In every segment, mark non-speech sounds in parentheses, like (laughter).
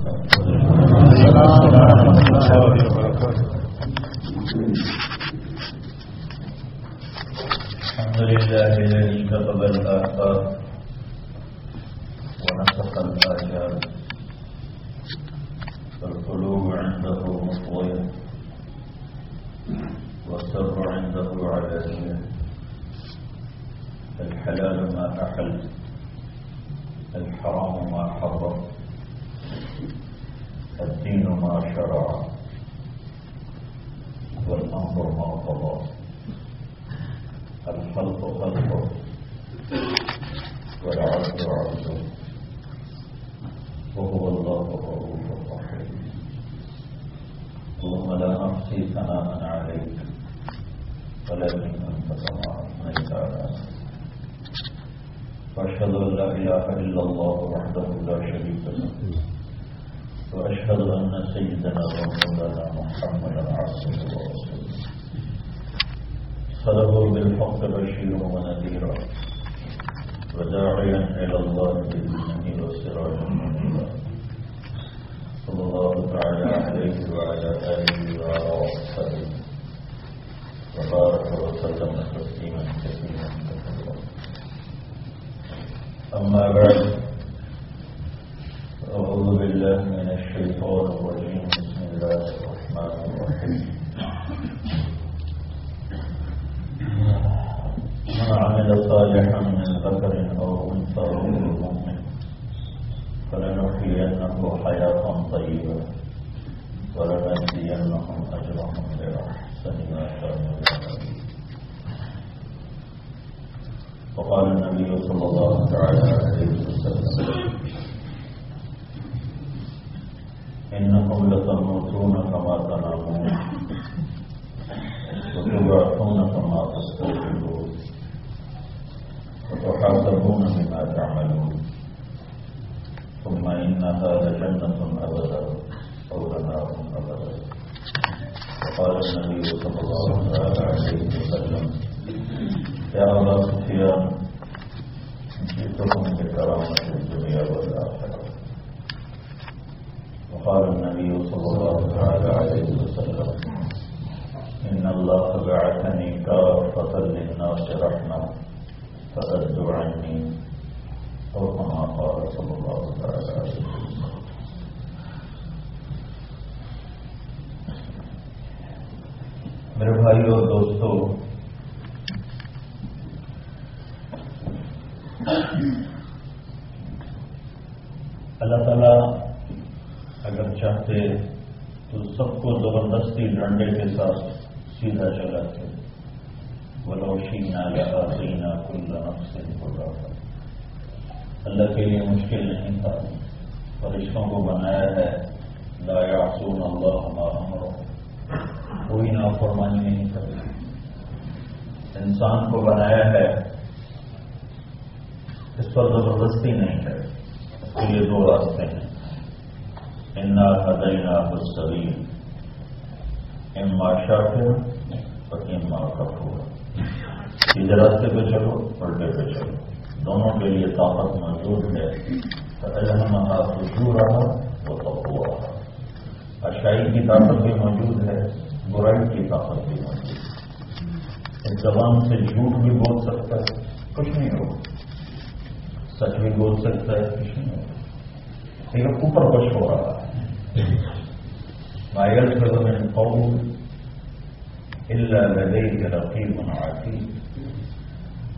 الحمد لله الذي كتب الآثار ونسخ الآيات فالقلوب عنده مطوية والسر عنده علانية الحلال ما أحل الحرام ما حرم. الدين ما شرع والأمر ما قضى. الخلق خلقه والعبد عبده وهو الله الرؤوف الرحيم. اللهم لا نحصي ثناء عليك ولكن انت كما اثنيت على نفسك وأشهد أن لا إله إلا الله وحده لا شريك له. وأشهد أن سيدنا ومولانا محمدا عبده ورسوله. صدقوا بالحق بشيرا ونذيرا وداعيا إلى الله بإذنه وسراجا منيرا صلى الله تعالى عليه وعلى آله وعلى اصحابه وبارك وسلم تسليما كثيرا كثيرا. أما بعد أعوذ بالله من الشيطان الرجيم. بسم الله الرحمن الرحيم. من عمل صالحا من ذكر أو أنثى وهو مؤمن فلنحيينه حياة طيبة ولنجزينهم أجرهم بأحسن ما كانوا يعملون. وقال النبي صلى الله عليه وسلم انكم لتموتون كما تنامون. وتبعثون كما تستوفون وتحاسبون بما تعملون. ثم إنها لجنة أبدا أو لنار أبدا. وقال النبي صلى الله عليه وسلم، يا أبا سفيان جئتكم بكرامة الدنيا والآخرة. وقال النبي صلى الله عليه وسلم، إن الله بعثني كافة للناس رحمة فأدوا عني. أو كما قال صلى الله عليه وسلم. میرے بھائی اور دوستو، اللہ تعالیٰ اگر چاہتے تو سب کو زبردستی ڈنڈے کے ساتھ سیدھا چلاتے بلوشی نہ لگا سینا کل نفس سے ہوگا اللہ کے لیے مشکل نہیں تھا۔ فرشتوں کو بنایا ہے۔ لا یعصون اللہ ہمارا امرو کوئی نافرمانی نہیں کرتی انسان کو بنایا ہے۔ اس پر زبردستی نہیں ہے۔ اس کے لیے دو راستے ہیں۔ انا ہدینا حسبین اما شاکر اور اما کپور سیدھے راستے پہ چلو الٹے پہ چلو دونوں کے لیے طاقت موجود ہے۔ الحمد خوشبو رہا وہ تقوا رہا اچھائی کی طاقت بھی موجود ہے، برائی کی طاقت بھی موجود ہے۔ اس زبان سے جھوٹ بھی بول سکتا ہے، کچھ نہیں ہو سچ بھی بول سکتا ہے، کچھ نہیں ہو لیکن اوپر کچھ ہو رہا ہے مائل سے قوم اللہ لدے کے رقیب آتی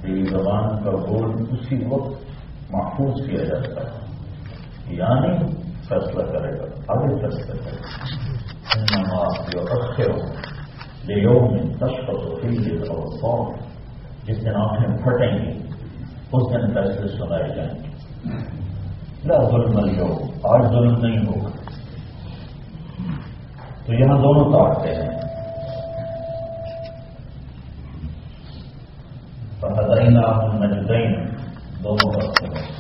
میری زبان کا بول اسی وقت محفوظ کیا جاتا ہے. یعنی فیصلہ کرے گا. آگے فیصلہ کرے گا. جو رکھے ہو یہ یوگ میں تشکر اور فون جس دن آنکھیں پھٹیں گی، اس دن فیصلے سنائے جائیں گے. لا ظلم اليوم. آج ظلم نہیں ہوگا. تو یہاں دونوں طاقتیں ہیں۔ فہدینہ نجدین دونوں راستے ہیں۔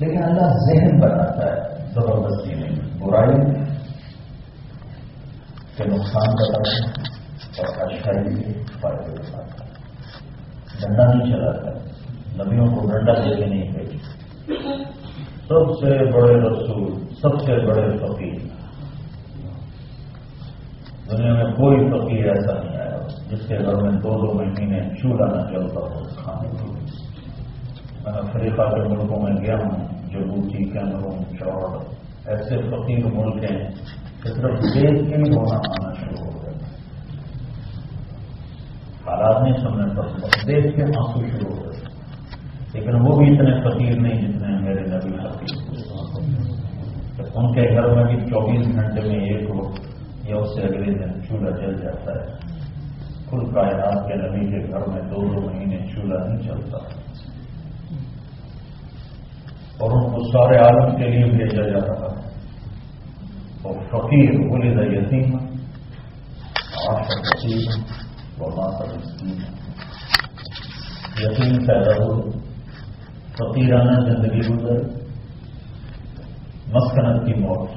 لیکن اللہ ذہن بناتا ہے زبردستی نہیں برائی کے نقصان بتاتا ہے، اور اچھائی کے فائدے بتاتا ہے ڈنڈا نہیں چلاتا۔ نبیوں کو ڈنڈا دے کے نہیں بھیجی سب سے بڑے رسول، سب سے بڑے فقیر۔ دنیا میں کوئی فقیر ایسا نہیں آیا، جس کے گھر میں دو دو مہینے چولہا نہ چلتا ہو، کھانے کے میں افریقہ کے ملکوں میں گیا ہوں جبوتی کیمرون چوڑ۔ ایسے فقیر ملک ہیں کہ صرف دیکھ کے ہی ہونا آنا شروع ہو گیا حالات نہیں سننے پر دیکھ کے آنسو شروع ہو گئے۔ لیکن وہ بھی اتنے فقیر نہیں جتنے میرے نبی فقیر ان کے گھر میں بھی چوبیس گھنٹے میں ایک وقت یا اس سے اگلے دن چولہا جل جاتا ہے۔ کل کائنات کے نبی کے گھر میں دو دو مہینے چولہا نہیں چلتا۔ اور ان کو سارے عالم کے لیے بھیجا جا رہا ہے اور فقیر بولے دا یتیم آش فقیر اور ماتا مسکین یتیم پیدا ہو۔ فقیرانہ زندگی گزر مسکنت کی موت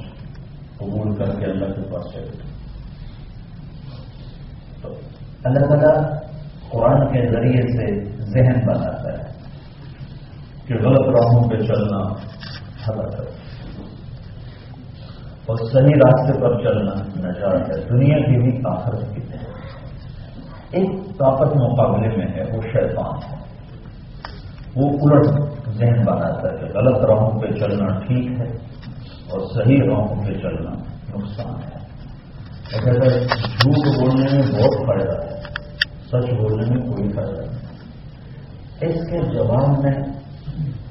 قبول کر کے اللہ کے پاس چلے تو اللہ تعالیٰ قرآن کے ذریعے سے ذہن بناتا ہے کہ غلط راہوں پہ چلنا غلط ہے اور صحیح راستے پر چلنا نجات ہے۔ دنیا کی بھی آخرت کی ہے ایک طاقت مقابلے میں ہے، وہ شیطان ہے۔ وہ الٹ ذہن بناتا ہے کہ غلط راہوں پہ چلنا ٹھیک ہے اور صحیح راہوں پہ چلنا نقصان ہے۔ اگر جھوٹ بولنے میں بہت فائدہ ہے، سچ بولنے میں کوئی فائدہ نہیں۔ اس کے جواب میں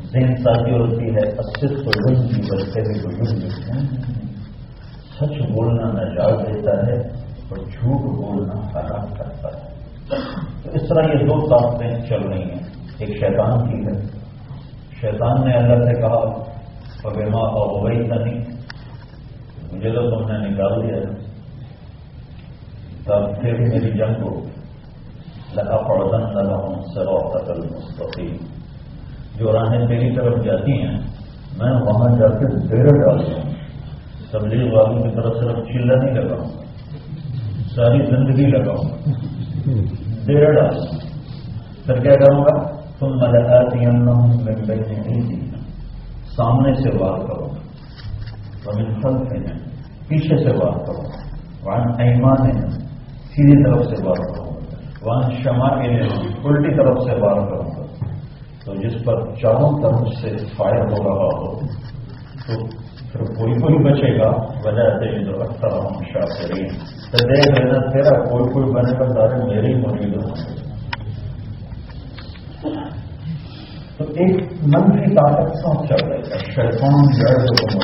ذہن سازی ہوتی ہے صرف تو کی بچے بھی بزرگ ہیں سچ بولنا نجات دیتا ہے اور جھوٹ بولنا خراب کرتا ہے۔ تو اس طرح یہ دو طاقتیں چل رہی ہیں۔ ایک شیطان کی ہے شیطان نے اللہ سے کہا ماں اور وہی تھا نہیں مجھے تو تم نے نکال دیا۔ تب پھر میری جنگ ہو۔ لگا پڑدن لگا ہوں سرو قتل مستقیم جو راہیں میری طرف جاتی ہیں، میں وہاں جا کے ڈیرے ڈالتا ہوں تبلیغ والوں کی طرف صرف چلا نہیں لگاؤں، ساری زندگی لگاؤں۔ ڈیرے ڈالتا ہوں پھر کیا کروں گا؟ تم ملحاتی نہیں سامنے سے وار کرو. ومن خلفهم پیچھے سے وار کرو. وان ایمان سیدھی طرف سے وار کرو. وان شما کے الٹی طرف سے وار کروں گا تو جس پر چاروں طرف سے فائر ہو رہا ہو، تو پھر کوئی کوئی بچے گا. وجہ سے جو اکثر ہم شاکرین تو دیکھ لینا، تیرا کوئی کوئی بنے گا سارے میرے ہی موجود ہوں گے تو ایک منفی طاقت سب چل رہی ہے شیطان جڑ جو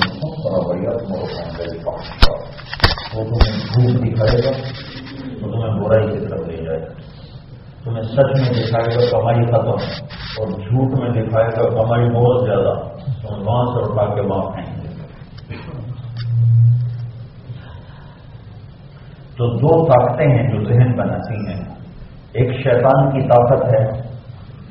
وہ تمہیں جھوٹ دکھائے گا تو تمہیں برائی کی طرف لے جائے گا۔ تمہیں سچ میں دکھائے گا، کمائی ختم۔ اور جھوٹ میں دکھائے گا، کمائی بہت زیادہ۔ تم وہاں سے اٹھا کے وہاں پھینک گے۔ تو دو طاقتیں ہیں جو ذہن بناتی ہیں۔ ایک شیطان کی طاقت ہے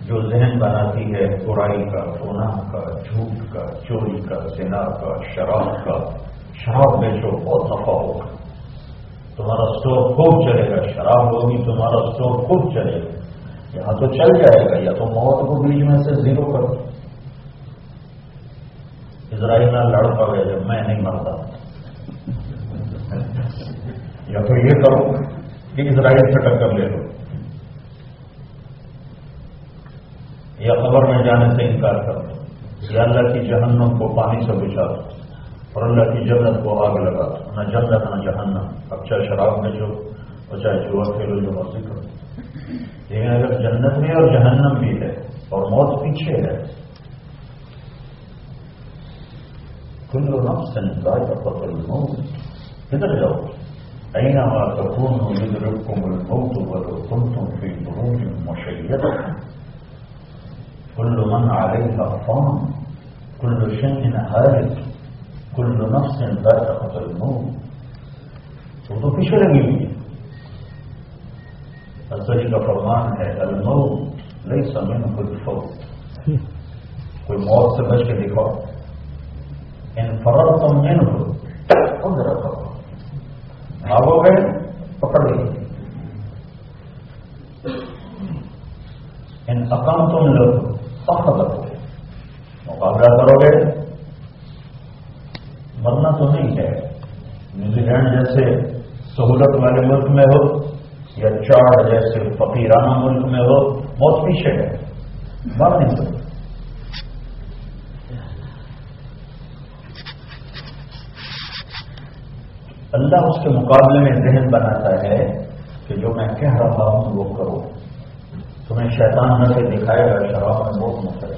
جو ذہن بناتی ہے، برائی کا، گناہ کا، جھوٹ کا، چوری کا، زنا کا، شراب کا، شراب بیچو بہت نفع ہوگا، تمہارا اسٹور خوب چلے گا، شراب ہوگی، تمہارا اسٹور خوب چلے گا۔ یہاں تو چل جائے گا، یا تو موت کو بیچ میں سے زیرو کرو اسرائیل نہ لڑ پڑے جب میں نہیں مرتا۔ یا تو یہ کرو کہ اسرائیل سے ٹکر لے لو۔ یا خبر میں جانے سے انکار کر دو۔ یا اللہ کی جہنم کو پانی سے بچا دو اور اللہ کی جنت کو آگ لگا دو۔ نہ جنت، نہ جہنم۔ اب چاہے شراب میں جو اور چاہے جوا کھیلو، جو مرضی کرو۔ لیکن اگر جنت میں اور جہنم بھی ہے اور موت پیچھے ہے، کل نفس سنسار کا پتل موت کدھر جاؤ؟ اینا ما تكونوا يدرككم الموت ولو كنتم في بروج مشيدة كل من عليها فان كل شيء هارج كل نفس ذاتها الموت. وضو في شو لمين الزجل فرمان ہے الموت؟ ليس من كل فوت. کوئی موت سے بچ إن فررتم منه قدر کرو بھاگو گئے پکڑ إن اقامتم لوگ اکام تم لوگ مقابلہ کرو گے۔ تو نہیں ہے۔ نیوزی لینڈ جیسے سہولت والے ملک میں ہو یا چاڑ جیسے فقیرانہ ملک میں ہو موت پیچھے ہے۔ بات نہیں سکتی اللہ اس کے مقابلے میں ذہن بناتا ہے کہ جو میں کہہ رہا ہوں وہ کرو۔ تمہیں شیطان نہ سے دکھائے گا، شراب میں بہت مفت ہے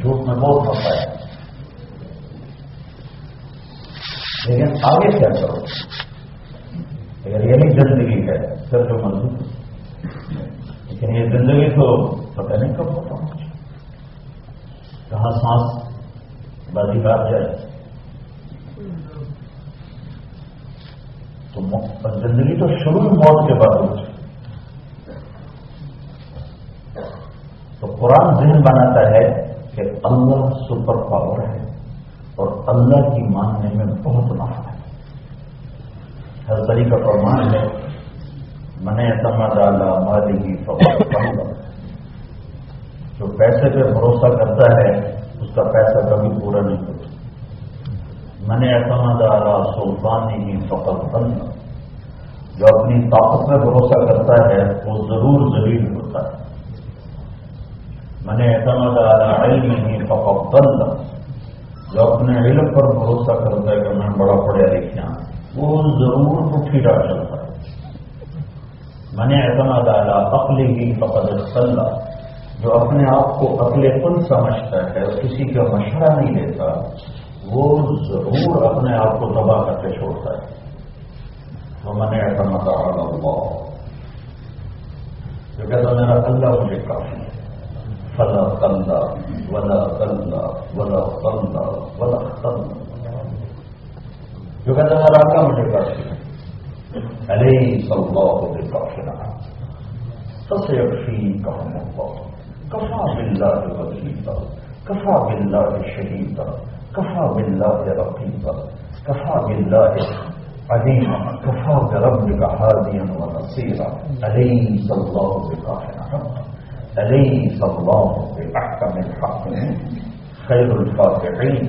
جھوٹ میں بہت مفت ہے لیکن آگے کیا کرو؟ اگر یہی زندگی ہے، پھر جو مضبوط لیکن یہ زندگی تو پتہ نہیں کب ہوتا کہاں سانس بازی بات جائے۔ تو زندگی تو شروع موت کے بعد ہوتی تو قرآن ذہن بناتا ہے کہ اللہ سپر پاور ہے اور اللہ کی ماننے میں بہت نفع ہے۔ ہر طریقہ فرمان ہے، من اعتماد ڈالا مالی کی فخر جو پیسے پہ بھروسہ کرتا ہے، اس کا پیسہ کبھی پورا نہیں ہوتا۔ میں نے اعتماد آ سلطانی کی فقط بند جو اپنی طاقت میں بھروسہ کرتا ہے، وہ ضرور ضروری ہوتا ہے۔ میں نے اعتماد آ علم ہی فقط بند جو اپنے علم پر بھروسہ کرتا ہے کہ میں بڑا پڑھیا لکھا وہ ضرور پٹھیرا چلتا ہے۔ میں نے اعتماد آ عقل ہی جو اپنے آپ کو عقل کل سمجھتا ہے اور کسی کا مشورہ نہیں لیتا، وہ ضرور اپنے آپ کو تباہ کر کے چھوڑتا ہے۔ تو میں نے ایسا متا اللہ جو کہتا میرا اللہ مجھے کافی ہے۔ فلا صلى ولا صلى ولا صلى ولا صلى. هذا رقم لبشر أليس الله بكافر فسيكفيكهم الله كفى بالله وكيلا كفى بالله شهيدا كفى بالله رقيبا كفى بالله عليما كفى بربك هاديا ونصيرا أليس الله بكافر عبدا أليس الله بأحكم الحاكمين خير الفاتحين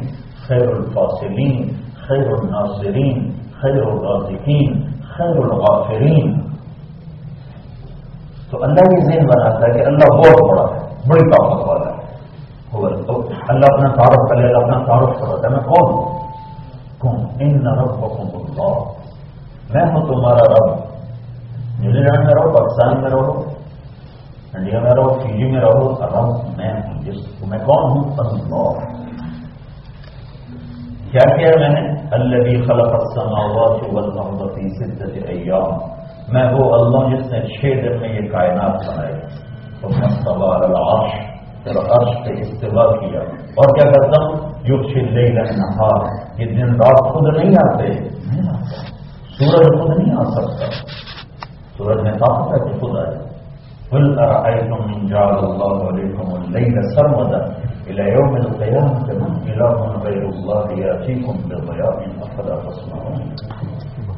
خير الفاصلين خير الناصرين خير الرازقين خير الغافرين تو اللہ یہ ذہن بناتا ہے کہ اللہ بہت بڑا ہے بڑی طاقت والا ہے۔ هو تو اللہ اپنا تعارف کر لے اللہ اپنا تعارف کر رہا ہے میں کون ہوں؟ کم ان ربکم اللہ۔ میں ہوں تمہارا رب۔ نیوزی لینڈ میں رہو پاکستان میں رہو۔ نیوزی میں رہو پاکستان میں رہو میں رہو میں رب میں جس میں کون ہوں اللہ کیا کیا میں نے اللہ بھی خلق السماوات والارض فی ایام میں وہ اللہ جس نے چھ دن میں یہ کائنات بنائی تو مستوى العرش پھر عرش پہ استعمال کیا اور کیا کرتا ہوں جو چلے نہار یہ دن رات خود نہیں آتے سورج خود نہیں آ سکتا سورج میں طاقت ہے کہ خود آئے قل أرأيتم من جعل الله عليكم الليل سرمدا إلى يوم القيامة من إله غير الله يأتيكم بضياء أفلا تسمعون.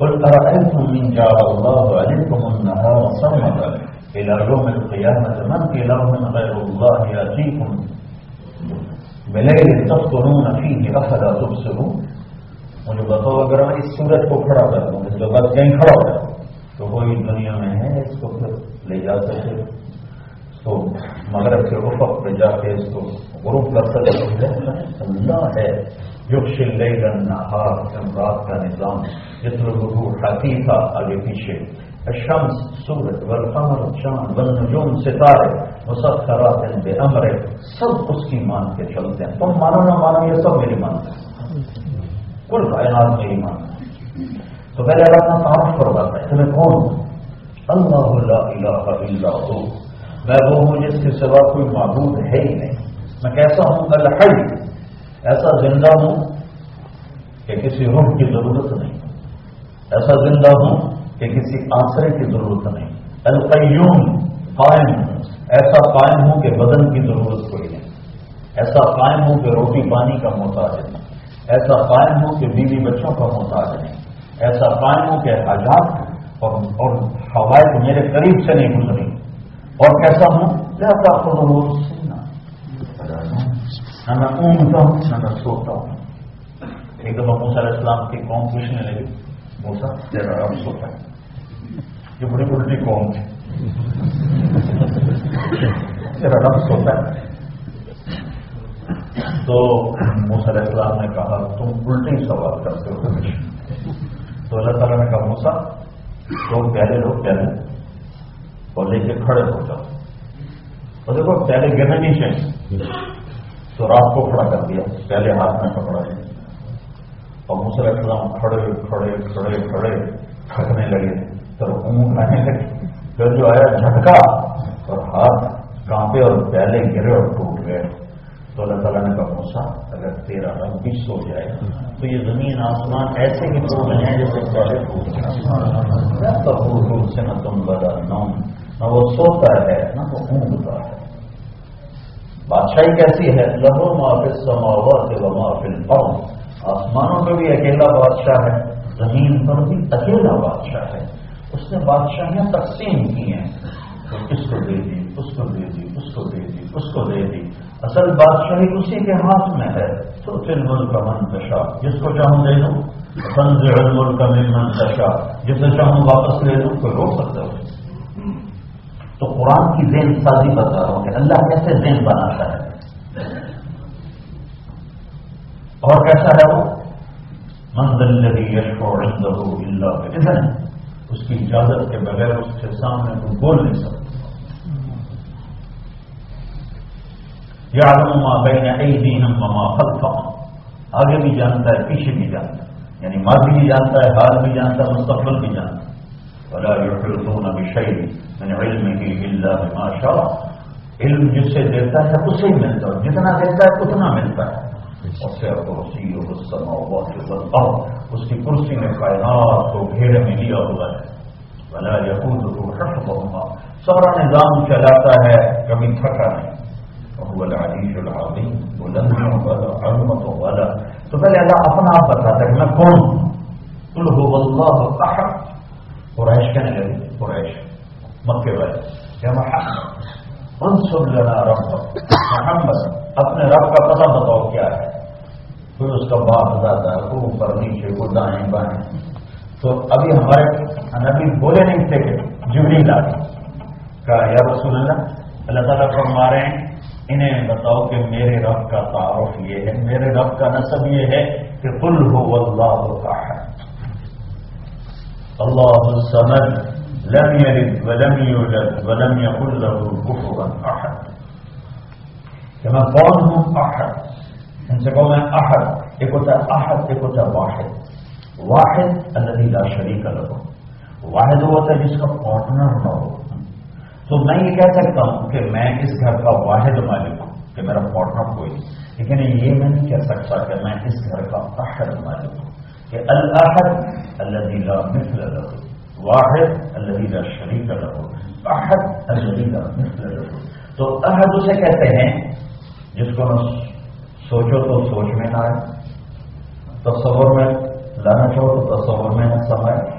قل أرأيتم من جعل الله عليكم النهار سرمدا إلى يوم القيامة من إله غير الله يأتيكم بليل تفطرون فيه أفلا تبصرون۔ مجھے بتاؤ، اگر میں اس سورج کو کھڑا کر دوں اس جگہ کہیں کھڑا ہو تو کوئی دنیا میں ہے، اس کو پھر لے جا سکے اس کو مغرب کے افق پہ جا کے اس کو غروب کر سکے اللہ ہے۔ یقش اللیل النہار رات کا نظام جس میں حقی تھا آگے پیچھے۔ الشمس، سورج، والقمر، چاند، والنجوم، ستارے، مسخرات بے امر سب اس کی مان کے چلتے ہیں۔ تم مانو نہ مانو، یہ سب میری مانتے ہیں کل کائنات میری مانتے ہیں تو پہلے اللہ اپنا تعارف کرواتا ہے تمہیں کون؟ اللہ لا الہ الا ہو۔ میں وہ ہوں جس کے سوا کوئی معبود ہے ہی نہیں۔ میں کیسا ہوں؟ الحی ایسا زندہ ہوں کہ کسی روح کی ضرورت نہیں۔ ایسا زندہ ہوں کہ کسی آسرے کی ضرورت نہیں۔ القیوم، قائم۔ ایسا قائم ہوں کہ بدن کی ضرورت کوئی نہیں۔ ایسا قائم ہوں کہ روٹی پانی کا محتاج نہیں ایسا قائم ہوں کہ بیوی بچوں کا محتاج نہیں ایسا قائم ہوں کہ حاجات اور اور حوائد میرے قریب سے نہیں گزری اور کیسا ہوں؟ جاتا خود نہ میں اونگتا ہوں نہ میں سوتا ہوں۔ ایک دفعہ موسا علیہ السلام کی قوم پوچھنے لگی موسا تیرا رب سوتا ہے یہ بڑی الٹی قوم تھی۔ رب سوتا ہے تو موسا علیہ السلام نے کہا، تم الٹی سوال کرتے ہو تو اللہ تعالیٰ نے کہا موسا لوگ پہلے لوگ پہلے اور لے کے کھڑے ہو جاؤ. اور دیکھو، پہلے گرنا نہیں چاہیے تو رات کو کھڑا کر دیا، پہلے ہاتھ میں پکڑا ہے۔ اور علیہ السلام کھڑے کھڑے کھڑے کھڑے، تھکنے لگے۔ تو اونٹ آنے لگے۔ پھر جو آیا جھٹکا اور ہاتھ کانپے اور پہلے گرے اور ٹوٹ گئے۔ تو اللہ تعالیٰ نے کہا موسا اگر تیرا رنگ بھی سو جائے تو یہ زمین آسمان ایسے ہی ٹوٹ گئے ہیں جیسے پہلے ٹوٹ سے نہ تم بدا نہ وہ سوتا ہے، نہ وہ اونگتا ہے۔ بادشاہی کیسی ہے؟ لہو محافظ سماوت و محافل پاؤں آسمانوں پہ بھی اکیلا بادشاہ ہے، زمین پر بھی اکیلا بادشاہ ہے۔ اس نے بادشاہیاں تقسیم کی ہیں۔ تو اس کو دے دی، اس کو دے دی، اس کو دے دی، اس کو دے دی۔ اصل بادشاہی اسی کے ہاتھ میں ہے۔ تو پھر ملک کا منتشا جس کو چاہوں دے دوں سنز ملک کا منتشا جسے چاہوں واپس لے دوں کوئی روک سکتا ہو تو قرآن کی زین سازی بتا رہا ہوں کہ اللہ کیسے زین بناتا ہے۔ اور کیسا ہے وہ؟ منزل یشو اللہ اس کی اجازت کے بغیر اس کے سامنے کوئی بول نہیں سکتا۔ یا بین مما خلفا آگے بھی جانتا ہے، پیچھے بھی جانتا ہے۔ یعنی ماضی بھی جانتا ہے، حال بھی جانتا ہے، مستقبل بھی جانتا ہے۔ بلا یحرطون بشیء من علمه الا بما شاء۔ علم جس سے دیتا ہے، اسے ہی ملتا ہے۔ جتنا دیتا ہے، اتنا ملتا ہے۔ اس سے کرسی اور اس کی کرسی میں کائنات کو گھیرے میں لیا ہوا ہے۔ بلا یقود حفظهما سارا نظام چلاتا ہے، کبھی تھکا نہیں۔ وهو العزيز العظيم. ولم يعبد عظمة ولا فقال يا الله أصنع فتاتك ما كن قل هو الله أحد. قريش كان يقول قريش. مكة بلد يا محمد انصر لنا ربك. محمد اپنے رب کا پتہ بتاؤ کیا ہے پھر اس کا باپ بتاتا ہے وہ اوپر نیچے کو دائیں بائیں تو ابھی ہمارے نبی بولے نہیں تھے جبری لا کہا یا رسول اللہ اللہ تعالیٰ فرما رہے ہیں انہیں بتاؤ کہ میرے رب کا تعارف یہ ہے، میرے رب کا نصب یہ ہے کہ کل ہو اللہ کا ہے الله الصمد لم يلد ولم يولد ولم يكن له كفوا احد۔ كما قولهم احد۔ ان سے کہو میں احد۔ ایک ہوتا ہے احد، ایک ہوتا ہے واحد۔ واحد الذي لا شريك له۔ واحد وہ ہوتا ہے جس کا پارٹنر نہ ہو۔ تو میں یہ کہہ سکتا ہوں کہ میں اس گھر کا واحد مالک ہوں، کہ میرا پارٹنر کوئی لیکن یہ میں نہیں کہہ سکتا کہ میں اس گھر کا احد مالک ہوں، کہ الاحد الذي لا مثل له، واحد الذي لا شريك له، احد الذي لا مثل له۔ تو احد اسے کہتے ہیں جس کو سوچو تو سوچ میں نہ آئے، تصور میں لانا چاہو تو تصور میں نہ سمائے۔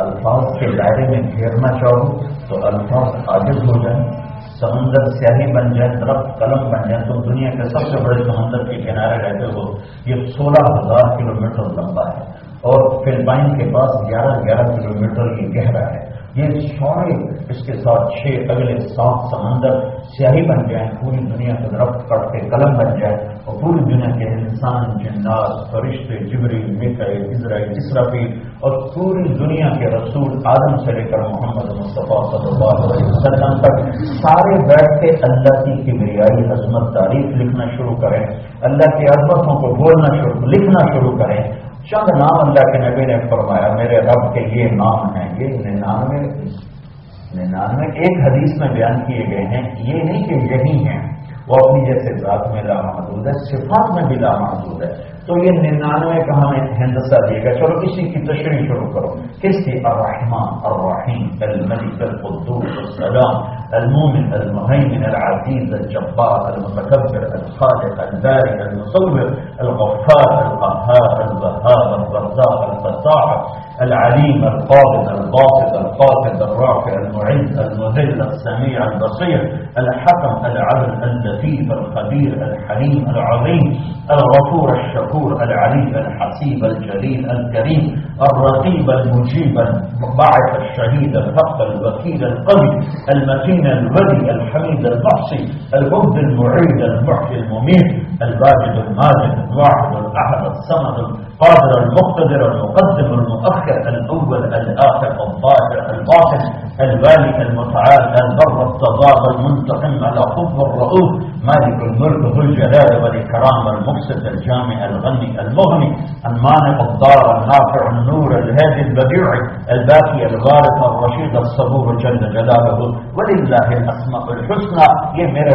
الفاظ کے دائرے میں گھیرنا چاہو تو الفاظ عاجز ہو جائیں۔ سمندر سیاہی بن جائے، درخت قلم بن جائے تو دنیا کے سب سے بڑے سمندر کے کنارے رہتے ہو۔ یہ سولہ ہزار کلو میٹر لمبا ہے اور فلپائن کے پاس گیارہ گیارہ کلو میٹر یہ گہرا ہے۔ یہ سورے اس کے ساتھ چھ اگلے سات سمندر سیاہی بن جائیں، پوری دنیا کے درخت کٹ کے قلم بن جائے اور پوری دنیا کے انسان جنات فرشتے جبری مکئی اسرائیل اسرافی اور پوری دنیا کے رسول آدم سے لے کر محمد مصطفیٰ صلی اللہ علیہ وسلم تک سارے بیٹھ کے اللہ کی کبریائی عظمت تعریف لکھنا شروع کریں، اللہ کی عظمتوں کو بولنا شروع، لکھنا شروع کریں۔ چند نام اللہ کے نبی نے فرمایا، میرے رب کے یہ نام ہیں، یہ ننانوے ننانوے، ایک حدیث میں بیان کیے گئے ہیں، یہ نہیں کہ یہی ہیں۔ وہ اپنی جیسے ذات میں لامحدود ہے، صفات میں بھی لامحدود ہے۔ تو یہ ننانوے کا ہمیں ہندسہ دیے گا چلو اسی کی تشریح شروع کرو۔ کس کی؟ الرحمن، الرحیم، الملک، القدوس، السلام المومن المهيمن، العزيز، الجبار، المتكبر، الخالق، البارئ، المصور، الغفار، القهار، الوهاب، الرزاق الفتاح العليم القابض الباسط القاصد الرافع المعز المذل السميع البصير الحكم العدل اللطيف الخبير الحليم العظيم الغفور الشكور العلي الحسيب الجليل الكريم الرقيب المجيب الباعث الشهيد الحق الوكيل القوي المتين الولي الحميد المحصي المبد المعيد المحيي المميت الواجد الماجد الواحد الأحد الصمد القادر المقتدر المقدم المؤخر الأول الآخر الظاهر الباطن الوالي المتعال البر التضاد المنتقم على الأخف الرؤوف مالك الملك ذو الجلال والإكرام المفسد الجامع الغني المغني المانع الضار النافع النور الهادي البديع الباقي الغارق الرشيد الصبور جل جلاله ولله الأسماء الحسنى. يا ميري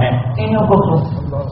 هي. إنه الله.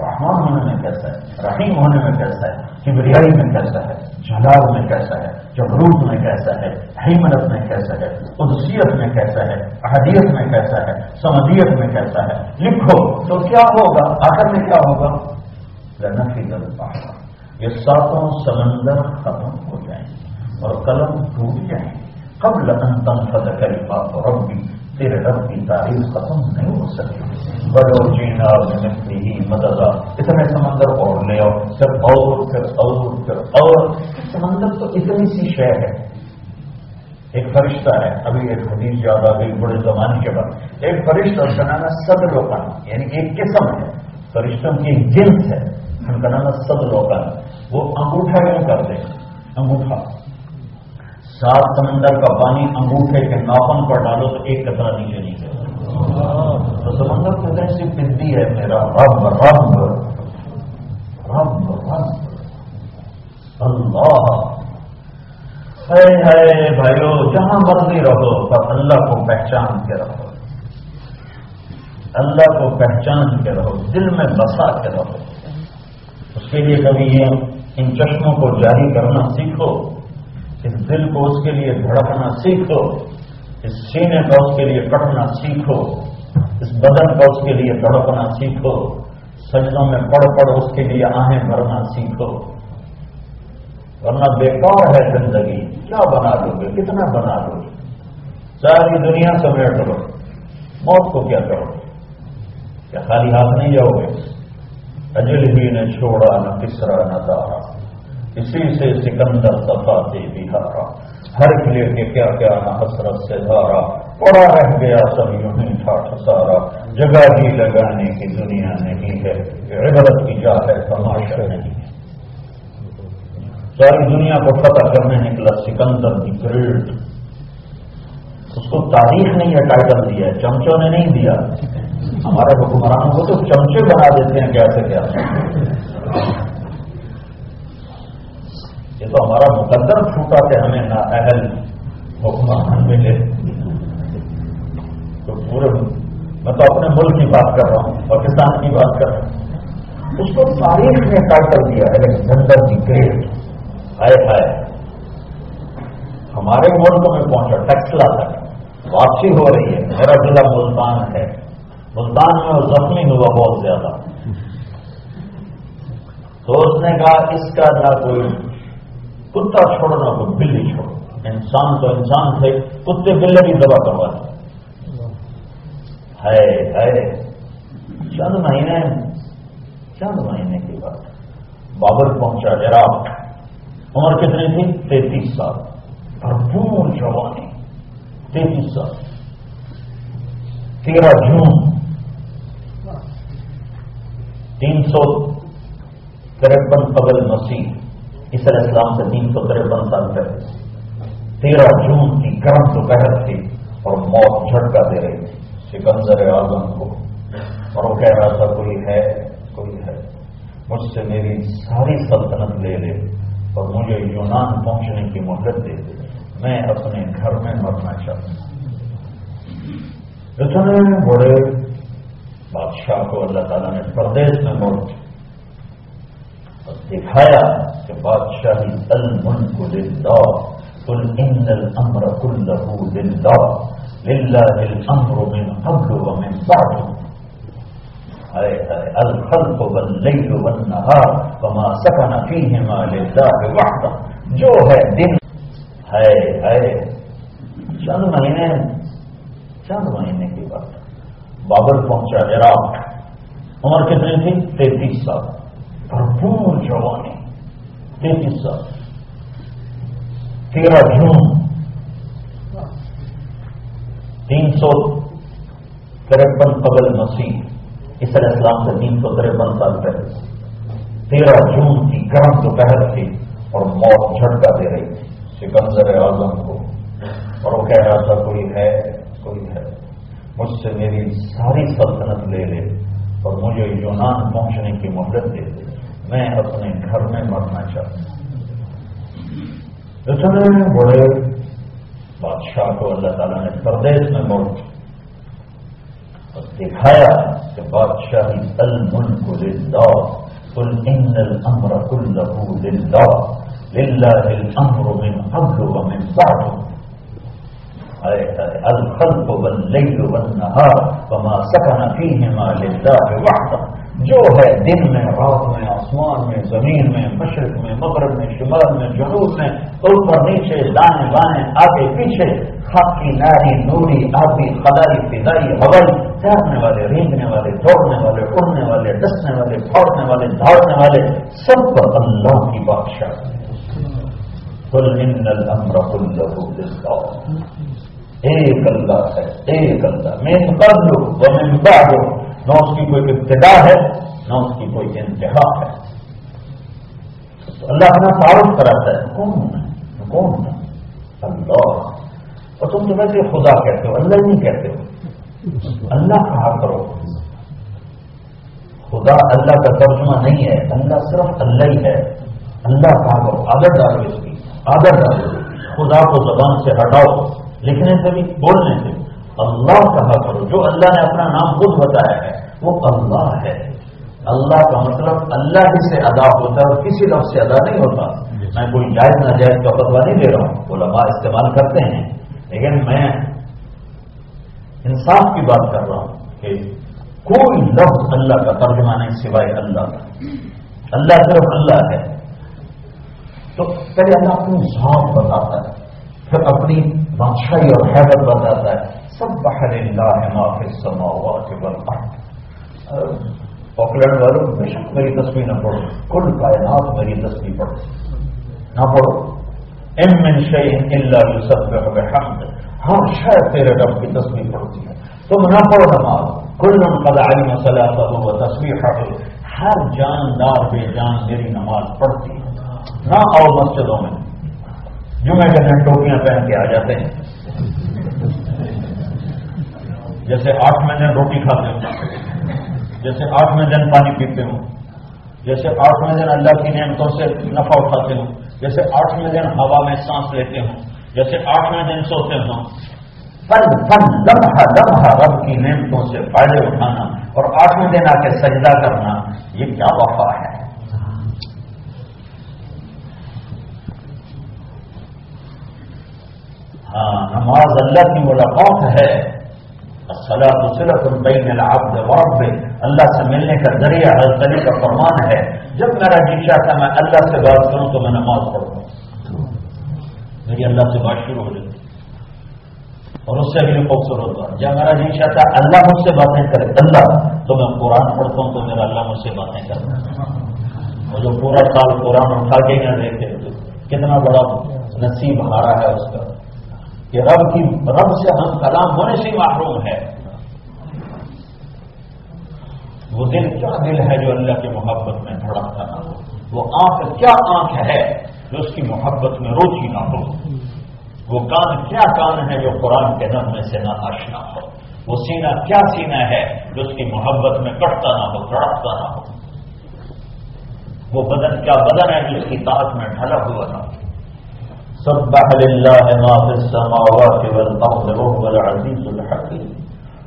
رحمان ہونے میں کیسا ہے؟ رحیم ہونے میں کیسا ہے؟ کبریائی میں کیسا ہے؟ جلال میں کیسا ہے؟ جبروت میں کیسا ہے؟ حیمنت میں کیسا ہے؟ قدسیت میں کیسا ہے؟ احدیت میں کیسا ہے؟ سمدیت میں کیسا ہے؟ لکھو تو کیا ہوگا؟ آخر میں کیا ہوگا؟ نفی دل پہاڑ یہ ساتوں سمندر ختم ہو جائیں اور قلم ٹوٹ جائیں۔ قبل ان تنفذ کلمات ربی تیرے رب کی تعریف ختم نہیں ہو سکتی۔ بڑو جینا مٹی ہی مدد اتنے سمندر اور لے آؤ، پھر اور پھر اور پھر اور۔ سمندر تو اتنی سی شے ہے۔ ایک فرشتہ ہے، ابھی ایک حدیث یاد آ گئی بڑے زمانے کے بعد۔ ایک فرشتہ اس کا نام ہے یعنی ایک قسم ہے۔ فرشتوں کی جنس ہے، ان کا نام ہے وہ انگوٹھا کیوں کرتے انگوٹھا۔ سات سمندر کا پانی انگوٹھے کے ناپن پر ڈالو تو ایک کترا نیچے نہیں تو سمندر تو ایسی بندی ہے، میرا رب رب رب رب۔ اللہ۔ ہے بھائیو، جہاں مرضی رہو، پر اللہ کو پہچان کے رہو۔ اللہ کو پہچان کے رہو، دل میں بسا کے رہو۔ اس کے لیے کبھی یہ ان چشموں کو جاری کرنا سیکھو۔ اس دل کو اس کے لیے دھڑکنا سیکھو، اس سینے کا اس کے لیے کٹنا سیکھو، اس بدن کا اس کے لیے دھڑکنا سیکھو، سجدوں میں پڑھ پڑھ اس کے لیے آہیں بھرنا سیکھو۔ ورنہ بیکار ہے زندگی، کیا بنا دو گے؟ کتنا بنا دو گے؟ ساری دنیا سمیٹ لو موت کو کیا کرو؟ کیا خالی ہاتھ نہیں جاؤ گے۔ اجل ہی نے چھوڑا، نہ کسرا، نہ دارا۔ اسی سے سکندر صفا سے بہارا ہر کلے کے کیا کیا نہ حسرت سے دھارا۔ پڑا رہ گیا سب یوں ہی ٹھاٹ سارا۔ جگہ بھی لگانے کی دنیا نہیں ہے۔ عبرت کی جا ہے، تماشا نہیں ہے۔ ساری دنیا کو فتح کرنے نکلا سکندر دی گریٹ اس کو تاریخ نے یہ ٹائٹل دیا ہے چمچوں نے نہیں دیا۔ ہمارے حکمرانوں کو تو چمچے بنا دیتے ہیں کیسے کیا۔ یہ تو ہمارا مقدر چھوٹا کہ ہمیں نہ اہل حکمران ملے تو پورے میں تو اپنے ملک کی بات کر رہا ہوں، پاکستان کی بات کر رہا ہوں۔ اس کو تاریخ نے ٹائٹل دیا ہے جنڈر کی گریٹ۔ ہائے ہائے ہمارے ملک میں پہنچا ٹیکسلا تک واپسی ہو رہی ہے۔ میرا ضلع ملتان ہے۔ ملتان میں زخمی ہوا بہت زیادہ۔ تو اس نے کہا، اس کا نہ کوئی کتا چھوڑنا تو بلی چھوڑو۔ انسان تو انسان تھے، کتے بلے کی دوا کروا ہے ہے۔ چند مہینے چند مہینے کی بات بابر پہنچا عراق۔ عمر کتنی تھی؟ تینتیس سال۔ بھرپور جوانی، تینتیس سال۔ تیرہ جون۔ تین سو ترپن قبل مسیح۔ علیہ السلام سے تین سو ترپن سال پہلے تیرہ جون کی گرم دوپہر تھی اور موت جھٹکا دے رہی تھی۔ سکندر اعظم کو۔ اور وہ کہہ رہا تھا، کوئی ہے؟ کوئی ہے؟ مجھ سے میری ساری سلطنت لے لے اور مجھے یونان پہنچنے کی مہلت دے دے۔ میں اپنے گھر میں مرنا چاہتا ہوں۔ اتنے بڑے بادشاہ کو اللہ تعالیٰ نے پردیش میں موڑ دکھایا کہ بادشاہی الملک للہ، قل ان الامر كله للہ للہ الامر من قبل ومن بعد۔ الخلق واللیل والنہار وما سکن فیہما للہ وحدہ۔ جو ہے دن۔ ہے ہے چند مہینے چند مہینے کی بات بابل پہنچا عراق۔ عمر کتنی تھی؟ تینتیس سال۔ بھرپور جوانی تینتیس سال تیرہ جون تین سو ترپن قبل مسیح اس علیہ السلام سے تین سو ترپن سال پہلے تیرہ جون کی گرم دوپہر تھی اور موت جھٹکا دے رہی تھی سکندر اعظم کو اور وہ کہہ رہا تھا کوئی ہے کوئی ہے مجھ سے میری ساری سلطنت لے لے اور مجھے یونان پہنچنے کی مدد دے دے میں اپنے گھر میں مرنا چاہتا ہوں اتنے بڑے بادشاہ کو اللہ تعالیٰ نے پردیش میں موڑ کیا اور دکھایا کہ بادشاہی الملک للہ قل ان الامر كله للہ لله الامر من قبل ومن بعد الخلق والليل والنهار وما سكن فيهما لله وحده جو ہے دن میں، رات میں، آسمان میں، زمین میں، مشرق میں، مغرب میں، شمال میں، جنوب میں اوپر، نیچے دانے بانے آگے، پیچھے خاکی ناری، نوری، آبی خدائی فضائی، ہوائی تیرنے والے، رینگنے والے، دوڑنے والے، اڑنے والے، ڈسنے والے پھوڑنے والے دھاڑنے والے، سب پر اللہ کی بادشاہ۔ کل ان کل ایک اللہ ہے، ایک اللہ۔ میں قبل و من بعد۔ نہ اس کی کوئی ابتدا ہے، نہ اس کی کوئی انتہا ہے۔ اللہ اپنا تعارف کراتا ہے، کون کون اللہ۔ اور تم تو ویسے خدا کہتے ہو، اللہ نہیں کہتے ہو۔ اللہ کہا کرو۔ خدا اللہ کا ترجمہ نہیں ہے، اللہ صرف اللہ ہی ہے۔ اللہ کہا کرو، آدر ڈالو اس کی، آدر ڈالو۔ خدا کو زبان سے ہٹاؤ، لکھنے سے بھی، بولنے سے بھی۔ اللہ کہا کرو۔ جو اللہ نے اپنا نام خود بتایا ہے، وہ اللہ ہے۔ اللہ کا مطلب اللہ ہی سے ادا ہوتا ہے اور کسی لفظ سے ادا نہیں ہوتا۔ میں کوئی جائز ناجائز کا فتوا نہیں دے رہا ہوں۔ وہ استعمال کرتے ہیں۔ لیکن میں انصاف کی بات کر رہا ہوں کہ کوئی لفظ اللہ کا ترجمہ نہیں سوائے اللہ کا۔ اللہ صرف اللہ ہے۔ تو پہلے اللہ اپنی ذات بتاتا ہے، پھر اپنی بادشاہی اور حیرت بتاتا ہے۔ سبح لله ما في السماوات والأرض. اوکلینڈ والوں بے شک میری تسبیح نہ پڑھو کل کائنات میری تسبیح پڑھ نہ پڑھو ام من شیئن إلا یسبح بحمد. ہر شے تیرے رب کی تسبیح پڑھتی ہے تم نہ پڑھو من قد علم صلاته و تسبیحه ہر جاندار بے جان میری نماز پڑھتی ہے نہ آؤ مسجدوں میں جمعہ کے دن ٹوپیاں پہن کے آ جاتے ہیں. جیسے آٹھ دن روٹی کھاتے ہوں، جیسے آٹھویں دن پانی پیتے ہوں، جیسے آٹھویں دن اللہ کی نعمتوں سے نفع اٹھاتے ہوں، جیسے آٹھویں دن ہوا میں سانس لیتے ہوں، جیسے آٹھویں دن سوتے ہوں۔ پل پل لمحہ لمحہ رب کی نعمتوں سے فائدے اٹھانا اور آٹھویں دن آ کے سجدہ کرنا، یہ کیا وفا ہے؟ ہاں نماز اللہ کی ملاقات ہے۔ اللہ سے ملنے کا ذریعہ حضرت علی کا فرمان ہے. جب میرا جی چاہتا میں اللہ سے بات کروں تو میں نماز پڑھوں. میری اللہ سے بات شروع ہو جاتی اور اس سے بھی خوبصورت ہوتا ہے جب میرا جی چاہتا اللہ مجھ سے باتیں کرے، اللہ، تو میں قرآن پڑھتا ہوں تو میرا اللہ مجھ سے باتیں کرتا اور جو پورا سال قرآن اٹھا کے نہ دیکھے کتنا بڑا نصیب ہارا ہے اس کا. کہ رب کی رب سے ہم کلام ہونے سے محروم ہے وہ دل کیا دل ہے جو اللہ کی محبت میں دھڑکتا نہ ہو؟ وہ آنکھ کیا آنکھ ہے جو اس کی محبت میں روچی نہ ہو؟ وہ کان کیا کان ہے جو قرآن کے میں سے نہ آشنا ہو؟ وہ سینہ کیا سینہ ہے جو اس کی محبت میں کٹتا نہ ہو، دھڑکتا نہ ہو؟ وہ بدن کیا بدن ہے جو اس کی طاقت میں ڈھلا ہوا نہ ہو؟ سبح لله ما في السماوات والارض وهو العزيز الحكيم.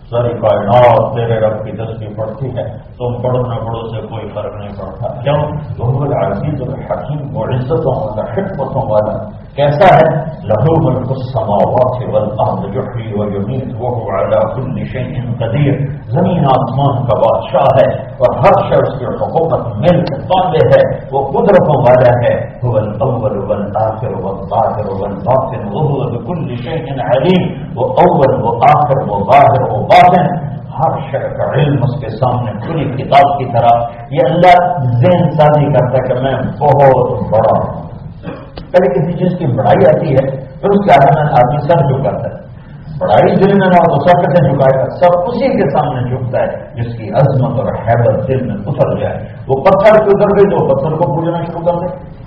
ساری کائنات تیرے رب کی تسبیح پڑھتی ہے، تم پڑھو نہ پڑھو سے کوئی فرق نہیں پڑتا۔ کیوں؟ وہ العزیز الحکیم وہ عزتوں والا حکمتوں والا۔ کیسا ہے، لہو ملک السماوات والارض يحيي ويميت وهو على كل شيء قدير زمین آسمان کا بادشاہ ہے اور ہر شخص کی حکومت ملک قابل ہے، وہ قدرتوں والا ہے۔ هو الاول والآخر والظاهر والباطن، وهو بكل شيء عليم وہ اول وہ آخر وہ ظاہر وہ باطن۔ ہر شخص کا علم اس کے سامنے پوری کتاب کی طرح۔ یہ اللہ ذہن سازی کرتا ہے کہ میں بہت بڑا ہوں۔ پہلے کسی چیز کی بڑائی آتی ہے، پھر اس کے آگے میں آدمی سر جھکاتا ہے۔ بڑائی دل میں نہ وہ سب کیسے جھکائے گا؟ سب اسی کے سامنے جھکتا ہے، جس کی عظمت اور حیبت دل میں اتر جائے۔ وہ پتھر کے اتر گئی تو پتھر کو پوجنا شروع کر دے۔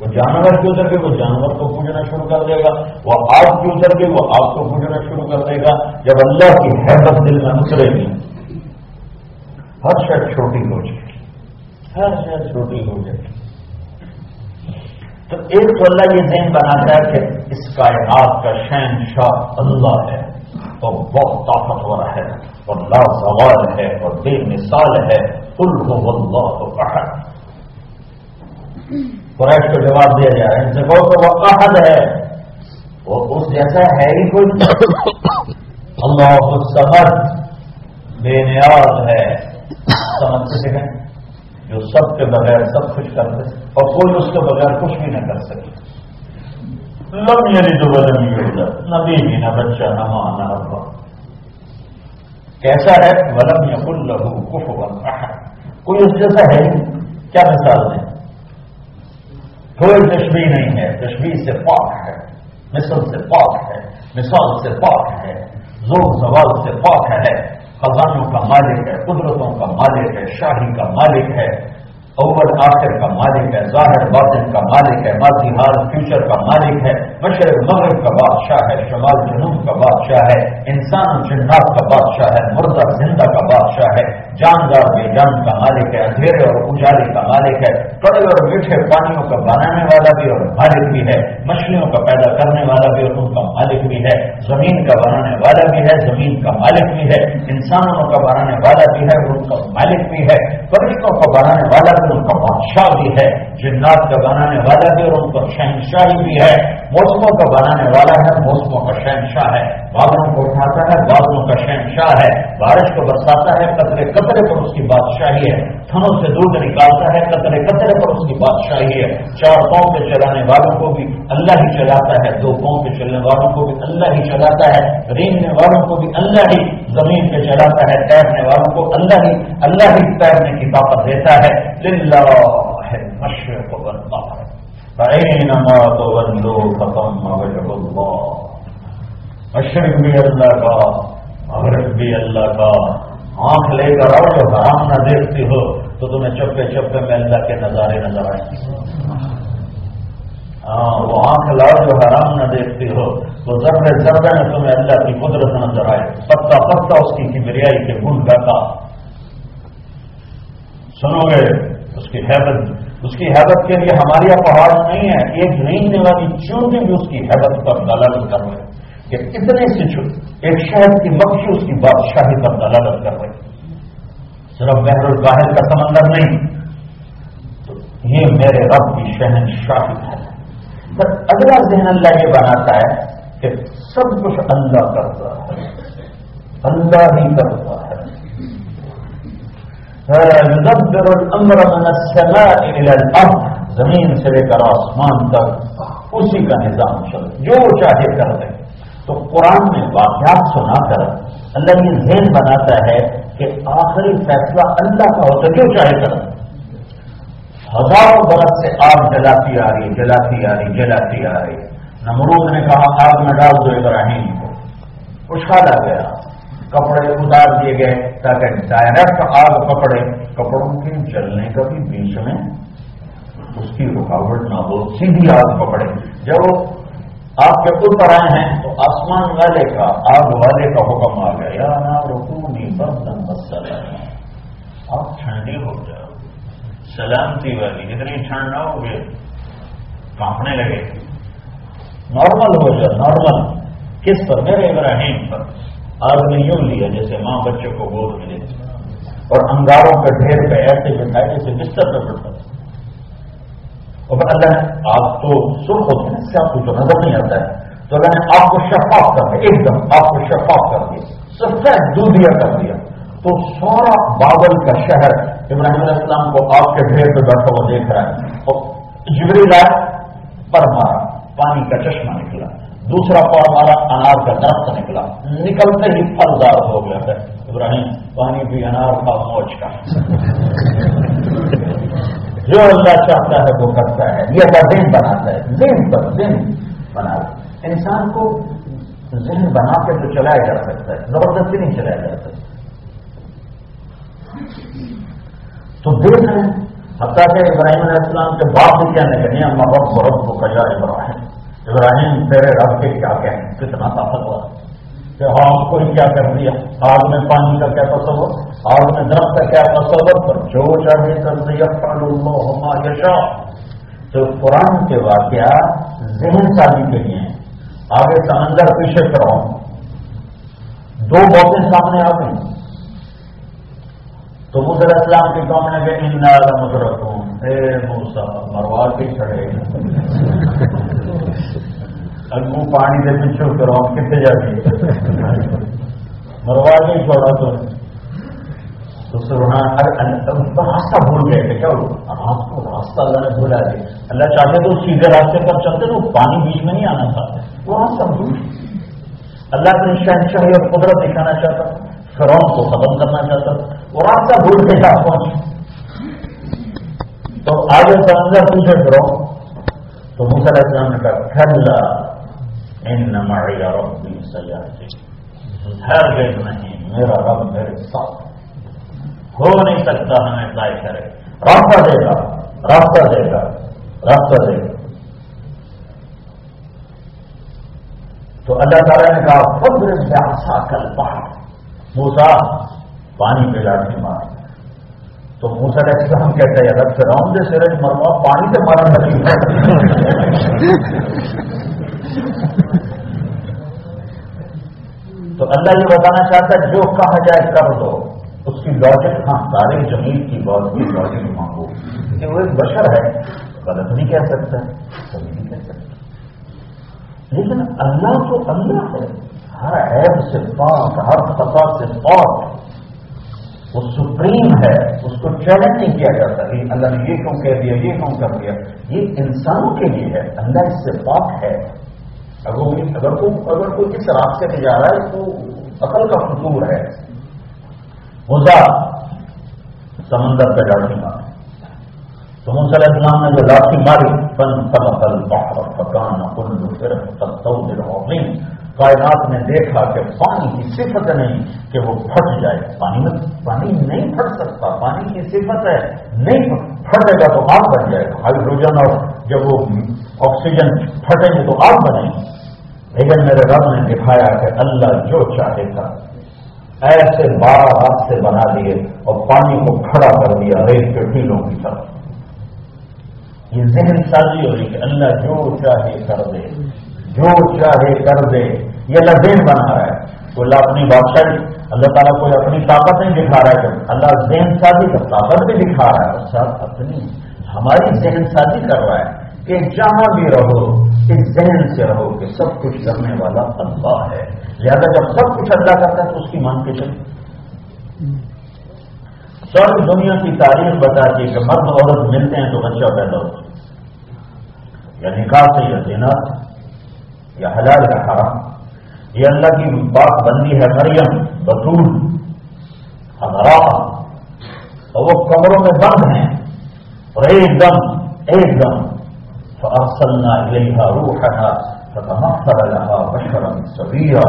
وہ جانور کی اتر گئی وہ جانور کو پوجنا شروع کر دے گا۔ وہ آگ کی اتر گئی وہ آگ کو پوجنا شروع کر دے گا۔ جب اللہ کی حیبت دل میں اترے گی، ہر شخص چھوٹی ہو جائے۔ گی ہر شخص چھوٹی ہو جائے۔ گی تو ایک تو اللہ یہ ذہن بناتا ہے کہ اس کائنات کا شہن شاہ اللہ ہے اور بہت طاقتور ہے اور لازوال ہے اور بے مثال ہے۔ کل اللہ تو کہا قریش کو جواب دیا جائے ان سے کہو کہ وہ احد ہے۔ وہ اس جیسا ہے ہی کوئی اللہ سمجھ بے نیاز ہے۔ سمجھ سے کہیں جو سب کے بغیر سب کچھ کر دے اور کوئی اس کے بغیر کچھ بھی نہ کر سکے۔ لم یعنی جو بدن یہ نہ بیوی نہ بچہ نہ ماں نہ ابا۔ کیسا ہے؟ ولم یا کل لہو کف کوئی اس جیسا ہے کیا مثال دیں؟ کوئی تشبیح نہیں ہے۔ تشبیح سے پاک ہے۔ مثل سے پاک ہے۔ مثال سے پاک ہے۔ زور زوال سے پاک ہے۔ خزانوں کا مالک ہے، قدرتوں کا مالک ہے، شاہی کا مالک ہے، اول آخر کا مالک ہے، ظاہر باطن کا مالک ہے، ماضی حال فیوچر کا مالک ہے، مشرق، مغرب کا بادشاہ ہے، شمال، جنوب کا بادشاہ ہے، انسان، جنات کا بادشاہ ہے مردہ زندہ کا بادشاہ ہے جاندار بے جان کا مالک ہے، اندھیرے اور اجالے کا مالک ہے، کڑے اور میٹھے پانیوں کا بنانے والا بھی اور مالک بھی ہے، مچھلیوں کا پیدا کرنے والا بھی اور ان کا مالک بھی ہے، زمین کا بنانے والا بھی ہے، زمین کا مالک بھی ہے، انسانوں کا بنانے والا بھی ہے ان کا مالک بھی ہے، پرندوں کا بنانے والا بھی ان کا بادشاہ بھی ہے۔ جنات کا بنانے والا بھی اور ان کا شہنشاہی بھی ہے۔ موسموں کا بنانے والا ہے، موسموں کا شہنشاہ ہے۔ بادلوں کو اٹھاتا ہے، بادلوں کا شہنشاہ ہے۔ بارش کو برساتا ہے، قطرے قطرے پر اس کی بادشاہی ہے۔ تھنوں سے دودھ نکالتا ہے، قطرے قطرے پر اس کی بادشاہی ہے۔ چار پاؤں پہ چلانے والوں کو بھی اللہ ہی چلاتا ہے، دو پاؤں پہ چلنے والوں کو بھی اللہ ہی چلاتا ہے۔ رینگنے والوں کو بھی اللہ ہی زمین پہ چلاتا ہے، تیرنے والوں کو اللہ ہی اللہ ہی تیرنے کی طاقت دیتا ہے۔ ہے مشرق بنتا ہے۔ ختم مشرق بھی اللہ کا، مغرب بھی اللہ کا۔ آنکھ لے کر آؤ جو حرام نہ دیکھتی ہو، تو تمہیں چپے چپے میں اللہ کے نظارے نظر آئیں۔ ہاں وہ آنکھ لاؤ جو حرام نہ دیکھتی ہو تو ضرب ضرب میں تمہیں اللہ کی قدرت نظر آئے۔ پتا پتا اس کی کبریائی کے گن کا۔ سنو گے اس کی حیبت، اس کی حیبت کے لیے ہماری پہاڑ نہیں ہے۔ ایک رینگنے والی چونکہ بھی اس کی حیبت پر دلالت کر رہے کہ اتنے سے چھوٹ ایک شہر کی مکھی اس کی بادشاہی پر دلالت کر رہے صرف بحر الباہر کا سمندر نہیں، تو یہ میرے رب کی شہن شاہی ہے۔ پر اگلا ذہن اللہ یہ بناتا ہے کہ سب کچھ اللہ کرتا ہے۔ اللہ ہی کرتا ہے۔ يدبر الامر من السماء الى الارض زمین سے لے کر آسمان تک اسی کا نظام چل جو چاہے کر دے۔ تو قرآن میں واقعات سنا کر اللہ یہ ذہن بناتا ہے کہ آخری فیصلہ اللہ کا ہوتا جو چاہے کر۔ ہزاروں برس سے آگ جلاتی آ رہی، جلاتی آ رہی، جلاتی آ رہی۔ نمرود نے کہا، آگ میں ڈال دو ابراہیم کو۔ خوشحال آ گیا۔ کپڑے اتار دیے گئے۔ تاکہ ڈائریکٹ آگ پکڑے کپڑوں کے جلنے کا بھی بیچ میں اس کی رکاوٹ نہ ہو سیدھی آگ پکڑے۔ جب آپ کے اتر آئے ہیں تو آسمان والے کا، آگ والے کا حکم آ گیا نا رکو نہیں برتن مسل آپ ٹھنڈی ہو جاؤ، سلامتی والی، جتنی ٹھنڈ نہ ہوگی کانپنے لگے۔ نارمل ہو جائے نارمل۔ کس پر؟ میرے ابراہیم پر۔ آدمی یوں لیا جیسے ماں بچوں کو گود میں لیتی اور انگاروں کے ڈھیر پہ ایسے بٹھائے جیسے بستر پہ بٹھا اور اللہ آپ تو سرخ ہوتے ہیں سے آپ کو جو نظر نہیں آتا ہے۔ تو اللہ نے آپ کو شفاف کر دیا، ایک دم آپ کو شفاف کر دیا، سفید دودھیا کر دیا۔ تو سارا بابل کا شہر ابراہیم علیہ السلام کو آپ کے ڈھیر پہ بیٹھا ہوا دیکھ رہا ہے۔ اور جبری لائے پر مارا، پانی کا چشمہ نکلا۔ دوسرا پڑ مارا انار کا درخت نکلا۔ نکلتے ہی پھلدار ہو گیا ہے ابراہیم، پانی بھی انار کا موج کا۔ جو اللہ چاہتا ہے وہ کرتا ہے۔ یہ اللہ دن بناتا ہے۔ دن پر دن بنا۔ انسان کو ذہن بنا کے تو چلایا جا سکتا ہے۔ زبردستی نہیں چلایا جا سکتا۔ تو دیکھ رہے ہیں حتیٰ کہ ابراہیم علیہ السلام کے باپ بھی کیا نہیں کرنی اما بہت بہت کو کیا ابراہیم ابراہیم، تیرے رب کے کیا کہیں کتنا طاقت ہوا کہ ہاں کوئی کیا کر دیا۔ آگ میں پانی کا کیا تصور؟ آگ میں درخت کا کیا تصور؟ پر جو چاہے کر دیا ہوما یشا تو قرآن کے واقعہ ذہن سازی کے لیے آگے سمندر پیچھے کرو۔ دو بوتیں سامنے آ گئی تو مدر اسلام کے قوم نے کہ ان مدرک ہوں اے موسا مروا کے چڑھے۔ کھڑے پانی کے پیچھے کرو کتنے جاتی مروا کے چھوڑا تو۔ راستہ بھول گئے تھے کیا رات کو راستہ اللہ نے بھولا دیا۔ اللہ چاہتے تو سیدھے راستے پر چلتے تو پانی بیچ میں نہیں آنا تھا وہ راستہ بھول اللہ کے شہنشاہی اور قدرت دکھانا چاہتا۔ فرون کو ختم کرنا چاہتا۔ وہ راستہ بھول کے ساتھ پہنچ تو آگے سمندر پوچھے کرو تو مسل اسلام نے کہا کھلا ان نماڑی سیاح ہر گیٹ نہیں میرا رب میرے ساتھ۔ ہو نہیں سکتا ہمیں طے کرے۔ راستہ دے گا راستہ دے گا راستہ دے گا۔ تو اللہ تعالیٰ نے کہا فضر سے آسا کل پہاڑ۔ موسا پانی پہ لاٹھی مار تو موسا ایسے ہم کہتے ہیں رب سے راؤنڈ سے سرج مروا، پانی سے مارا نہیں تو اللہ یہ بتانا چاہتا ہے جو کہا جائے کر دو۔ اس کی لاجک ہاں سارے زمین کی بہت کی لاجک مانگو۔ کہ وہ ایک بشر ہے، غلط نہیں کہہ سکتا کبھی نہیں کہہ سکتا۔ لیکن اللہ تو اللہ ہے۔ ہر عیب سے پاک، ہر خطا سے پاک وہ سپریم ہے۔ اس کو چیلنج نہیں کیا جاتا کہ اللہ نے یہ کیوں کہہ دیا، یہ کیوں کر دیا۔ یہ انسانوں کے لیے ہے۔ اللہ اس سے پاک ہے۔ اگر اگر کوئی اگر کوئی راستے میں جا رہا ہے، تو عقل کا فطور ہے۔ مزا سمندر پہ ڈالٹی مار تو علیہ السلام نے جو لاٹھی ماری فن فن فل باہر پکان کلو پھر کائنات نے دیکھا کہ پانی کی صفت نہیں کہ وہ پھٹ جائے۔ پانی میں پانی نہیں پھٹ سکتا۔ پانی کی صفت ہے، نہیں پھٹے گا تو آگ بن جائے۔ گا ہائیڈروجن اور جب وہ آکسیجن پھٹے گی تو آگ بنے گی لیکن میرے رب نے دکھایا کہ اللہ جو چاہے گا۔ ایسے بارہ راستے بنا دیے اور پانی کو کھڑا کر دیا ریت کے ٹیلوں کی طرف۔ یہ ذہن سازی ہو رہی کہ اللہ جو چاہے کر دے۔ جو چاہے کر دے۔ یہ اللہ دین بنا رہا ہے۔ تو اللہ اپنی بادشاہ اللہ تعالیٰ کوئی اپنی طاقت نہیں دکھا رہا ہے اللہ ذہن سازی کا طاقت بھی دکھا رہا ہے۔ ساتھ اپنی، ہماری ذہن سازی کر رہا ہے۔ کہ جہاں بھی رہو اس ذہن سے رہو کہ سب کچھ کرنے والا اللہ ہے۔ لہٰذا جب سب کچھ اللہ کرتا ہے تو اس کی مان کے چلے سب دنیا کی تاریخ بتاتی ہے کہ مرد عورت ملتے ہیں تو بچہ پیدا ہوتا یا نکاح سے، یا دینا یا حلال یا حرام۔ یہ اللہ کی بات بندی ہے مریم بطول ہمارا اور وہ کمروں میں بند ہیں۔ اور ایک دم ایک دم فارسلنا الیہا روحنا فتمثل لها بشرا سویا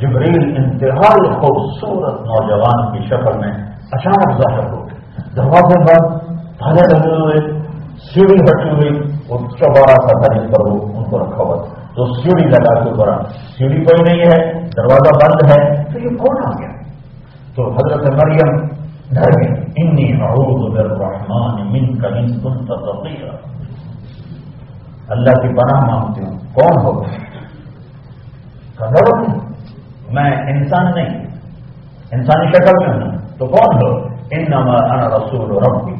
جبریل انتہائی خوبصورت نوجوان کی شکل میں اچانک ظاہر ہو گئے. دروازے بند تھالے لگے ہوئے، سیڑھی ہٹی ہوئی، وہ چوبارہ سا تاریخ پر وہ ان کو رکھا ہوا تو سیڑھی لگا کے اوپر سیڑھی کوئی نہیں ہے، دروازہ بند ہے. تو یہ کون آ گیا؟ تو حضرت مریم، ڈر گئی انی اعوذ بالرحمن من کا ان كنت تقيا اللہ کی پناہ مانگتی ہوں۔ کون ہو ڈرو میں انسان نہیں، انسانی شکل میں ہوں۔ تو کون ہو؟ ان انا رسول ربی۔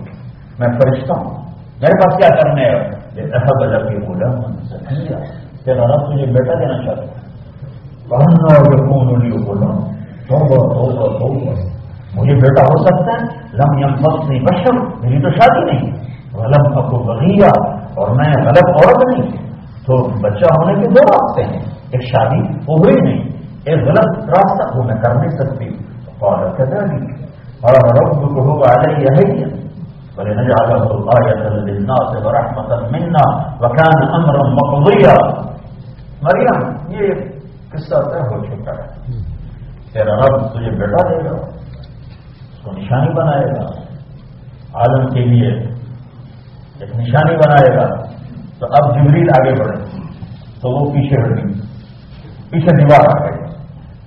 میں فرشتہ ہوں۔ میرے پاس کیا کرنے بولا تیرا رب تجھے بیٹا دینا چاہتا کہنا اور کون مجھے بیٹا ہو سکتا ہے؟ لم یم وقت نہیں بشر، میری تو شادی نہیں۔ غلط اب بغیا اور میں غلط عورت نہیں تو بچہ ہونے کے دو راستے ہیں۔ ایک شادی وہ ہوئی نہیں، ایک غلط راستہ وہ میں کر نہیں سکتی۔ عورت کا داری اور رب کو ہوگا یہی ہے ولنجعله آية للناس ورحمة منا وكان أمرا مقضيا مریم، یہ قصہ طے ہو چکا ہے۔ تیرا رب تجھے بیٹا دے گا، اس کو نشانی بنائے گا۔ عالم کے لیے ایک نشانی بنائے گا تو اب جبریل آگے بڑھے تو وہ پیچھے ہٹی پیچھے دیوار آ گئی۔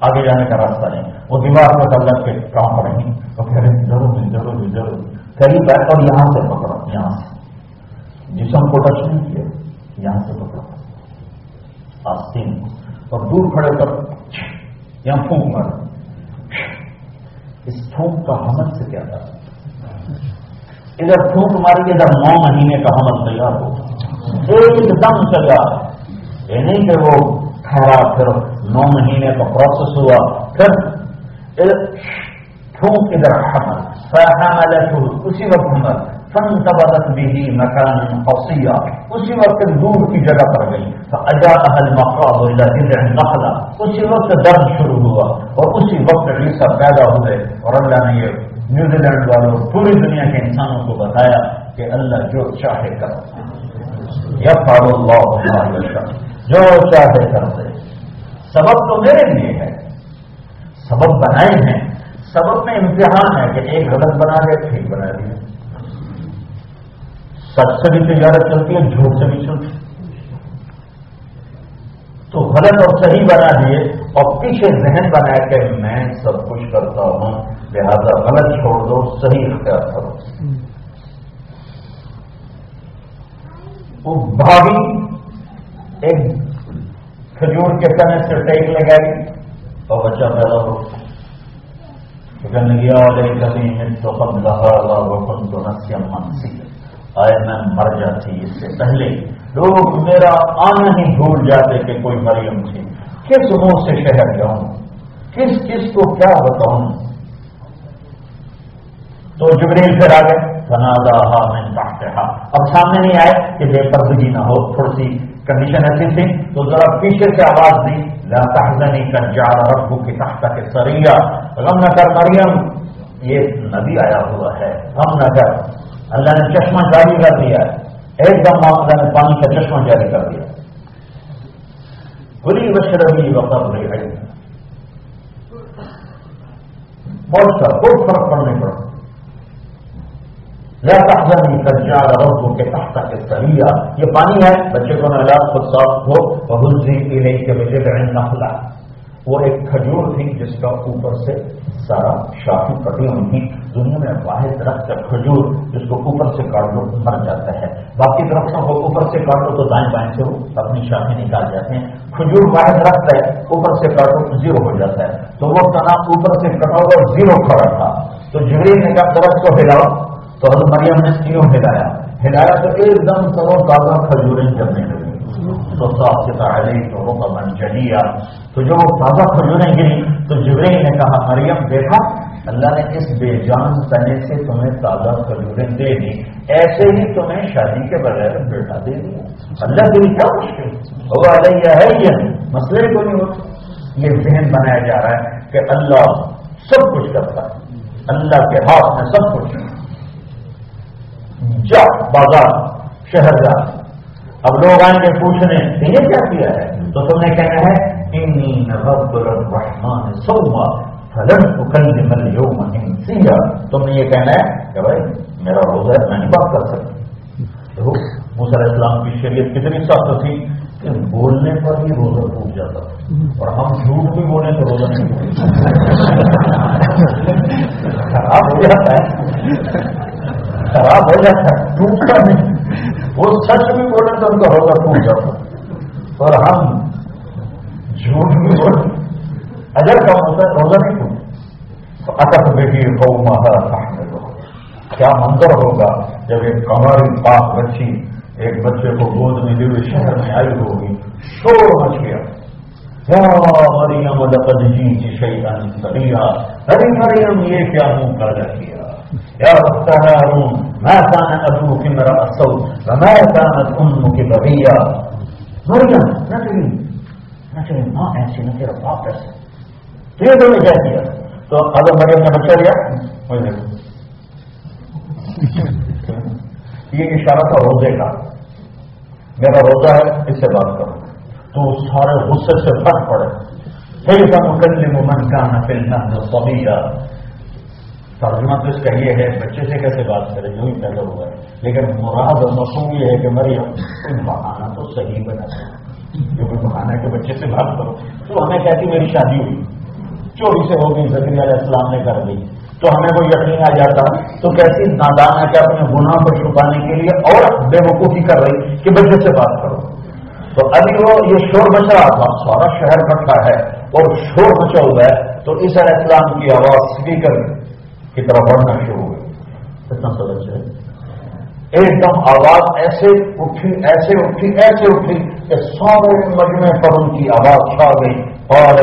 آگے جانے کا راستہ نہیں۔ وہ دیوار کو اللہ کے کام پڑیں گی۔ وہ کہہ رہے ضرور ضرور ضرور قریب ہے، اور یہاں سے پکڑا یہاں سے۔ جسم کو ٹچ نہیں کیا، یہاں سے پکڑا آستین اور دور کھڑے کر یہاں پھونک مار اس پھونک کا حمل سے کیا تھا؟ ادھر پھونک ماری ادھر نو مہینے کا حمل تیار ہو ایک دم چلا یہ نہیں کہ وہ ٹھہرا پھر نو مہینے کا پروسیس ہوا، پھر پھونک ادھر حمل۔ فحملته، اسی وقت حمل۔ عمر فانتبضت به مكان قصيا۔ اسی وقت دور کی جگہ پر گئی۔ فاجاءها المقاض الى جذع اسی وقت درد شروع ہوا اور اسی وقت عیسیٰ پیدا ہوئے اور اللہ نے یہ نیوزی لینڈ والوں، پوری دنیا کے انسانوں کو بتایا کہ اللہ جو چاہے کر یفعل اللہ جو چاہے کر دے سبب تو میرے لیے ہے۔ سبب بنائے ہیں۔ سبب میں امتحان ہے کہ ایک غلط بنا دیا ٹھیک بنا دیا سچ سے بھی تجارت چلتی ہے، جھوٹ سے بھی چلتی تو غلط اور صحیح بنا دیے اور پیچھے ذہن بنایا کہ میں سب کچھ کرتا ہوں۔ لہذا غلط چھوڑ دو، صحیح اختیار کرو۔ وہ بھاگی ایک کھجور کے کنے سے ٹیک لگائی اور بچہ پیدا ہو تو آئے، میں مر جاتی، اس سے پہلے۔ لوگ میرا آنا ہی بھول جاتے کہ کوئی مریم تھی۔ کس منہ سے شہر جاؤں؟ کس کس کو کیا بتاؤں؟ تو جبریل پھر آ گئے بنا میں اب سامنے نہیں آئے کہ بے پردگی نہ ہو، تھوڑی سی کنڈیشن ایسی تھی۔ تو ذرا پیچھے سے آواز دی، لا تحزنی کر جا ربو کی تحت کے سریا غم نہ کر مریم، یہ نبی آیا ہوا ہے، غم نہ کر۔ اللہ نے چشمہ جاری کر دیا ایک دم اللہ نے پانی کا چشمہ جاری کر دیا۔ بری بشربی وقت نہیں ہے بہت سا بہت فرق پڑنے پڑا تحزن کے تحت کے یہ پانی ہے، بچے کو ناجات خود صاف ہو بہت سی کی نہیں کہ مجھے نہ کھلا وہ ایک کھجور تھی جس کا اوپر سے سارا شاخی کٹی ہوئی تھی دنیا میں واحد درخت کا کھجور جس کو اوپر سے کاٹ لو، مر جاتا ہے۔ باقی درختوں کو اوپر سے کاٹو تو دائیں بائیں سے وہ اپنی شاخیں نکال جاتے ہیں۔ کھجور واحد درخت ہے اوپر سے کاٹو، زیرو ہو جاتا ہے۔ تو وہ تنا اوپر سے کٹا ہوا زیرو کھڑا تھا۔ تو جگڑی نے کہا، درخت کو ہلاؤ۔ تو حضرت مریم نے کیوں ہلایا ہلایا تو ایک دم کرو تازہ کھجوریں جمنے لگی تو صاف سے تعلیم تو وہ من چلیا تو جو تازہ کھجوریں گری تو جبری نے کہا، مریم، دیکھا، اللہ نے اس بے جان تنے سے تمہیں تازہ کھجوریں دے دی. ایسے ہی تمہیں شادی کے بغیر بیٹا دے دیا. اللہ کے لیے کیا مشکل؟ ہے یہ. مسئلے کو نہیں ہوتا. یہ ذہن بنایا جا رہا ہے کہ اللہ سب کچھ کرتا ہے. اللہ کے ہاتھ میں سب کچھ جا بازار، شہر جا۔ اب لوگ آئیں گے پوچھنے، یہ کیا کیا ہے؟ تو تم نے کہنا ہے سوا فلن کل مل یوم سیا تم نے یہ کہنا ہے کہ بھائی، میرا روزہ ہے، میں نہیں بات کر سکتی دیکھو موسر اسلام کی شریعت کتنی سخت تھی کہ بولنے پر ہی روزہ ٹوٹ جاتا۔ اور ہم جھوٹ بھی بولیں تو روزہ نہیں خراب ہو جاتا ہے۔ خراب ہو جاتا ہے، ٹوٹتا نہیں۔ وہ سچ بھی بولے تو ان کا ہوگا ٹوٹ جاتا۔ اور ہم جھوٹ بھی بولے اگر کم ہوتا ہے، روزہ نہیں ٹوٹ تو بیٹی ہو مہارا کیا منظر ہوگا جب ایک کمر پاک بچی، ایک بچے کو گود میں ہوئے شہر میں آئی ہوگی۔ شور مچ گیا۔ مریم، لقد جی شیئا سریا ارے مریم، یہ کیا منہ کر يا أخت هارون ما كان أبوك امرأ السوء وما كانت أمك بغية. مريم نتري. نتري ما أنسي نتري باكس تريد أن أجاب يا تو هذا مريم نبشر يا مريم. یہ اشارہ تھا روزے کا. میرا روزہ ہے اس سے بات کرو تو سارے غصے سے پھٹ پڑے. پھر کا مکلم من کان فی النهر صبیرا ترجمہ تو اس کا یہ ہے، بچے سے کیسے بات کرے؟ جو ہی پیدا ہوا ہے۔ لیکن مراد اور مصوم یہ ہے کہ مریم تم بہانا تو صحیح بنا جو بہانا ہے کہ بچے سے بات کرو۔ تو ہمیں کہتی میری شادی ہوئی۔ چوری سے ہو گئی زکری علیہ السلام نے کر دی۔ تو ہمیں کوئی یقین آ جاتا۔ تو کیسی نادان ہے کہ اپنے گناہ کو چھپانے کے لیے اور بے وقوفی کر رہی کہ بچے سے بات کرو۔ تو ابھی وہ یہ شور مچ رہا تھا، سارا شہر کٹھا ہے اور شور مچا ہوا ہے۔ تو اس علیہ السلام کی آواز اسپیکر کی طرف بڑھنا شروع ہوئی اتنا ہے؟ ایک دم آواز ایسے اٹھی ایسے اٹھی ایسے اٹھی کہ سارے مجمے پر ان کی آواز چھا گئی۔ اور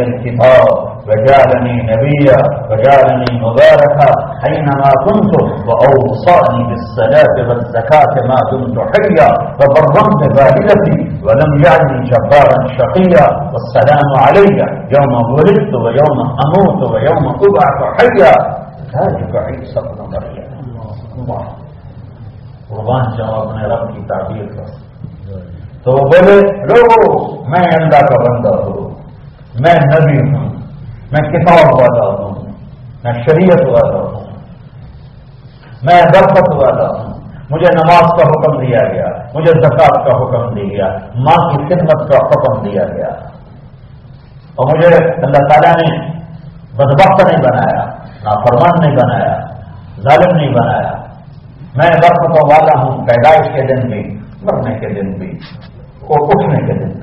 الكتاب۔ وجعلني نبيا وجعلني مباركا حينما كنت وأوصاني بالصلاة والزكاة ما دمت حيا فبرمت والدتي ولم يعني جبارا شقيا والسلام علي يوم ولدت ويوم أموت ويوم أبعث حيا. ذلك عيسى بن مريم. قربان جواب نے رب کی تعبیر کر تو بولے لوگوں میں اللہ کا بندہ ہوں میں نبی ہوں میں کتاب والا ہوں، میں شریعت والا ہوں، میں برکت والا ہوں۔ مجھے نماز کا حکم دیا گیا، مجھے زکات کا حکم دیا گیا، ماں کی خدمت کا حکم دیا گیا۔ اور مجھے اللہ تعالیٰ نے بدبخت نہیں بنایا، نافرمان نہیں بنایا، ظالم نہیں بنایا۔ میں برکت والا ہوں، پیدائش کے دن بھی، مرنے کے دن بھی، اور اٹھنے کے دن بھی۔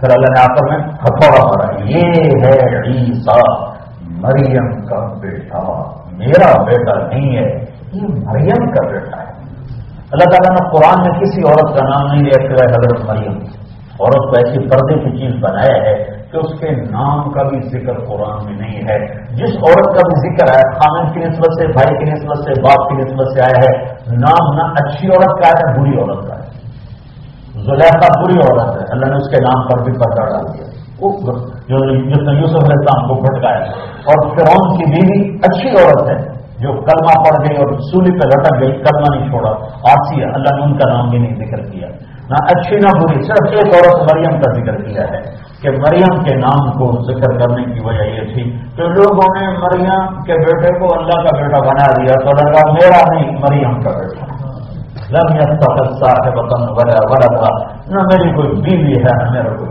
پھر اللہ نے آخر میں ہتھوڑا مارا، یہ ہے عیسیٰ، مریم کا بیٹا۔ میرا بیٹا نہیں ہے، یہ مریم کا بیٹا ہے۔ اللہ تعالیٰ نے قرآن میں کسی عورت کا نام نہیں لیا کہ حضرت مریم۔ عورت کو ایسی پردے کی چیز بنایا ہے کہ اس کے نام کا بھی ذکر قرآن میں نہیں ہے۔ جس عورت کا بھی ذکر ہے خامن کی نسبت سے، بھائی کی نسبت سے، باپ کی نسبت سے آیا ہے، نام نہ اچھی عورت کا ہے نہ بری عورت کا ہے زلیخا بری عورت ہے۔ اللہ نے اس کے نام پر بھی پردہ ڈال دیا۔ جو جس نے یوسف علیہ السلام کو پھٹکایا اور فرون کی بیوی اچھی عورت ہے، جو کلمہ پڑ گئی اور سولی پہ لٹک گئی، کلمہ نہیں چھوڑا۔ آسی ہے اللہ نے ان کا نام بھی نہیں ذکر کیا۔ نہ اچھی نہ بری، صرف ایک عورت مریم کا ذکر کیا ہے کہ مریم کے نام کو ذکر کرنے کی وجہ یہ تھی کہ لوگوں نے مریم کے بیٹے کو اللہ کا بیٹا بنا دیا تو لگا، میرا نہیں، مریم کا بیٹا۔ لم يتخذ صاحبة ولا ولدا نملك بها miracle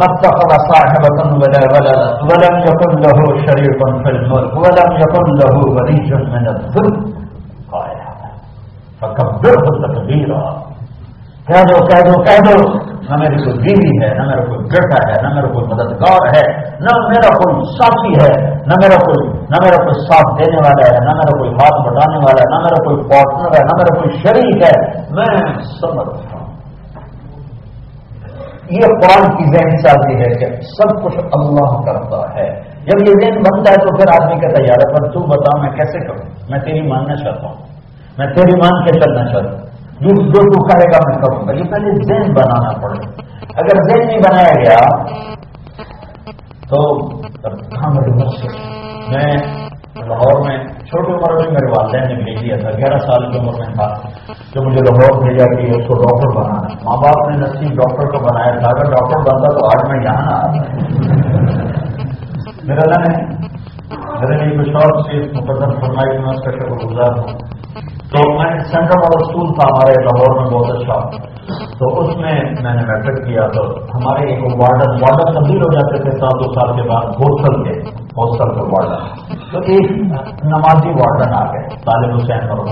متخذ صاحبة ولا ولد. ولم يكن له شريك في الملك. ولم يكن له ولي من الذل. قائل. فكبره تكبيرا. کہہ دو کہہ دو کہہ دو نہ میری کوئی بیوی ہے، نہ میرا کوئی بیٹا ہے، نہ میرا کوئی مددگار ہے، نہ میرا کوئی ساتھی ہے، نہ میرا کوئی، نہ میرا کوئی ساتھ دینے والا ہے، نہ میرا کوئی ہاتھ بٹانے والا ہے، نہ میرا کوئی پارٹنر ہے، نہ میرا کوئی شریک ہے۔ میں سمجھ ہوں۔ یہ قرآن کی ذہن سازی ہے کہ سب کچھ اللہ کرتا ہے۔ جب یہ ذہن بنتا ہے تو پھر آدمی کہتا ہے یار پر تو بتا میں کیسے کروں؟ میں تیری ماننا چاہتا ہوں۔ میں تیری مان کے چلنا چاہتا ہوں۔ جو جو تو کرے گا میں کروں گا۔ یہ پہلے ذہن بنانا پڑے۔ اگر ذہن نہیں بنایا گیا، تو میں لاہور میں چھوٹی عمر میں میرے والدین نے بھیج دیا تھا، گیارہ سال کی عمر میں تھا، جو مجھے لاہور بھیجا کہ اس کو ڈاکٹر بنانا ماں باپ نے نصیب ڈاکٹر کو بنایا تھا۔ اگر ڈاکٹر بنتا تو آج میں یہاں نہ آتا۔ میرا اللہ نے میرے لیے کچھ اور چیز مقدم فرمائی میں اس کا شکر گزار ہوں۔ تو میں سینٹرل اور اسکول تھا، ہمارے لاہور میں بہت اچھا۔ تو اس میں میں نے میٹرک کیا تو ہمارے ایک وارڈن وارڈن تبدیل ہو جاتے تھے سال دو سال کے بعد ہوسٹل کے ہوسٹل کے وارڈن۔ تو ایک نمازی وارڈن آ گئے، طالب حسین اور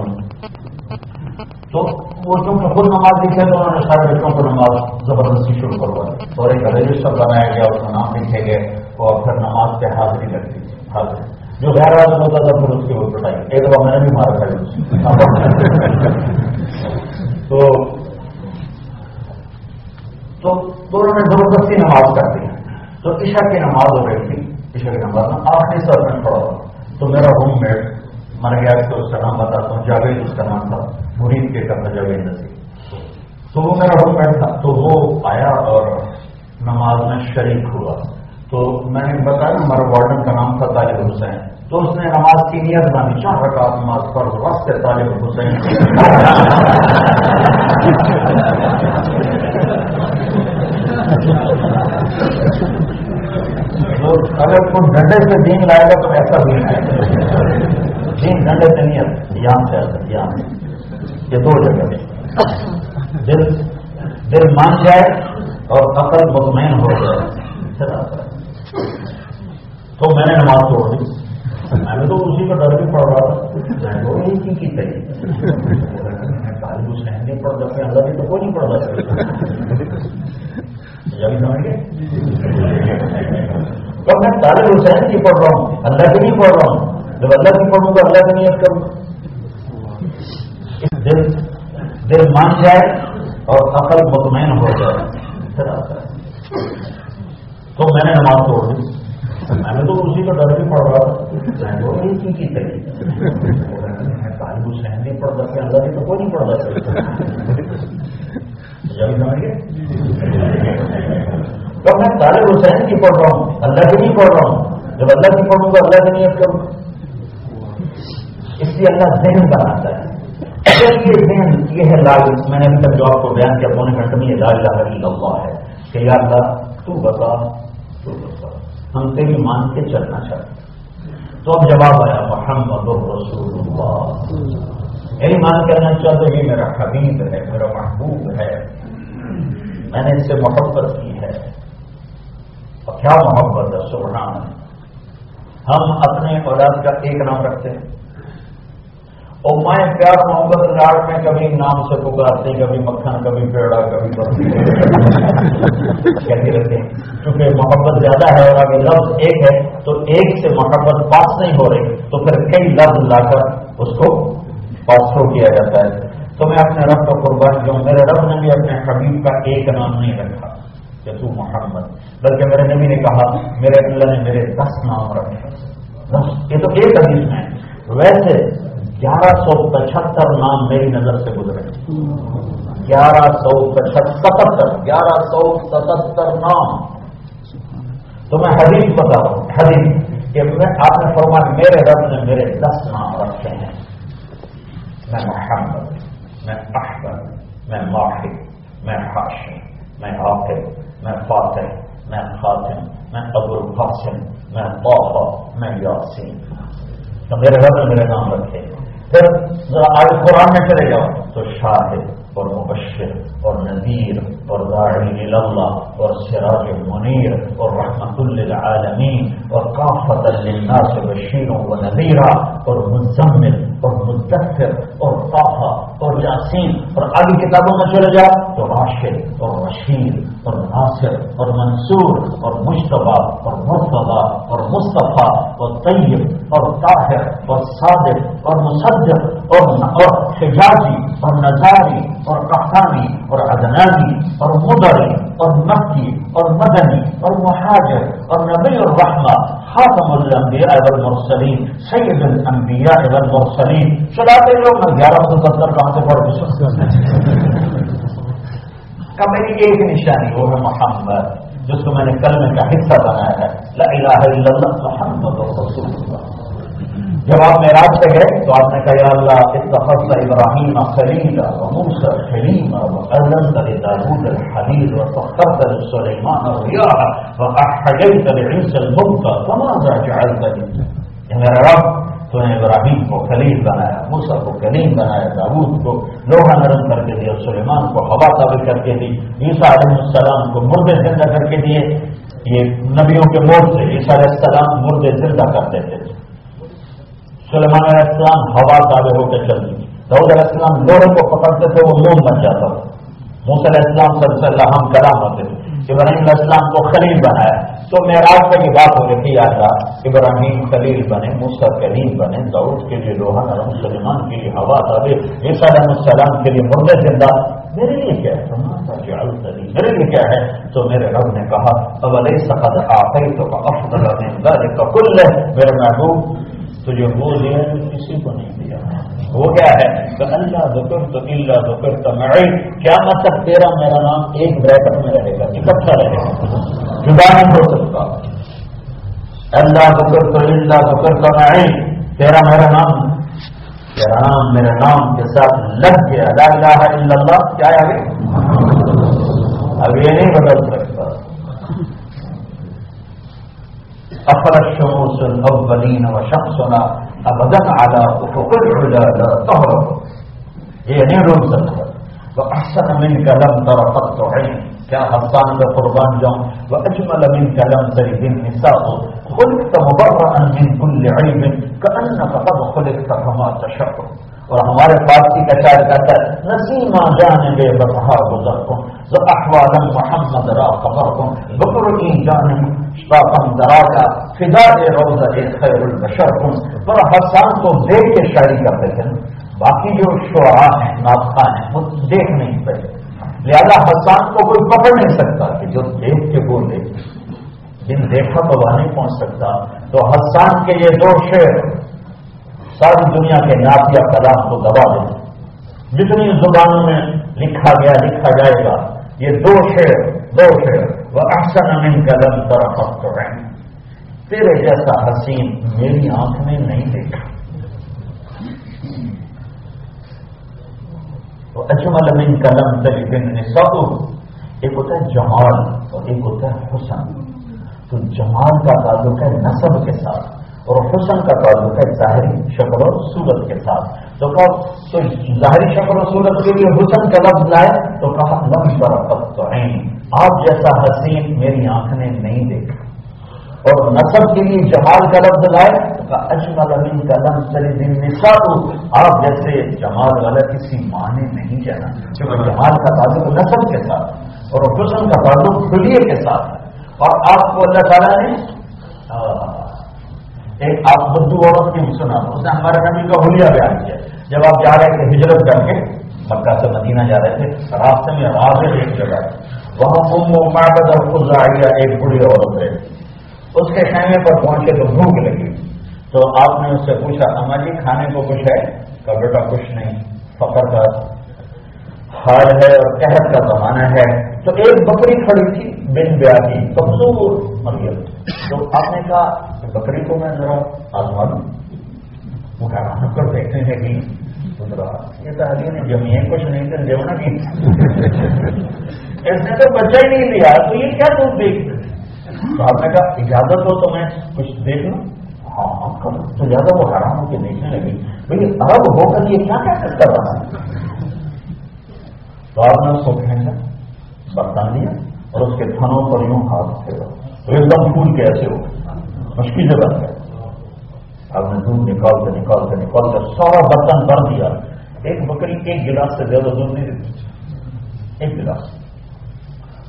تو وہ چونکہ خود نماز لکھے تو انہوں نے سارے بچوں کو نماز زبردستی شروع کروائی اور ایک رجسٹر بنایا گیا، اس کا نام لکھے گئے۔ اور پھر نماز پہ حاضری لگتی تھی حاضری جو غیر حاضر ہوتا تھا پھر اس کی وہ پٹائی۔ ایک دفعہ میں نے بھی مارا تھا۔ تو تو دونوں نے زبردستی نماز کر دی۔ تو عشا کی نماز ہو رہی تھی۔ عشا کی نماز میں آخری سر میں کھڑا تو میرا روم میٹ مر گیا تو اس کا نام بتاتا ہوں۔ جاوید اس کا نام تھا۔ مرید کے کرتا جاوید نصیب تو وہ میرا روم میٹ تھا۔ تو وہ آیا اور نماز میں شریک ہوا۔ تو میں نے بتایا ہمارا وارڈن کا نام تھا طالب حسین۔ تو اس نے نماز کی نیت بانی چار رکعت نماز پر وقت طالب حسین۔ اگر کوئی ڈنڈے سے دین لائے گا تو ایسا بھی ہے دین ڈنڈے سے نہیں یہاں سے یہاں یہ دو جگہ دل دل مان جائے اور عقل مطمئن ہو جائے۔ تو میں نے نماز توڑ دی۔ میں نے تو اسی کا ڈر بھی پڑ رہا تھا۔ میں نے کی تعلیم نے نہیں پڑھ سکتے اللہ بھی تو کوئی نہیں پڑھ سکتے میں طالب حسین کی پڑھ رہا ہوں۔ اللہ کی نہیں پڑھ رہا ہوں۔ جب اللہ کی پڑھوں گا، اللہ کی نیت کروں۔ دل دل مان جائے اور عقل مطمئن ہو جائے۔ تو میں نے نماز توڑ دی۔ میں نے تو اسی کا ڈر بھی پڑھ رہا تھا۔ کی طالب حسین نہیں پڑھ سکتے اللہ کی تو کوئی نہیں پڑھ سکتے گئے تو میں طالب حسین کی پڑھ رہا ہوں اللہ کی نہیں پڑھ رہا ہوں۔ جب اللہ کی پڑھوں گا اللہ کی نیت کروں اس لیے اللہ ذہن بناتا ہے۔ یہ ذہن یہ ہے لال میں نے ابھی تک جو آپ کو بیان کیا پونے گھنٹے میں یہ لال لمبا ہے کہ یا اللہ تو بتا۔ ہم تیری مان کے چلنا چاہتے تو اب جواب آیا محمد رسول اللہ میری یعنی مان کرنا چاہتے یہ میرا حبیب ہے، میرا محبوب ہے۔ میں نے اس سے محبت کی ہے۔ اور کیا محبت ہے؟ سبحان ہم اپنے اولاد کا ایک نام رکھتے ہیں۔ اور میں پیار محبت لاٹ میں کبھی نام سے پکارتے، کبھی مکھن، کبھی پیڑا، کبھی کہتے رہتے ہیں، کیونکہ محبت زیادہ ہے اور اگر لفظ ایک ہے، تو ایک سے محبت پاس نہیں ہو رہی، تو پھر کئی لفظ لا کر اس کو پاس ہو کیا جاتا ہے۔ تو میں اپنے رب کو قربان کیوں؟ میرے رب نے بھی اپنے حبیب کا ایک نام نہیں رکھا، کہ تو محمد بلکہ میرے نبی نے کہا، میرے اللہ نے میرے دس نام رکھے۔ دس یہ تو ایک حدیث میں ویسے گیارہ سو پچہتر نام میری نظر سے گزرے گیارہ سو پچہتر ستہتر گیارہ سو ستہتر نام۔ تو میں حدیث بتا رہا ہوں، حدیث کہ میں آپ نے فرمایا میرے رب نے میرے دس نام رکھے ہیں۔ میں محمد، میں احمد، میں ماہر، میں حاشم، میں عاقب میں فاتح، میں خاتم، میں ابو القاسم میں طاہا میں یاسین۔ تو میرے رب نے میرے نام رکھے پھر ذرا آج قرآن میں چلے جاؤ تو شاہد اور مبشر اور نذیر اور داڑی اللہ اور سراج منیر اور رحمت للعالمین اور کافت للناس بشیر و نذیرہ اور مزمل اور مدثر اور طاحہ اور یاسین اور آگے کتابوں میں چلے جاؤ تو راشد اور رشید اور ناصر اور منصور اور مشتبہ اور مرتبہ اور مصطفیٰ اور طیب اور طاہر اور صادق اور مصدق اور حجاجی اور نظاری اور کحانی اور ادنانی اور مدری اور مکی اور مدنی اور مہاجر اور نبی الرحمہ خاتم الانبیاء والمرسلین سید الانبیاء والمرسلین چلاتے لوگ میں گیارہ سو ستر کہاں سے پڑھ سکتا کا میری ایک نشانی وہ ہے محمد جس کو میں نے کلمے کا حصہ بنایا ہے لا الہ الا جب آپ معراج پہ گئے تو آپ نے کہا اللہ اتفق ابراہیم خلیل موسى حلیم وأذنت لداود الحليل وسخرت لسليمان الرياح وأحييت لعيسى الموتى فماذا جعلت لي يا میرا رب، تو نے ابراہیم کو خلیل بنایا موسا کو کلیم بنایا داود کو لوہا نرم کر کے دیا، سلیمان کو ہوا قابل کر کے دی، عیسیٰ علیہ السلام کو مردے زندہ کر کے دیے۔ یہ نبیوں کے موت سے عیسیٰ علیہ السلام مردے زندہ کرتے تھے۔ سلمان علیہ السلام ہوا تابع ہو کے چلتی تھی دعود علیہ السلام لوہے کو پکڑتے تھے، وہ موم بن جاتا تھا۔ موسیٰ علیہ السلام سب سے اللہ ہم کلام ہوتے تھے۔ ابراہیم علیہ السلام کو خلیل بنایا۔ تو معراج پہ یہ بات ہو رہی تھی، یاد رہا، ابراہیم خلیل بنے موسا کلیم بنے دعود کے لیے لوہا نرم سلمان کے لیے ہوا دبے عیسیٰ علیہ السلام کے لیے مردے زندہ۔ میرے لیے کیا ہے؟ میرے لیے کیا ہے؟ تو میرے رب نے کہا اب علیہ سقد آخری تو افضل میرے محبوب تجھے وہ دیا کسی کو نہیں دیا۔ وہ کیا ہے؟ کہ اللہ ذکر تو اللہ ذکر تو میں کیا مطلب تیرا میرا نام ایک بریکٹ میں رہے گا؟ اکٹھا رہے گا۔ جدا نہیں ہو سکتا۔ اللہ ذکر تو اللہ ذکر تو میں تیرا میرا نام۔ تیرا نام میرے نام کے ساتھ لگ گیا۔ لا الہ الا اللہ۔ کیا آگے؟ اب یہ نہیں بدل سکتا أخرى الشموس الأولين وشمسنا أبدا على أفق العلا لا تهرب هي نير سكر وأحسن منك لم تر قط عين. يا حسان قربان جم وأجمل منك لم تره النساء. خلقت مبرأ من كل عيب. كأنك قد خلقت كما تشاء اور ہمارے پاس کی کچار کہتا ہے نسیما جانے بے بسہا گزر احوال محمد را خبر کو بکر کی جان شاقم درا کا فدا روز خیر البشر کو پر حسان کو دیکھ کے شاعری کرتے تھے باقی جو شعرا ہیں ناخان ہیں، وہ دیکھ نہیں پائے. لہذا حسان کو کوئی پکڑ نہیں سکتا کہ جو دیکھ کے بولے. جن دیکھا تو وہ نہیں پہنچ سکتا. تو حسان کے یہ دو شعر ساری دنیا کے نافیہ کلام کو دبا دیں جتنی زبانوں میں لکھا گیا، لکھا جائے گا. یہ دو شعر دو شعر۔ وہ اکثر امین قدم طرف تیرے جیسا حسین میری آنکھ میں نہیں دیکھا۔ تو اجمل امین قلم تری دن سب ایک ہوتا ہے جمال اور ایک ہوتا ہے حسن۔ تو جمال کا تعلق ہے نصب کے ساتھ اور حسن کا تعلق ہے ظاہری شکل اور صورت کے ساتھ۔ تو تو ظاہری شکل اور صورت کے لیے حسن کا لفظ لائے تو کہا لم برفت تو آپ جیسا حسین میری آنکھ نے نہیں دیکھا۔ اور نصب کے لیے جمال کا لفظ لائے تو کہا، اجمل امین کا لفظ چلے دن نسا تو آپ جیسے جمال والا کسی ماں نے نہیں جانا، کیونکہ جمال کا تعلق نصب کے ساتھ اور حسن کا تعلق خلیے کے ساتھ۔ اور آپ کو اللہ تعالیٰ نے ایک آپ بدو عورت کی بھی سنا، اس نے ہمارے نبی کا حلیہ بیان کیا۔ جب آپ جا رہے تھے ہجرت کر کے، مکہ سے مدینہ جا رہے تھے، راستے میں واضح ایک جگہ، وہاں ام مارکت اور خود ایک بڑی عورت ہے اس کے خیمے پر پہنچے تو بھوک لگی۔ تو آپ نے اس سے پوچھا، اما جی کھانے کو کچھ ہے؟ کہ بیٹا، کچھ نہیں، فخر کا حال ہے اور قحط کا زمانہ ہے۔ تو ایک بکری کھڑی تھی، بن بیاہی کمزور مریم تو آپ نے کہا، بکری کو میں ذرا آزما دوں وہ حیران کر دیکھتے ہیں کہ یہ تو علی کچھ نہیں کر اس نے تو بچہ ہی نہیں لیا، تو یہ کیا دودھ دیکھ تو آپ نے کہا، اجازت ہو تو میں کچھ دیکھ لوں؟ ہاں, ہاں، تو زیادہ وہ حیران ہو کے دیکھنے لگی۔ بھائی ارب ہو کر یہ کیا کیا کر رہا ہے تو آپ نے اس کو پھینکا برتن لیا اور اس کے تھنوں پر یوں ہاتھ پھیرا۔ تو ایک دم پھول کے ایسے ہو مشکل سے بن گئے۔ آپ نے دودھ نکال کر نکال نکال سارا برتن بھر دیا۔ ایک بکری ایک گلاس سے زیادہ دودھ نہیں دیتی۔ ایک گلاس۔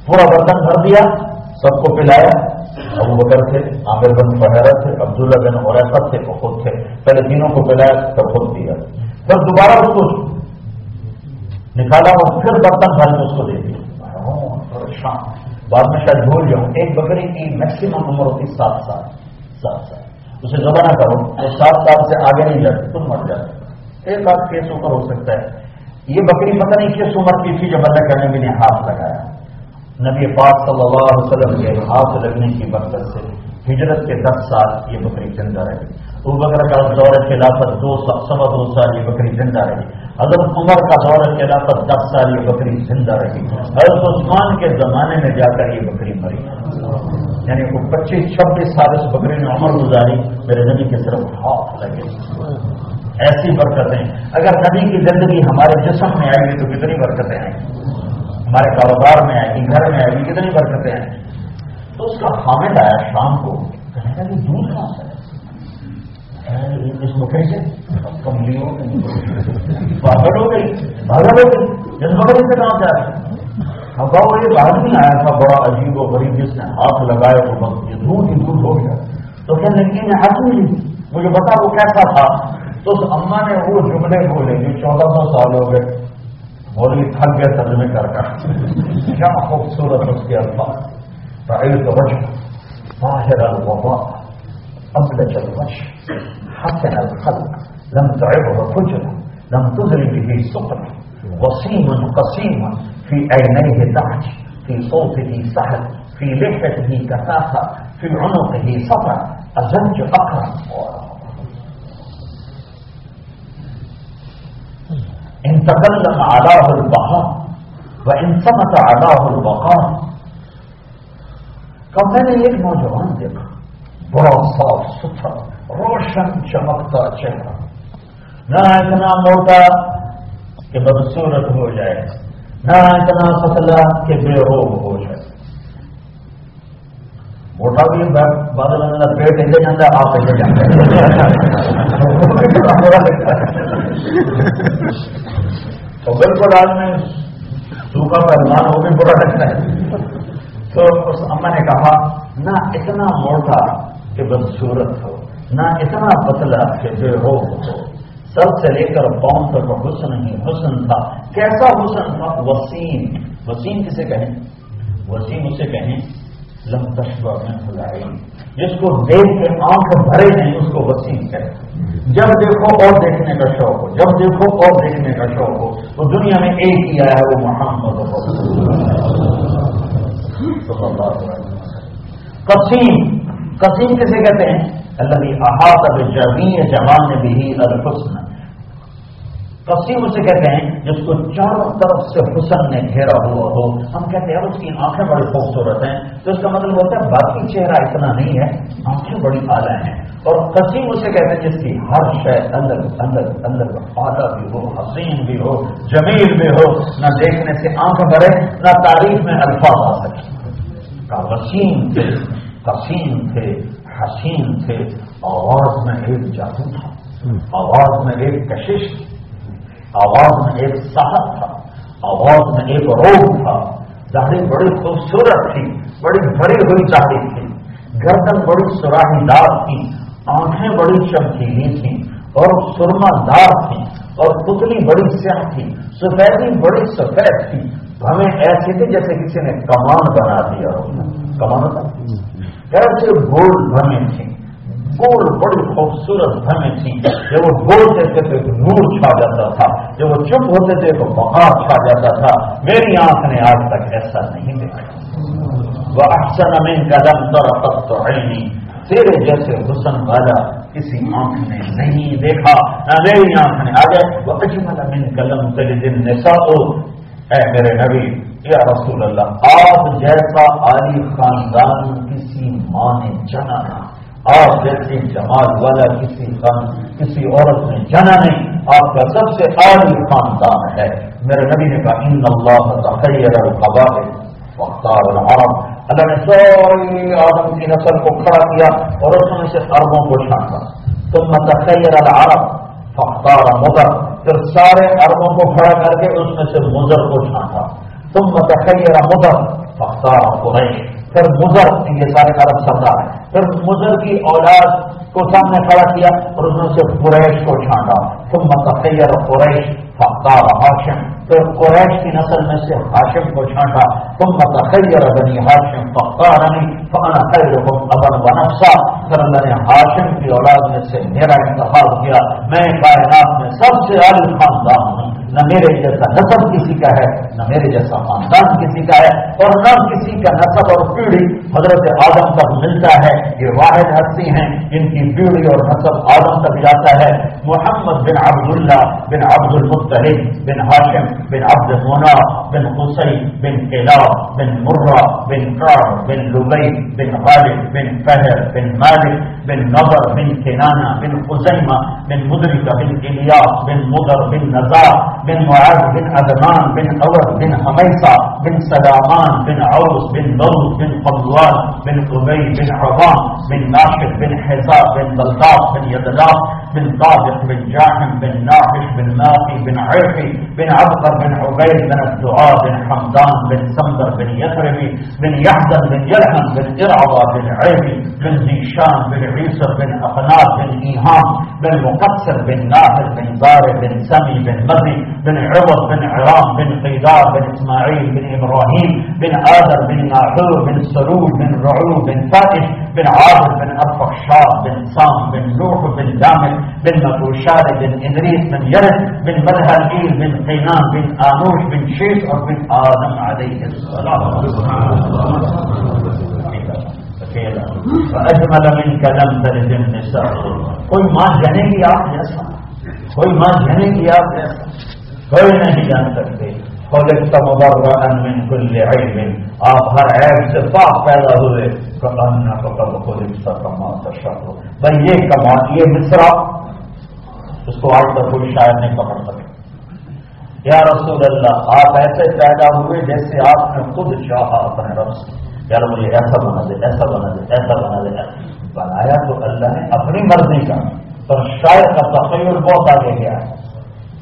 پورا برتن بھر دیا، سب کو پلایا۔ ابو بکر تھے، عامر بن فہرا تھے، عبداللہ بن اور تھے، وہ خود تھے۔ پہلے تینوں کو پلایا تب خود دیا۔ پھر دوبارہ اس کو نکالا اور پھر برتن بھر کے اس کو دے دیا۔ پریشان۔ بعد میں شاید بھول جاؤں، ایک بکری کی میکسیمم عمر ہوتی سات سال۔ سات سال۔ اسے زبا نہ کرو سات سال سے آگے نہیں جاتے، تم مر جاتے۔ ایک بات کیس اوپر ہو سکتا ہے۔ یہ بکری پتہ نہیں کس عمر کی تھی جب اللہ کرنے میں نے ہاتھ لگایا۔ نبی پاک صلی اللہ علیہ وسلم کے ہاتھ لگنے کی برکت سے ہجرت کے دس سال یہ بکری زندہ رہی۔ وہ بکر کا دور خلافت دو سوا دو سال یہ بکری زندہ رہی۔ حضرت عمر کا دور خلافت دس سال یہ بکری زندہ رہی۔ حضرت عثمان کے زمانے میں جا کر یہ بکری مری۔ یعنی وہ پچیس، چھبیس سال اس بکری نے عمر گزاری، میرے نبی کے صرف ہاتھ لگے۔ ایسی برکتیں۔ اگر نبی کی زندگی ہمارے جسم میں آئے گی تو کتنی برکتیں آئیں۔ گی ہمارے کاروبار میں آئے گی، گھر میں آئے گی، کتنی برکتیں آئیں۔ گی تو اس کا حامد آیا شام کو۔ دودھ کہاں سے اس کو کیسے؟ کملی ہو گئی پاگل ہو گئی پاگل ہو گئی۔ جس سے کہاں جا رہے ہوا وہ ایک آدمی آیا تھا، بڑا عجیب و غریب جس نے ہاتھ لگائے تو بس یہ دور ہی دور ہو گیا۔ تو کہنے لگی میں ہاتھ نہیں، مجھے بتا وہ کیسا تھا؟ تو اس اما نے وہ جملے بولے جو چودہ سو سال ہو گئے۔ بولی، تھک گئے ترجمے کر کر۔ کیا خوبصورت اس کے الفاظ۔ تعید وجہ ظاہر الوباء ابلج الوجه حسن الخلق. لم تعبه فجرة لم تزرد به سقرة. وصيم قصيم في عينيه دعج في صوته سحر. في لحيته كفافة في عنقه سطر. أزج أكرم إن تكلم علاه البقاء. وإن صمت علاه البقاء. كم كان يجمع عندك برصاف سطر روشن چمکتا چہرہ۔ نہ اتنا موٹا کہ بدسورت ہو جائے۔ نہ اتنا پتلا کہ بے روگ ہو جائے۔ موٹا بھی بادل اندر پیٹ لے جاتا آپ لے جاتے تو بالکل آدمی سوکھا پہلوان وہ بھی برا لگتا ہے۔ تو اس اما نے کہا، نہ اتنا موٹا کہ بدسورت ہو۔ نہ اتنا پتلا کہ بے ہو سب سے لے کر پاؤں تک حسن ہی حسن تھا۔ کیسا حسن تھا؟ وسیم۔ وسیم کسے کہیں؟ وسیم اسے کہیں۔ لم تشبہ میں خدائی جس کو دیکھ کے آنکھ بھرے نہیں اس کو وسیم کہتے جب دیکھو اور دیکھنے کا شوق ہو۔ جب دیکھو اور دیکھنے کا شوق ہو۔ تو دنیا میں ایک ہی آیا ہے وہ محمد قسیم۔ قسیم کسے کہتے ہیں؟ اللہ احاطہ جبین جوان بھی الحسن قسیم اسے کہتے ہیں، جس کو چاروں طرف سے حسن نے گھیرا ہوا ہو، ہم کہتے ہیں اس کی آنکھیں بڑی خوبصورت ہیں، تو اس کا مطلب ہوتا ہے باقی چہرہ اتنا نہیں ہے، آنکھیں بڑی اعلیٰ ہیں۔ اور قسیم اسے کہتے ہیں، جس کی ہر شے الگ الگ الگ اعلیٰ بھی ہو حسین بھی ہو، جمیل بھی ہو، نہ دیکھنے سے آنکھ بھرے، نہ تعریف میں الفاظ آ سکے کا وسیم تھے قسیم تھے حسین تھے آواز میں ایک جادو تھا آواز میں ایک کشش تھی آواز میں ایک صاحب تھا آواز میں ایک روگ تھا۔ داڑھی بڑی خوبصورت تھی بڑی بھری ہوئی داڑھی تھی۔ گردن بڑی سراہی دار تھی آنکھیں بڑی چمکیلی تھیں اور سرما دار تھی اور پتلی بڑی سیاہ تھی سفیدی بڑی سفید تھی۔ ہمیں ایسی تھی جیسے کسی نے کمان بنا دیا کمان تھا ایسے گول بھمیں تھیں گول بڑی خوبصورت دھمیں تھی جب وہ بولتے تھے تو ایک نور چھا جاتا تھا۔ جب وہ چپ ہوتے تھے تو بخار چھا جاتا تھا۔ میری آنکھ نے آج تک ایسا نہیں دیکھا۔ وہ اکثر امین قدم تر تو ہے نہیں تیرے جیسے حسن والا کسی آنکھ نے نہیں دیکھا۔ نہ میری آنکھ نے۔ آ جائے وہ اجمل امین قلم تیرے دن نسا اے میرے نبی یا رسول اللہ، آپ جیسا عالی خاندان کسی ماں نے جنا نہ آپ جیسے جمال والا کسی خان، کسی عورت نے جانا نہیں، آپ کا سب سے عالی خاندان ہے۔ میرے نبی نے کہا، ان اللہ تخیر القبائل وختار العرب. اللہ نے سوری آدم کی نسل کو کھڑا کیا اور اس میں سے عربوں کو چھانٹا تم تخیر العرب فختار مدر پھر سارے عربوں کو کھڑا کر کے اس میں سے مضر کو چھانٹا تم تخیر مدر فختار قریش پھر مضر یہ سارے عرب سردار ہیں پھر مضر کی اولاد کو سامنے کھڑا کیا اور اس میں سے قریش کو چھانٹا تم متخیر قریش فختار ہاشم پھر قریش کی نسل میں سے ہاشم کو چھانٹا تم متخیر بنی ہاشم فختار فانا خیرکم ابن و پھر اللہ نے ہاشم کی اولاد میں سے میرا انتخاب کیا. میں کائنات میں سب سے عالی خاندان ہوں. نہ میرے جیسا نصب کسی کا ہے، نہ میرے جیسا خاندان کسی کا ہے، اور نہ کسی کا نصب اور پیڑھی حضرت آدم تک ملتا ہے۔ یہ واحد ہستی ہیں جن کی پیڑھی اور نصب آدم تک جاتا ہے۔ محمد بن عبداللہ بن عبد المطلب بن ہاشم بن عبد مونا بن حسین بن قلع بن مرہ بن کار بن لبئی بن غالب بن فہر بن مالک بن نظر بن کنانا بن خزیمہ بن مدرکہ بن الیاس بن مدر بن نزار بن معاذ بن عدنان بن اور بن حمیسہ بن سلامان بن عوس بن نوز بن قلوان بن قبئی بن عوام بن ناشد بن حزاب بن بلداف بن يدلاف بن طابق بن جاحم بن ناحش بن ناقي بن عرفي بن عبقر بن عبيد بن الدعاء بن حمدان بن سمبر بن يثربي بن يحزن بن يلحم بن إرعضى بن عيبي بن زيشان بن عيسى بن أقناب بن إيهام بن مقصر بن ناهر بن زارع بن سمي بن مزي بن عوض بن عرام بن قيدار بن إسماعيل بن إبراهيم بن آدر بن ناحور بن سرور بن رعو بن فاتح بن عابد بن أرفق شاب بن سام بن نوح بن دامر بن مكوشار بن إدريس بن يرد بن مرهل بن قينان بن آنوش بن شيش بن آدم عليه السلام. اجمل من قدم تلد النساء. کوئی ماں جنے گی آپ جیسا کوئی ماں جنے گی آپ جیسا کوئی نہیں جان سکتے۔ خلقت مبرئا من كل عيب آپ ہر عیب سے پاک پیدا ہوئے۔ کہنا فقد خلقت كما تشاء بھائی یہ کما یہ مصرا اس کو آج تک کوئی شاعر نہیں پکڑ سکے۔ یا رسول اللہ، آپ ایسے پیدا ہوئے جیسے آپ نے خود چاہا اپنے رب سے۔ یار مجھے ایسا بنا دے، ایسا بنا دے، ایسا بنا دے۔ بنایا تو اللہ نے اپنی مرضی کا، پر شاید کا تخیر بہت آگے گیا۔ ہے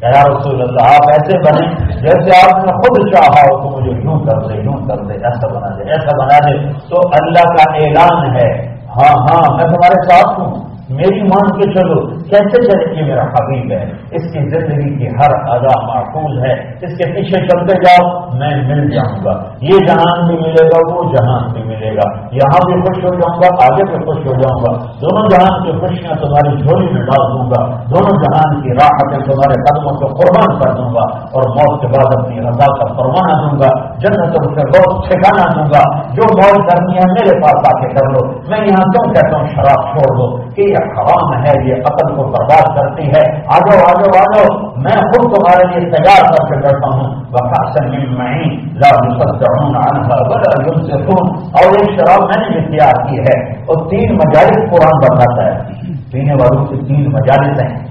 یا رسول اللہ، آپ ایسے بنے جیسے آپ نے خود چاہا ہو، تو مجھے یوں کر دے، یوں کر دے، ایسا بنا دے، ایسا بنا دے۔ تو اللہ کا اعلان ہے۔ ہاں ہاں میں تمہارے ساتھ ہوں۔ میری مان کے چلو کیسے چلے یہ میرا حبیب ہے؟ اس کی زندگی کی ہر ادا محفوظ ہے۔ اس کے پیچھے چلتے جاؤ، میں مل جاؤں گا۔ یہ جہان بھی ملے گا، وہ جہان بھی ملے گا۔ یہاں بھی خوش ہو جاؤں گا، آگے بھی خوش ہو جاؤں گا۔ دونوں جہان کی خوشیاں تمہاری جھولی میں ڈال دوں گا۔ دونوں جہان کی راحتیں تمہارے قدموں کو قربان کر دوں گا۔ اور موت کے بعد اپنی رضا کا فرمانا دوں گا۔ جنت سے بہت ٹھکانا دوں گا جو موت کرنی ہے میرے پاس آ کے کر لو۔ میں یہاں تم کہتا ہوں شراب چھوڑ دو کہ یہ حرام ہے، یہ عقل کو برباد کرتی ہے۔ آ جاؤ آ جاؤ آ جاؤ میں خود تمہارے لیے تیار کر کے بیٹھا ہوں۔ اور ایک شراب میں نے بھی تیار کی ہے۔ اور تین مجالس قرآن بتاتا ہے۔ پینے والوں کی تین مجالس ہیں۔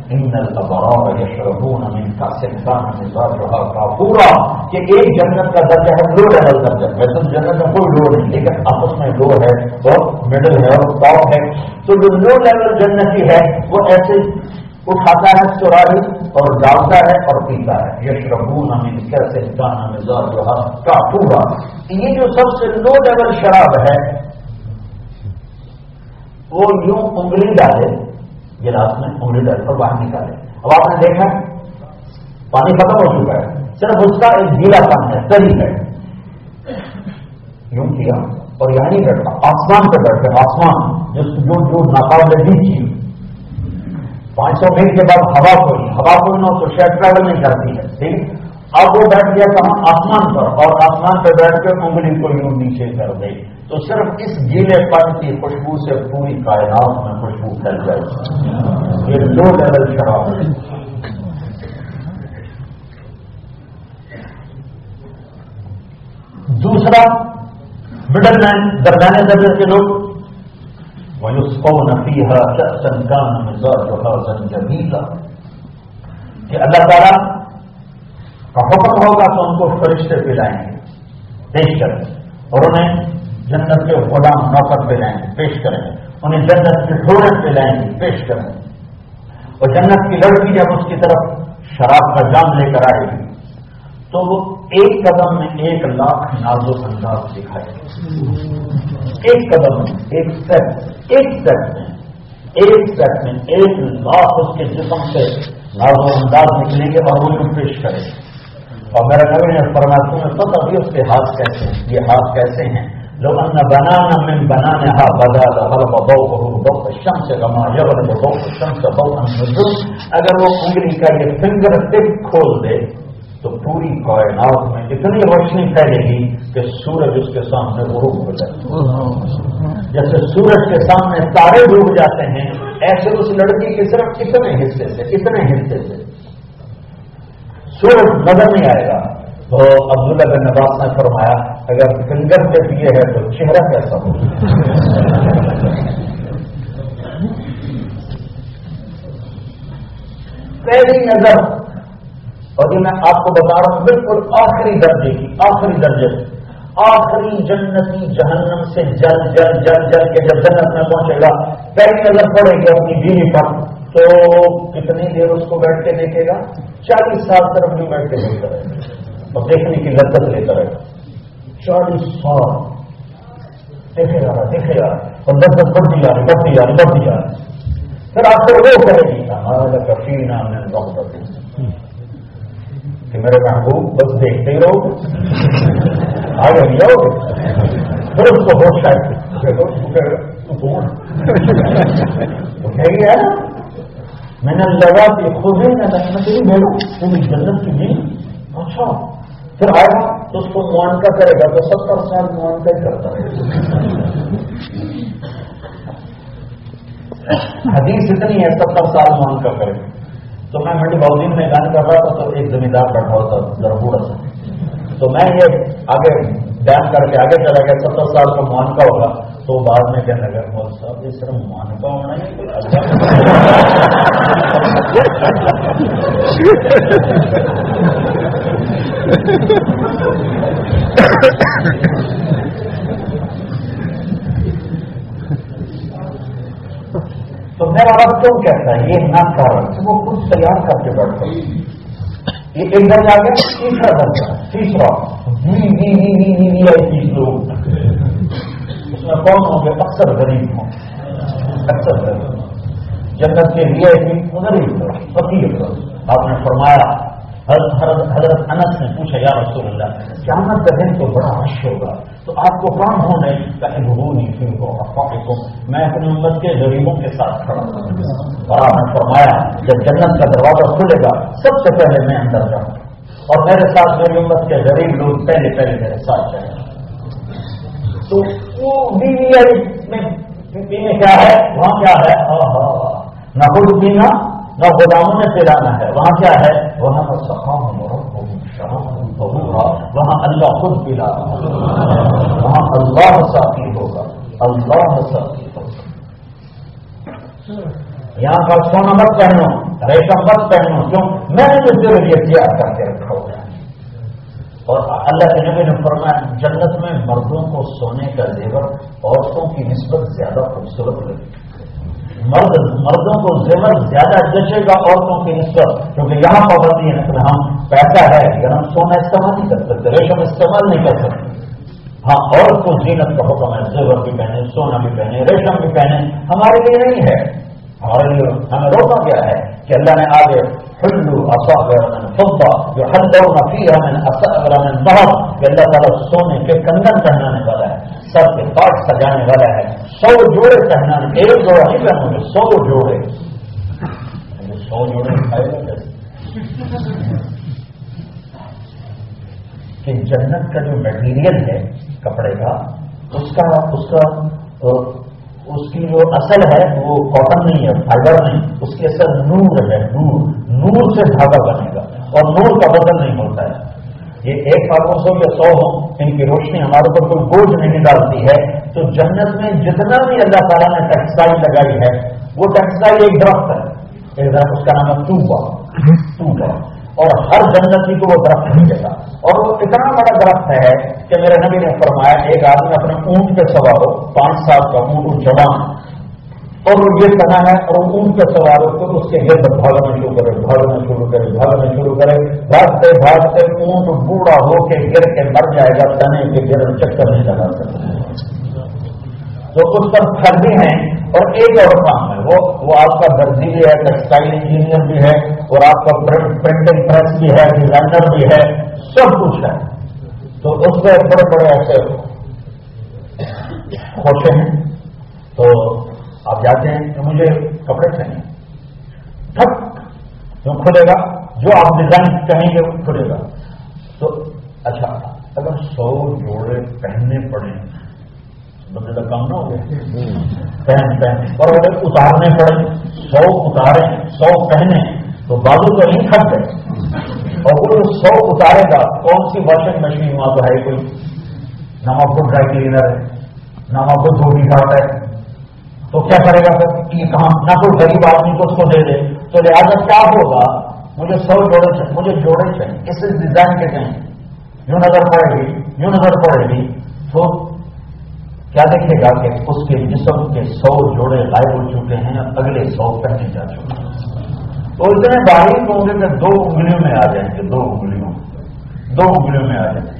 پورا کہ ایک جنت کا درجہ ہے لو لیول درجہ ویسے جنت میں کوئی لو نہیں، لیکن آپس میں لو ہے، اور مڈل ہے، اور ٹاپ ہے۔ تو جو لو لیول جنتی ہے، وہ ایسے اٹھاتا ہے چوراہی اور ڈالتا ہے، اور پیتا ہے۔ یہ شربون امین کیسے گانا کا پورا یہ جو سب سے لو لیول شراب ہے، وہ یوں انگلی ڈالے گلاس میں انگلی ڈال کر باہر نکالے۔ اب آپ نے دیکھا پانی ختم ہو چکا ہے۔ صرف اس کا ایک گیلا پن ہے تری ہے۔ یوں کیا؟ اور یہاں نہیں بیٹھا آسمان پہ بیٹھے آسمان۔ جو جو ناقابل چیز پانچ سو میل کے بعد ہوا کوئی ہوا کوئی نہ تو شاید ٹریول نہیں کرتی ہے۔ ٹھیک اب وہ بیٹھ گیا کہاں آسمان پر اور آسمان پہ بیٹھ کے انگلی کو یوں نیچے کر دے۔ تو صرف اس گیلے پن کی خوشبو سے پوری کائنات میں خوشبو پھیل جائے یہ لو لیول شراب ہے۔ دوسرا مڈل مین درمیانے درجے کے لوگ۔ فِيهَا كَأْسًا كَانَ مِزَاجُهَا زَنْجَبِيلًا۔ کہ اللہ تعالیٰ کا حکم ہوگا تو ان کو فرشتے پلائیں گے۔ پیش کریں۔ اور انہیں جنت کے غلام نوکر پلائیں گے۔ پیش کریں۔ گے انہیں جنت کی ڈھولٹ پلائیں گے۔ پیش کریں۔ گے اور جنت کی لڑکی جب اس کی طرف شراب کا جام لے کر آئے گی، تو وہ ایک قدم میں ایک لاکھ نازو انداز دکھائے ایک قدم میں، ایک سیٹ ایک سیٹ میں، ایک سیٹ میں ایک لاکھ اس کے جسم سے نازو انداز نکلیں گے اور وہ پیش کرے اور میرا نبی نے فرمایا تمہیں پتہ بھی اس کے ہاتھ کیسے ہیں؟ یہ ہاتھ کیسے ہیں؟ لوگ ان بنانا میں بنانے ہا بدا بہو بہو بہو شم سے گما یور بہو شم سے بہو اگر وہ انگلی کا یہ فنگر ٹپ کھول دے، تو پوری کائنات میں اتنی روشنی پھیلے گی کہ سورج اس کے سامنے غروب ہو جائے۔ جیسے سورج کے سامنے تارے ڈوب جاتے ہیں، ایسے اس لڑکی کے صرف اتنے حصے سے، اتنے حصے سے۔ سورج نظر نہیں آئے گا۔ تو عبداللہ بن نواز نے فرمایا، اگر فنگر پہ پیے ہے تو چہرہ کیسا ہو پہلی نظر، اور یہ میں آپ کو بتا رہا ہوں، بالکل آخری درجے کی، آخری درجے۔ آخری جنتی جہنم سے جل جل جل جل کے جب جنت میں پہنچے گا، پہلی نظر پڑے گی اپنی بیوی پر۔ تو کتنی دیر اس کو بیٹھ کے دیکھے گا؟ چالیس سال طرف بھی بیٹھ کے دیکھتا رہے۔ اور دیکھنے کی لذت لیتا رہے۔ چالیس سال۔ دیکھے جا رہا دیکھے جا رہا اور لذت بڑھتی جا رہی، بڑھتی جا رہی، بڑھتی جا رہی۔ پھر آپ کو وہ کرے گی کفی نام ہے کہ میرے محبوب بس دیکھتے ہی رہو۔ آگے نہیں آؤ گے۔ پھر اس کو ہوش آئے۔ ہے؟ نا میں نے لگا کہ خود ہی میں نہیں میرا پوری جنت کی جی اچھا پھر آئے گا تو اس کو معانکہ کرے گا تو ستر سال معانکہ ہی کرتا رہے حدیث اتنی ہے ستر سال معانکہ کرے گا. تو میں منڈی باؤدین میں گان کر رہا تھا، تو ایک زمیندار بیٹھا ہوا تھا تو میں یہ آگے بیان کر کے آگے چلا گیا ستر سال کا مانکا ہوگا. تو بعد میں کہنے لگا مول صاحب اس طرح مانکا ہونا ہے تو میرا رب کیوں کہتا ہے یہ نہ کر وہ خود تیار کر کے بیٹھتا یہ ایک درجہ آ گیا تیسرا درجہ تیسرا تیس لوگ میں کون ہوں گے اکثر غریب ہوں۔ اکثر غریب۔ جنت کے لیے غریب فقیر آپ نے فرمایا، حضرت انس نے پوچھا، یا رسول اللہ، قیامت کا تو بڑا رش ہوگا، تو آپ کو کام ہونے کا نہیں پھر کو میں اپنی امت کے غریبوں کے ساتھ کھڑا ہوں۔ اور آپ نے فرمایا، جب جنت کا دروازہ کھلے گا، سب سے پہلے میں اندر جاؤں۔ اور میرے ساتھ میری امت کے غریب لوگ پہلے پہلے میرے ساتھ جائیں۔ تو میں کیا ہے، وہاں کیا ہے؟ نہ خود پینا، نہ گوداموں میں پلانا ہے۔ وہاں کیا ہے؟ وہاں پر ہوگا وہاں اللہ خود پلا۔ وہاں اللہ ساتھی ہوگا۔ اللہ ساتھی ہوگا۔ یہاں پر سونا مت پہنو، ریشم مت پہنو۔ کیوں؟ میں نے جو لیے تیار کر کے رکھا اور اللہ کے نبی نے فرمایا، جنت میں مردوں کو سونے کا زیور عورتوں کی نسبت زیادہ خوبصورت لگی مرد، مردوں کو زیور زیادہ جچے گا عورتوں کی نسبت، کیونکہ یہاں پابندی ہے کہ ہم پیسہ ہے کہ ہم سونا استعمال نہیں کر سکتے ریشم استعمال نہیں کر سکتے۔ ہاں عورت کو زینت کا حکم ہے، زیور بھی پہنے، سونا بھی پہنے، ریشم بھی پہنے، ہمارے لیے نہیں ہے۔ ہمارے لیے، ہمیں روکا گیا ہے۔ کہ اللہ نے آگے حلو فبا جو ہر دور نفی کہ اللہ تعالیٰ سونے کے کندن پہنانے والا ہے سب کے پاٹ سجانے والا ہے، سو جوڑے پہنا ایک جوڑا نہیں پہنوں گے سو جوڑے۔ یعنی سو جوڑے کہ جنت کا جو میٹیریل ہے، کپڑے کا، اس کا اس کا اس کی جو اصل ہے وہ کاٹن نہیں ہے فائبر نہیں، اس کی اصل نور ہے، نور۔ نور سے دھاگا بنے گا اور نور کا بدل نہیں ہوتا ہے۔ یہ ایک پانچ سو یا سو ہو ان کی روشنی ہمارے اوپر کوئی بوجھ نہیں ڈالتی ہے۔ تو جنت میں جتنا بھی اللہ تعالیٰ نے ٹیکسٹائل لگائی ہے، وہ ٹیکسٹائل ایک درخت ہے۔ ایک درخت اس کا نام ہے ٹوبا ٹوبا اور ہر جنتی کو وہ درخت نہیں دیتا۔ اور وہ اتنا بڑا درخت ہے کہ میرے نبی نے فرمایا، ایک آدمی اپنے اونٹ پہ سوار ہو پانچ سال کا اونٹ جوان۔ اور وہ یہ کہنا ہے، اور اون کے سوار کو اس کے گرد بھاگنا شروع کرے، بھاگنا شروع کرے، بھاگنا شروع کرے۔ بھاگتے بھاگتے اونٹ بوڑھا ہو کے گر کے مر جائے گا تنے کے گرد چکر نہیں لگا سکتے تو اس پر خریدی ہیں۔ اور ایک اور کام ہے، وہ وہ آپ کا درجی بھی ہے، ٹیکسٹائل انجینئر بھی ہے، اور آپ کا پرنٹنگ پریس بھی ہے، ڈیزائنر بھی ہے، سب کچھ ہے۔ تو اس میں بڑے بڑے ایسے ہوتے ہیں۔ تو آپ جاتے ہیں کہ مجھے کپڑے چاہیے۔ تھک جو کھلے گا، جو آپ ڈیزائن کہیں گے، وہ کھلے گا۔ تو اچھا اگر سو جوڑے پہننے پڑے بندے کا کام نہ ہو گیا۔ پہن پہن۔ اور اگر اتارنے پڑے، سو اتارے، سو پہنے، تو بازو تو نہیں تھک گئے۔ اور وہ سو اتارے گا، کون سی واشنگ مشین وہاں تو ہے کوئی؟ نہ آپ کو ڈرائی کلینر ہے، نہ آپ کو دھوبی گھاٹ ہے۔ تو کیا کرے گا یہ کہاں نہ کوئی غریب آدمی کو اس کو دے دے۔ تو لہٰذا کیا ہوگا؟ مجھے سو جوڑے چاہیے، مجھے جوڑے چاہیے۔ اس ڈیزائن کے چاہیے۔ یوں نظر پڑے گی، یوں نظر پڑے گی۔ تو کیا دیکھے گا کہ اس کے جسم کے سو جوڑے غائب ہو چکے ہیں، اگلے سو پہنے جا چکے ہیں۔ تو اتنے باریک ہوں گے کہ دو انگلیوں میں آ جائیں گے، دو انگلیوں۔ دو انگلیوں میں آ جائیں گے۔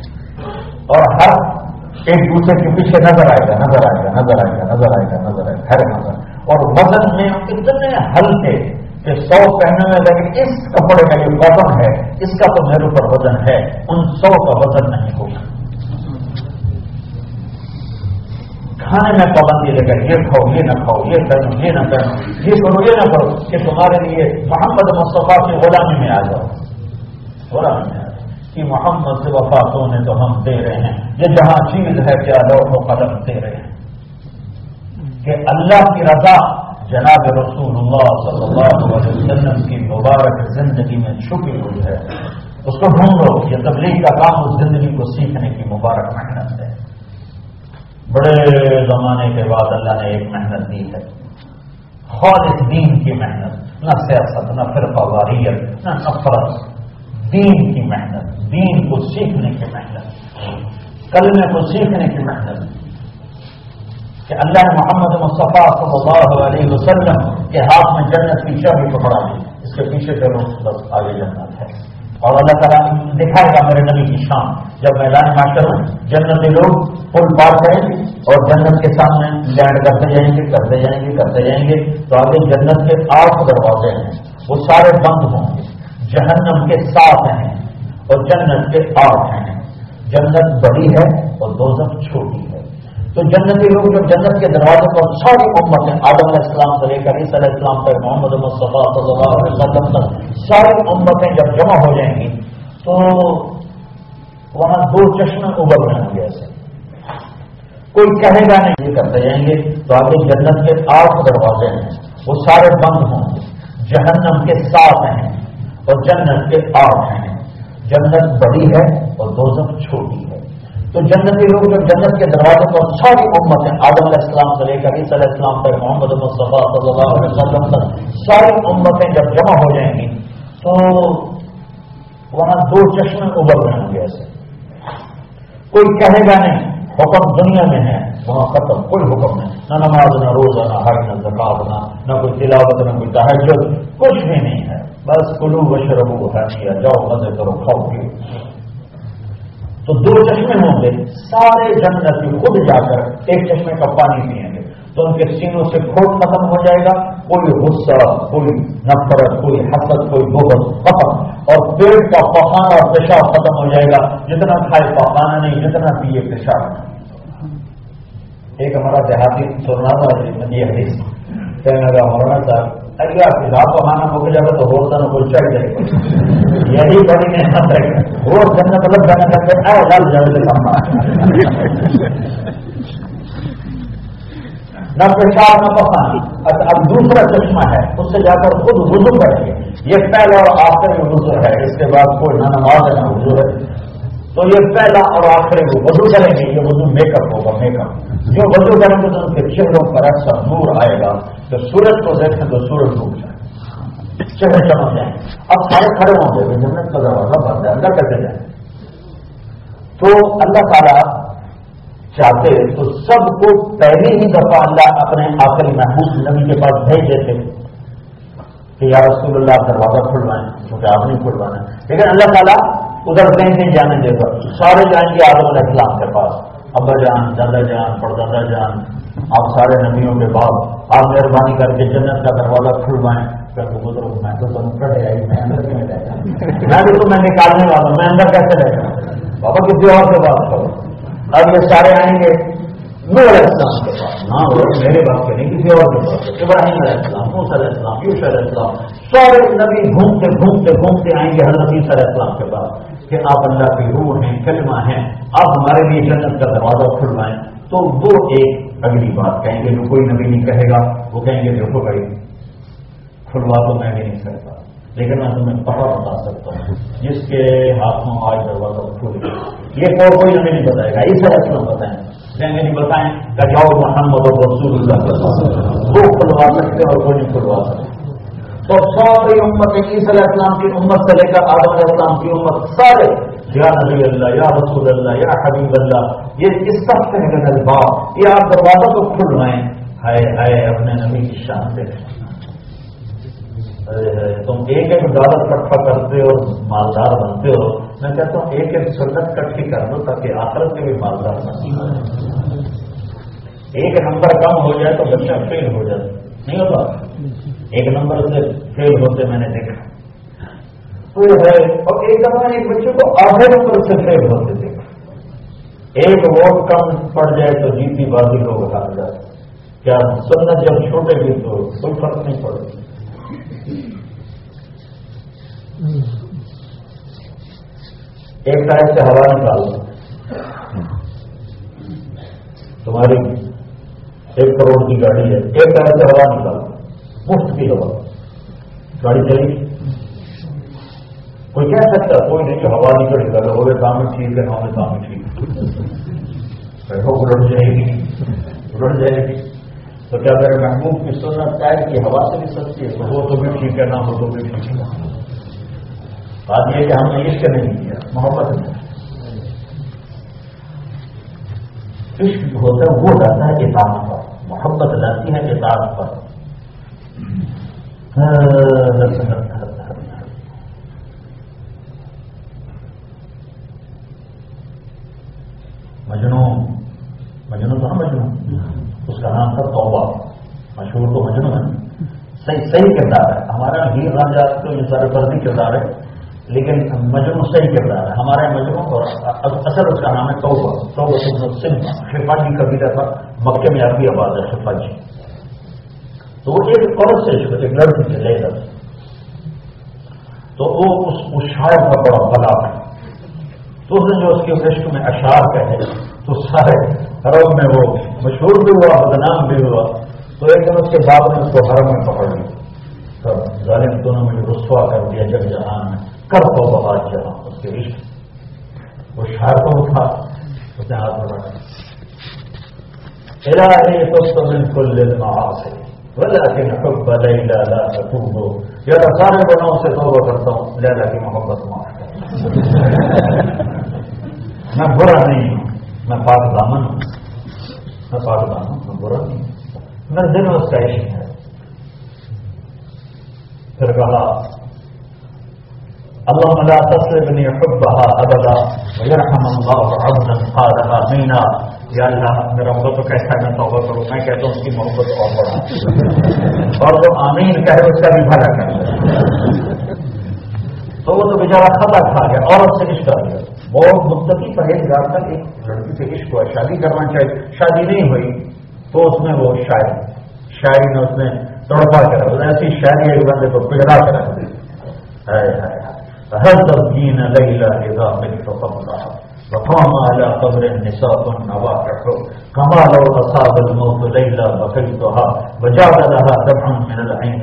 اور ہر ایک دوسرے کے پیچھے نظر آئے گا، نظر آئے گا، نظر آئے گا، نظر آئے گا، نظر آئے گا، ہر نظر اور وزن میں اتنے ہلکے کہ سو پہنے میں لیکن اس کپڑے کا جو وزن ہے، اس کا تو میرے اوپر وزن ہے، ان سو کا وزن نہیں ہوگا۔ کھانے میں پابندی لے کر یہ کھاؤ یہ نہ کھاؤ یہ کرو یہ نہ کرو یہ کرو یہ نہ کرو کہ تمہارے لیے محمد مصطفیٰ کی غلامی میں آ جاؤ غلامی میں آ جاؤ کہ محمد سے وفات ہونے تو ہم دے رہے ہیں یہ جہاں چیز ہے کیا لو کو قدم دے رہے ہیں کہ اللہ کی رضا جناب رسول اللہ صلی اللہ علیہ وسلم کی مبارک زندگی میں چھپی ہوئی ہے اس کو ڈھونڈو، یہ تبلیغ کا کام اس زندگی کو سیکھنے کی مبارک محنت ہے۔ بڑے زمانے کے بعد اللہ نے ایک محنت دی ہے۔ خالص دین کی محنت، نہ سیاست، نہ فرقہ واریت، نہ نفرت۔ دین کی محنت، دین کو سیکھنے کی محنت۔ کلمے کو سیکھنے کی محنت۔ کہ اللہ محمد مصطفیٰ صلی اللہ علیہ وسلم کے ہاتھ میں جنت کی چابی پکڑا دی۔ اس کے پیچھے چلو بس آگے جنت ہے۔ اور اللہ تعالیٰ دکھائے گا میرے نبی کی شان۔ جب میں لائن ماسٹر ہوں جنت کے لوگ پل پار کریں گے اور جنت کے سامنے لینڈ کرتے جائیں گے، کرتے جائیں گے، کرتے جائیں گے تو آگے جنت کے آٹھ دروازے ہیں۔ وہ سارے بند ہوں گے۔ جہنم کے سات ہیں اور جنت کے آٹھ ہیں۔ جنت بڑی ہے اور دو چھوٹی ہے۔ تو جنتی لوگ جب جنت کے دروازے پر ساری امت ہیں، آدم علیہ السلام سے لے کر علیہ السلام تک، محمد مصطفیٰ صلی اللہ علیہ وسلم تک، ساری امتیں جب جمع ہو جائیں گی تو وہاں دو چشمے ابل رہے ہوں گے ایسے۔ کوئی کہے گا نہیں، یہ کرتے جائیں گے تو آگے جنت کے آٹھ دروازے ہیں، وہ سارے بند ہوں گے۔ جہنم کے سات ہیں اور جنت کے آٹھ ہیں۔ جنت بڑی ہے اور دو چھوٹی ہے۔ تو جنتی لوگ جب جنت کے دروازے پر ساری امت ہیں آدم علیہ السلام سے لے کر عیسی علیہ السلام تک محمد مصطفیٰ صلی اللہ علیہ وسلم تک ساری امتیں جب جمع ہو جائیں گی تو وہاں دو چشمے ابل رہے ہوں گے ایسے۔ کوئی کہے گا نہیں، حکم دنیا میں ہے، وہاں ختم، کوئی حکم نہیں۔ نہ نماز، نہ روزہ، نہ حج، نہ زکات نہ نہ کوئی تلاوت، نہ کوئی تحجد کچھ بھی نہیں ہے۔ بس کلو بشربو ہے جاؤ مزے کرو، کھاؤ پیو۔ تو دو چشمے ہوں گے۔ سارے جنتی خود جا کر ایک چشمے کا پانی پئیں گے۔ تو ان کے سینوں سے کھوٹ ختم ہو جائے گا۔ کوئی غصہ، کوئی نفرت، کوئی حسد، کوئی بہت ختم۔ اور پیٹ کا پخانا اور پیشاب ختم ہو جائے گا۔ جتنا کھائے پخانا نہیں، جتنا پیے پیشاب۔ ایک ہمارا دیہاتی سننا تھا یہ حدیث۔ کہنے لگا، مولانا صاحب اگر کتاب کو مانا ہو جائے تو ہو سن کو چڑھ جائے۔ یہی بڑی محنت ہے۔ وہ مطلب جانا کرتے اے لل جائے نہ پیشاب نہ پسند۔ اب دوسرا چشمہ ہے۔ اس سے جا کر خود وضو کریں گے یہ پہلا اور آخری وضو ہے۔ اس کے بعد کوئی نہ نماز ہے، نہ وضو ہے۔ تو یہ پہلا اور آخری وہ وضو کریں گے، یہ وضو میک اپ ہوگا میک اپ جو وضو کریں گے تو ان کے چہروں پر ایسا نور آئے گا تو سورج کو دیکھیں تو سورج ڈوب جائے۔ چہرے چمک جائیں۔ اب سارے کھڑے ہوں گے، جنت کا دروازہ بند ہے، اندر کیسے جائیں؟ تو اللہ تعالیٰ چاہتے تو سب کو پہلی ہی دفعہ اللہ اپنے آخری محبوب نبی کے پاس بھیج دیتے کہ یا رسول اللہ دروازہ کھلوائیں، کیونکہ آپ نہیں کھلوانا۔ لیکن اللہ تعالیٰ ادھر کہیں نہیں جانے دے گا۔ سارے جائیں گے آدم علیہ السلام کے پاس۔ ابا جان، دادا جان، پردادا جان، آپ سارے نبیوں کے بعد آپ مہربانی کر کے جنت کا دروازہ کھلوائیں۔ میں تو تم کھڑے آئی، میں اندر کیوں رہتا میں بھی تمہیں نکالنے والا میں اندر کیسے رہتا بابا کسی اور سے بات کرو اب یہ سارے آئیں گے میرے السلام کے پاس۔ ہاں وہ میرے بات کے نہیں، کسی اور کے پاس۔ ابراہیم علیہ السلام موس علیہ السلام یوش علیہ السلام، سارے نبی گھومتے گھومتے گھومتے آئیں گے حضرت عیسی علیہ السلام کے پاس۔ کہ آپ اللہ کی روح ہیں، کلمہ ہیں، آپ ہمارے لیے جنت کا دروازہ کھلوائیں تو وہ ایک اگلی بات کہیں گے جو کوئی نبی نہیں کہے گا، وہ کہیں گے دیکھو بھائی، کھلوا تو میں بھی نہیں سکتا، لیکن میں تمہیں پتا بتا سکتا ہوں، جس کے ہاتھوں آج دروازہ کھل گیا۔ یہ اور کوئی نبی نہیں بتائے گا اس طرح کیوں بتائیں۔ کہیں گے نہیں بتائیں، کہ جاؤ محمد رسول اللہ۔ وہ کھلوا سکتے اور کوئی نہیں کھلوا سکتے تو ساری امت عیسی علیہ السلام کی امت سے لے کر آدم علیہ السلام کی امت، سارے۔ یا نبی اللہ، یا رسول اللہ، یا حبیب اللہ، یہ کس طرح سے نکل باپ یہ آپ دروازوں کو کھل رہے ہیں۔ ہائے ہائے، اپنے نبی کی شان سے تم ایک ایک دولت کٹھا کرتے ہو، مالدار بنتے ہو۔ میں کہتا ہوں ایک ایک سنت کٹھی کر دو تاکہ آخرت میں بھی مالدار بن ایک نمبر کم ہو جائے تو بچہ فیل ہو جائے۔ نہیں ہوتا؟ ایک نمبر سے فیل ہوتے میں نے دیکھا۔ ہے اور ایک دفعہ ایک بچے کو آدھے نمبر سے فیل ہوتے دیکھا۔ ایک ووٹ کم پڑ جائے تو جیتی بازی لوگ ہار جاتے کیا سنت جب چھوٹے بھی تو کوئی فرق نہیں پڑتا ایک ٹائم سے ہوا نکال۔ تمہاری ایک کروڑ کی گاڑی ہے۔ ایک ٹائم سے ہوا نکال۔ مفت کی ہوا گاڑی چلی کوئی کہہ سکتا کوئی نہیں کہ ہوا نکل نکل ہو گئے کام ٹھیک ہے ہمیں کام ٹھیک بیٹھو اڑ جائے گی۔ اڑ جائے گی۔ تو کیا میرے محبوب کی سنت ہے کہ ہوا سے بھی سکتی ہے، تو وہ تو بھی ٹھیک ہے، نہ ہو تو بھی ٹھیک ہے۔ بات یہ کہ ہم نے عشق نہیں کیا، محبت نہیں۔ عشق ہوتا ہے، وہ رہتا ہے کتاب پر۔ محبت رہتی ہے کتاب پر۔ مجنو مجنو تھا ہاں مجنو اس کا نام تھا توبہ، مشہور تو مجنو ہے۔ صحیح صحیح کردار ہے۔ ہمارا ہیر راجا تو یہ سارے فرضی کردار ہے، لیکن مجنو صحیح کردار ہے۔ ہمارے مجنو اور اصل اس کا نام ہے توبہ۔ توبہ سنگھ شفا جی کا بھی تھا مکے میں آپ کی آواز ہے شفا جی۔ تو وہ ایک عورت سے ایک لڑکی سے لے کر تو وہ اس شاعر کا بڑا بلا ہے۔ تو اس نے جو اس کے عشق میں اشعار کہے، تو سارے حرم میں وہ مشہور بھی ہوا بدنام بھی ہوا۔ تو ایک دن اس کے بعد نے اس کو حرم میں پکڑ لیا۔ ظالم دونوں میں رسوا کر دیا جگ جہان میں کر تو بہت جہاں اس کے عشق۔ وہ شہر کو اٹھا اس نے ہاتھ میں رکھا تو بالکل سے ولكن حب ليلى لا تكون يا صاحب أنا اوصي لا لا في محبة ما احتاج أنا برا نہیں ہوں میں پاک دامن ہوں میں دامن ہوں برا نہیں ہوں میں دن اس کا عشق ہے پھر لا تسلبنی حبها أبدا ويرحم الله عبدا قالها مینا یا اللہ میرا محبت تو کیسا ہے میں توبہ کروں، میں کہتا ہوں اس کی محبت اور بڑھا۔ اور جو آمین کہے اس کا بھی بھلا کر۔ تو وہ تو بیچارہ خطا کھا گیا، عورت سے عشق کر گیا بہت مدتی پرہیزگار تک ایک لڑکی سے عشق ہوا، شادی کرنا چاہیے شادی نہیں ہوئی، تو اس میں وہ شاعری شاعری نے اس نے توڑپا کرا ایسی شاعری ایک بندے کو پگڑا کرا ہر تبدین لیلا اذا ملت قبلها وقام على قبر النساء كما لو الموت بقيتها وجعل لها من العين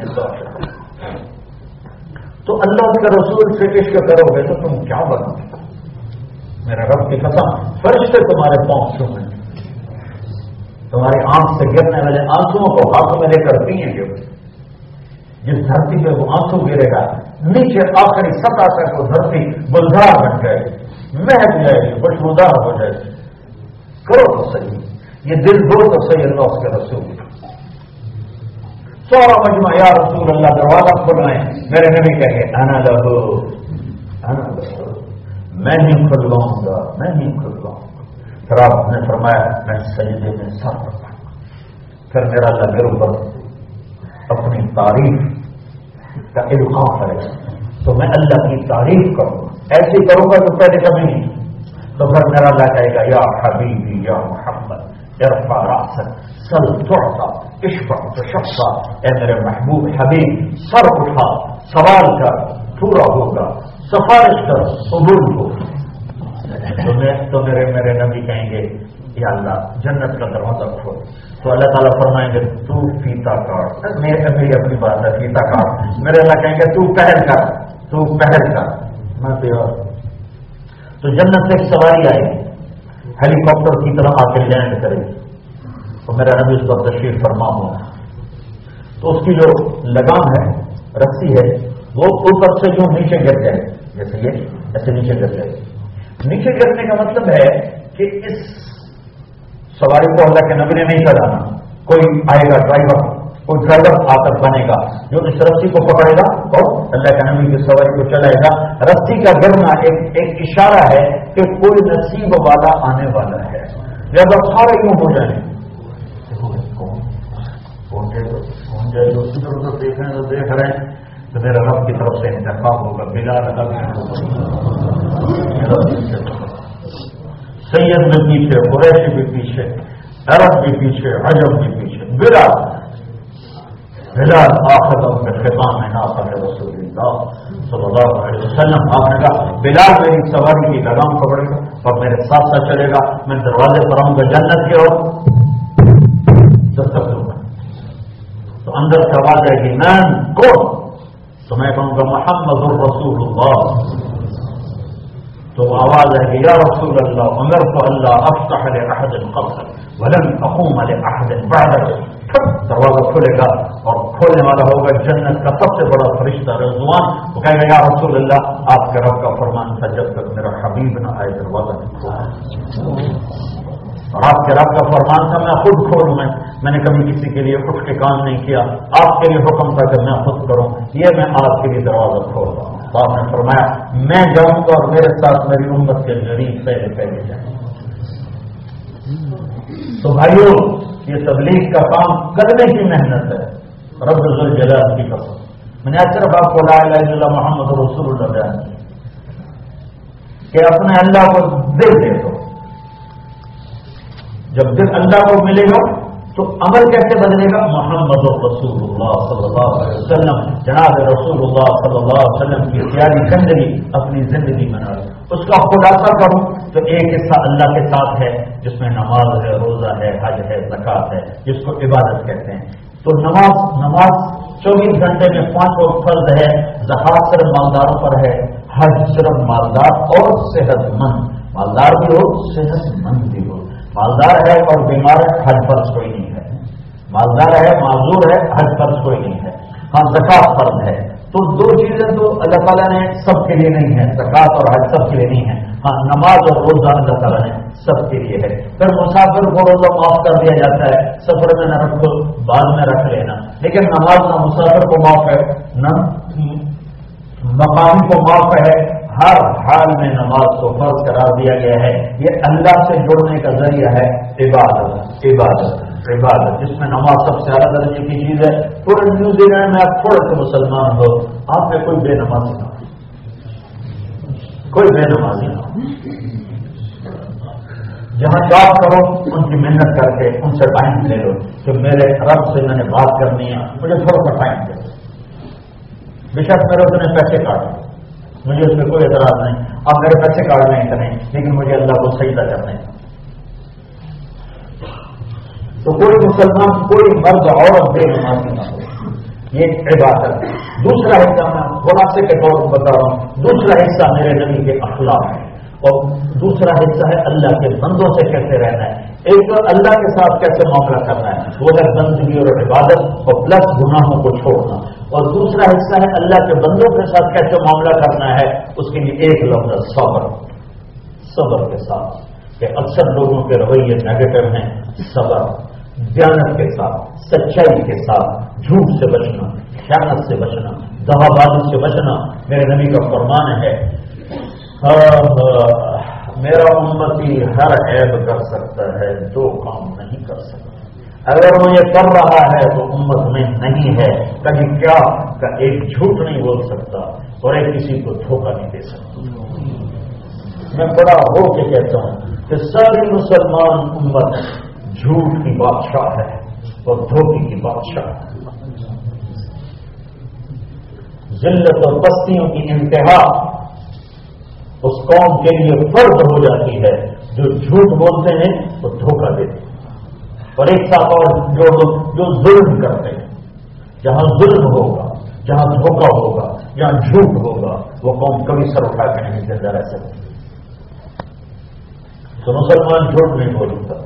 تو اللہ کے رسول سے عشق کرو گے تو تم کیا بنو گے؟ میرا رب کی قسم، فرشتے تمہارے پاؤں سن تمہاری آنکھ سے گرنے والے آنسو کو ہاتھوں میں لے کر پیئیں گے۔ جس دھرتی پہ وہ آنسو گرے گا، نیچے آخری سطح تک وہ دھرتی بلدار بن جائے مہک جائے گی بشودار ہو جائے۔ گی کرو تو صحیح۔ یہ دل دو تو صحیح اللہ اس کے رسول۔ سورا مجمع، یا رسول اللہ، دروازہ کھولائیں میرے نبی کہیں گے انا لہو۔ انا لہو۔ میں نہیں کھلواؤں گا، میں نہیں کھلواؤں گا۔ پھر آپ نے فرمایا، میں سجدے میں سر رکھا پھر میرا اللہ میرے اوپر اپنی تعریف کا القاع کرے۔ تو میں اللہ کی تعریف کروں۔ ایسی کروں گا تو پہلے کبھی نہیں۔ تو پھر میرا اللہ کہے گا، یا حبیبی، یا محمد ارفا راسن سر چوڑتا عشق تو شخصا اے میرے محبوب حبیب، سر اٹھا، سوال کر، پورا ہوگا سفارش کر، قبول ہوگا تو میرے میرے نبی کہیں گے، یا اللہ، جنت کا دروازہ کھول تو اللہ تعالیٰ فرمائیں گے، تو پیتا کاٹ۔ میری اپنی بات ہے پیتا کاٹ۔ میرے اللہ کہیں گے، تو پہل کر، تو پہل کر۔ تو جنت سے ایک سواری آئے گی ہیلی کاپٹر کی طرح آ کے لینڈ کرے۔ گی تو میرا نبی اس پر تشریف فرما ہوا تو اس کی جو لگام ہے، رسی ہے، وہ اوپر سے جو نیچے گر جائے۔ جیسے یہ، ایسے نیچے گر جائے۔ نیچے گرنے کا مطلب ہے کہ اس سواری کو اللہ کے نبی نے نہیں کرانا۔ کوئی آئے گا، ڈرائیور۔ کوئی ڈرائیور آ کر بنے گا۔ جو اس رسی کو پکڑے گا، اور اللہ کے نبی کی سواری کو چلائے گا۔ رسی کا گرنا ایک ایک اشارہ ہے کہ کوئی نصیب والا آنے والا ہے۔ جب اب سارے کیوں ہو جائیں؟ دیکھ رہے ہیں تو دیکھ رہے ہیں، تو میرا رب کی طرف سے انتخاب ہوگا۔ بلا رب سید بھی پیچھے، قریش بھی پیچھے، عرب بھی پیچھے عجب بھی پیچھے۔ بلا بلا آخر کے خطاب میں نہ پڑے رسول اللہ صلی اللہ علیہ وسلم. آپ نے کہا بلا میری سواری کی لگام پکڑے گا اور میرے ساتھ ساتھ چلے گا. میں دروازے پر آؤں گا جنت کے اور دستک دوں گا تو اندر آواز آئے گی مین کون؟ تو میں کہوں گا محمد الرسول اللہ. تو آواز ہے کہ یا رسول اللہ عمر تو اللہ افتح لأحد قبل ولن اقوم لأحد بعدك. دروازہ کھولے گا اور کھولنے والا ہوگا جنت کا سب سے بڑا فرشتہ رضوان۔ وہ کہے گا، یا رسول اللہ، آپ کے رب کا فرمان تھا جب تک میرا حبیب نہ آئے دروازہ نہیں کھولا اور آپ کے رب کا فرمان تھا، میں خود کھولوں میں۔ میں نے کبھی کسی کے لیے اٹھ کے کام نہیں کیا۔ آپ کے لیے حکم تھا کہ میں خود کروں۔ یہ میں آپ کے لیے دروازہ کھول رہا ہوں۔ تو آپ نے فرمایا، میں جاؤں گا اور میرے ساتھ میری امت کے غریب پہلے پہلے جائیں تو بھائیوں یہ تبلیغ کا کام کرنے کی محنت ہے۔ رب الجلال کی قسم۔ میں نے صرف آپ کو لا الہ الا اللہ محمد رسول اللہ بیان کہ اپنے اللہ کو دل دے دو۔ جب دل اللہ کو ملے گا تو عمل کیسے بدلے گا؟ محمد رسول اللہ صلی اللہ علیہ وسلم۔ جناب رسول اللہ صلی اللہ علیہ وسلم کی پیاری زندگی اپنی زندگی میں اس کا خلاصہ کروں تو ایک حصہ اللہ کے ساتھ ہے، جس میں نماز ہے، روزہ ہے، حج ہے زکات ہے، جس کو عبادت کہتے ہیں۔ تو نماز نماز چوبیس گھنٹے میں پانچ وقت فرض ہے زکات صرف مالداروں پر ہے، حج صرف مالدار اور صحت مند مالدار بھی ہو صحت مند بھی ہو۔ مالدار ہے اور بیمار ہے، حج فرض کوئی نہیں۔ مالدار ہے، معذور ہے حج فرض کوئی نہیں ہے۔ ہاں زکات فرض ہے۔ تو دو چیزیں تو اللہ تعالیٰ نے سب کے لیے نہیں ہے زکات اور حج سب کے لیے نہیں ہے ہاں نماز اور روزہ اللہ تعالیٰ نے سب کے لیے ہے۔ پھر مسافر کو روزہ معاف کر دیا جاتا ہے، سفر میں نہ رکھو، بعد میں رکھ لینا۔ لیکن نماز نہ مسافر کو معاف ہے، نہ مقامی کو معاف ہے۔ ہر حال میں نماز کو فرض قرار دیا گیا ہے۔ یہ اللہ سے جڑنے کا ذریعہ ہے، عبادت عبادت۔ عبادت، جس میں نماز سب سے اعلیٰ درجے کی چیز ہے۔ پورے نیوزی لینڈ میں آپ تھوڑے سے مسلمان ہو، آپ میں کوئی بے نمازی نہ ہو۔ کوئی بے نمازی نہ ہو۔ جہاں جاب کرو، ان کی محنت کر کے ان سے ٹائم لے لو کہ میرے رب سے میں نے بات کرنی ہے، مجھے تھوڑا سا ٹائم دے۔ بے شک میرے اتنے پیسے کاٹے مجھے اس میں کوئی اعتراض نہیں۔ آپ میرے پیسے کاٹ نہیں کریں لیکن مجھے اللہ کو صحیح کرنے تو کوئی مسلمان، کوئی مرد، عورت بے نمازی نہ ہو۔ یہ عبادت ہے۔ دوسرا حصہ میں خلاصے کے طور پر بتا رہا ہوں، دوسرا حصہ میرے نبی کے اخلاق ہے۔ اور دوسرا حصہ ہے اللہ کے بندوں سے کیسے رہنا ہے۔ ایک تو اللہ کے ساتھ کیسے معاملہ کرنا ہے؟ وہ ہے بندگی اور عبادت اور پلس گناہوں کو چھوڑنا۔ اور دوسرا حصہ ہے اللہ کے بندوں کے ساتھ کیسے معاملہ کرنا ہے؟ اس کے لیے ایک لفظ صبر۔ صبر کے ساتھ۔ کہ اکثر لوگوں کے رویے نیگیٹو ہیں، صبر۔ دیانت کے ساتھ، سچائی کے ساتھ، جھوٹ سے بچنا، خیانت سے بچنا دوا بازی سے بچنا میرے نبی کا فرمان ہے۔ میرا امتی ہر عیب کر سکتا ہے، دو کام نہیں کر سکتا۔ اگر وہ یہ کر رہا ہے تو امت میں نہیں ہے۔ کہیں کیا کہ ایک جھوٹ نہیں بول سکتا اور ایک کسی کو دھوکہ نہیں دے سکتا۔ میں بڑا ہو کے کہتا ہوں کہ ساری مسلمان امت جھوٹ کی بادشاہ ہے اور دھوکے کی بادشاہ ہے۔ ذلت اور بستیوں کی انتہا اس قوم کے لیے فرد ہو جاتی ہے۔ جو جھوٹ بولتے ہیں، وہ دھوکہ دیتے ہیں۔ اور ایک ساتھ اور جو جو ظلم کرتے ہیں۔ جہاں ظلم ہوگا، جہاں دھوکہ ہوگا، جہاں جھوٹ ہوگا، وہ قوم کبھی سر اٹھا کے نہیں زندہ رہ سکتی تو مسلمان جھوٹ نہیں بولتا۔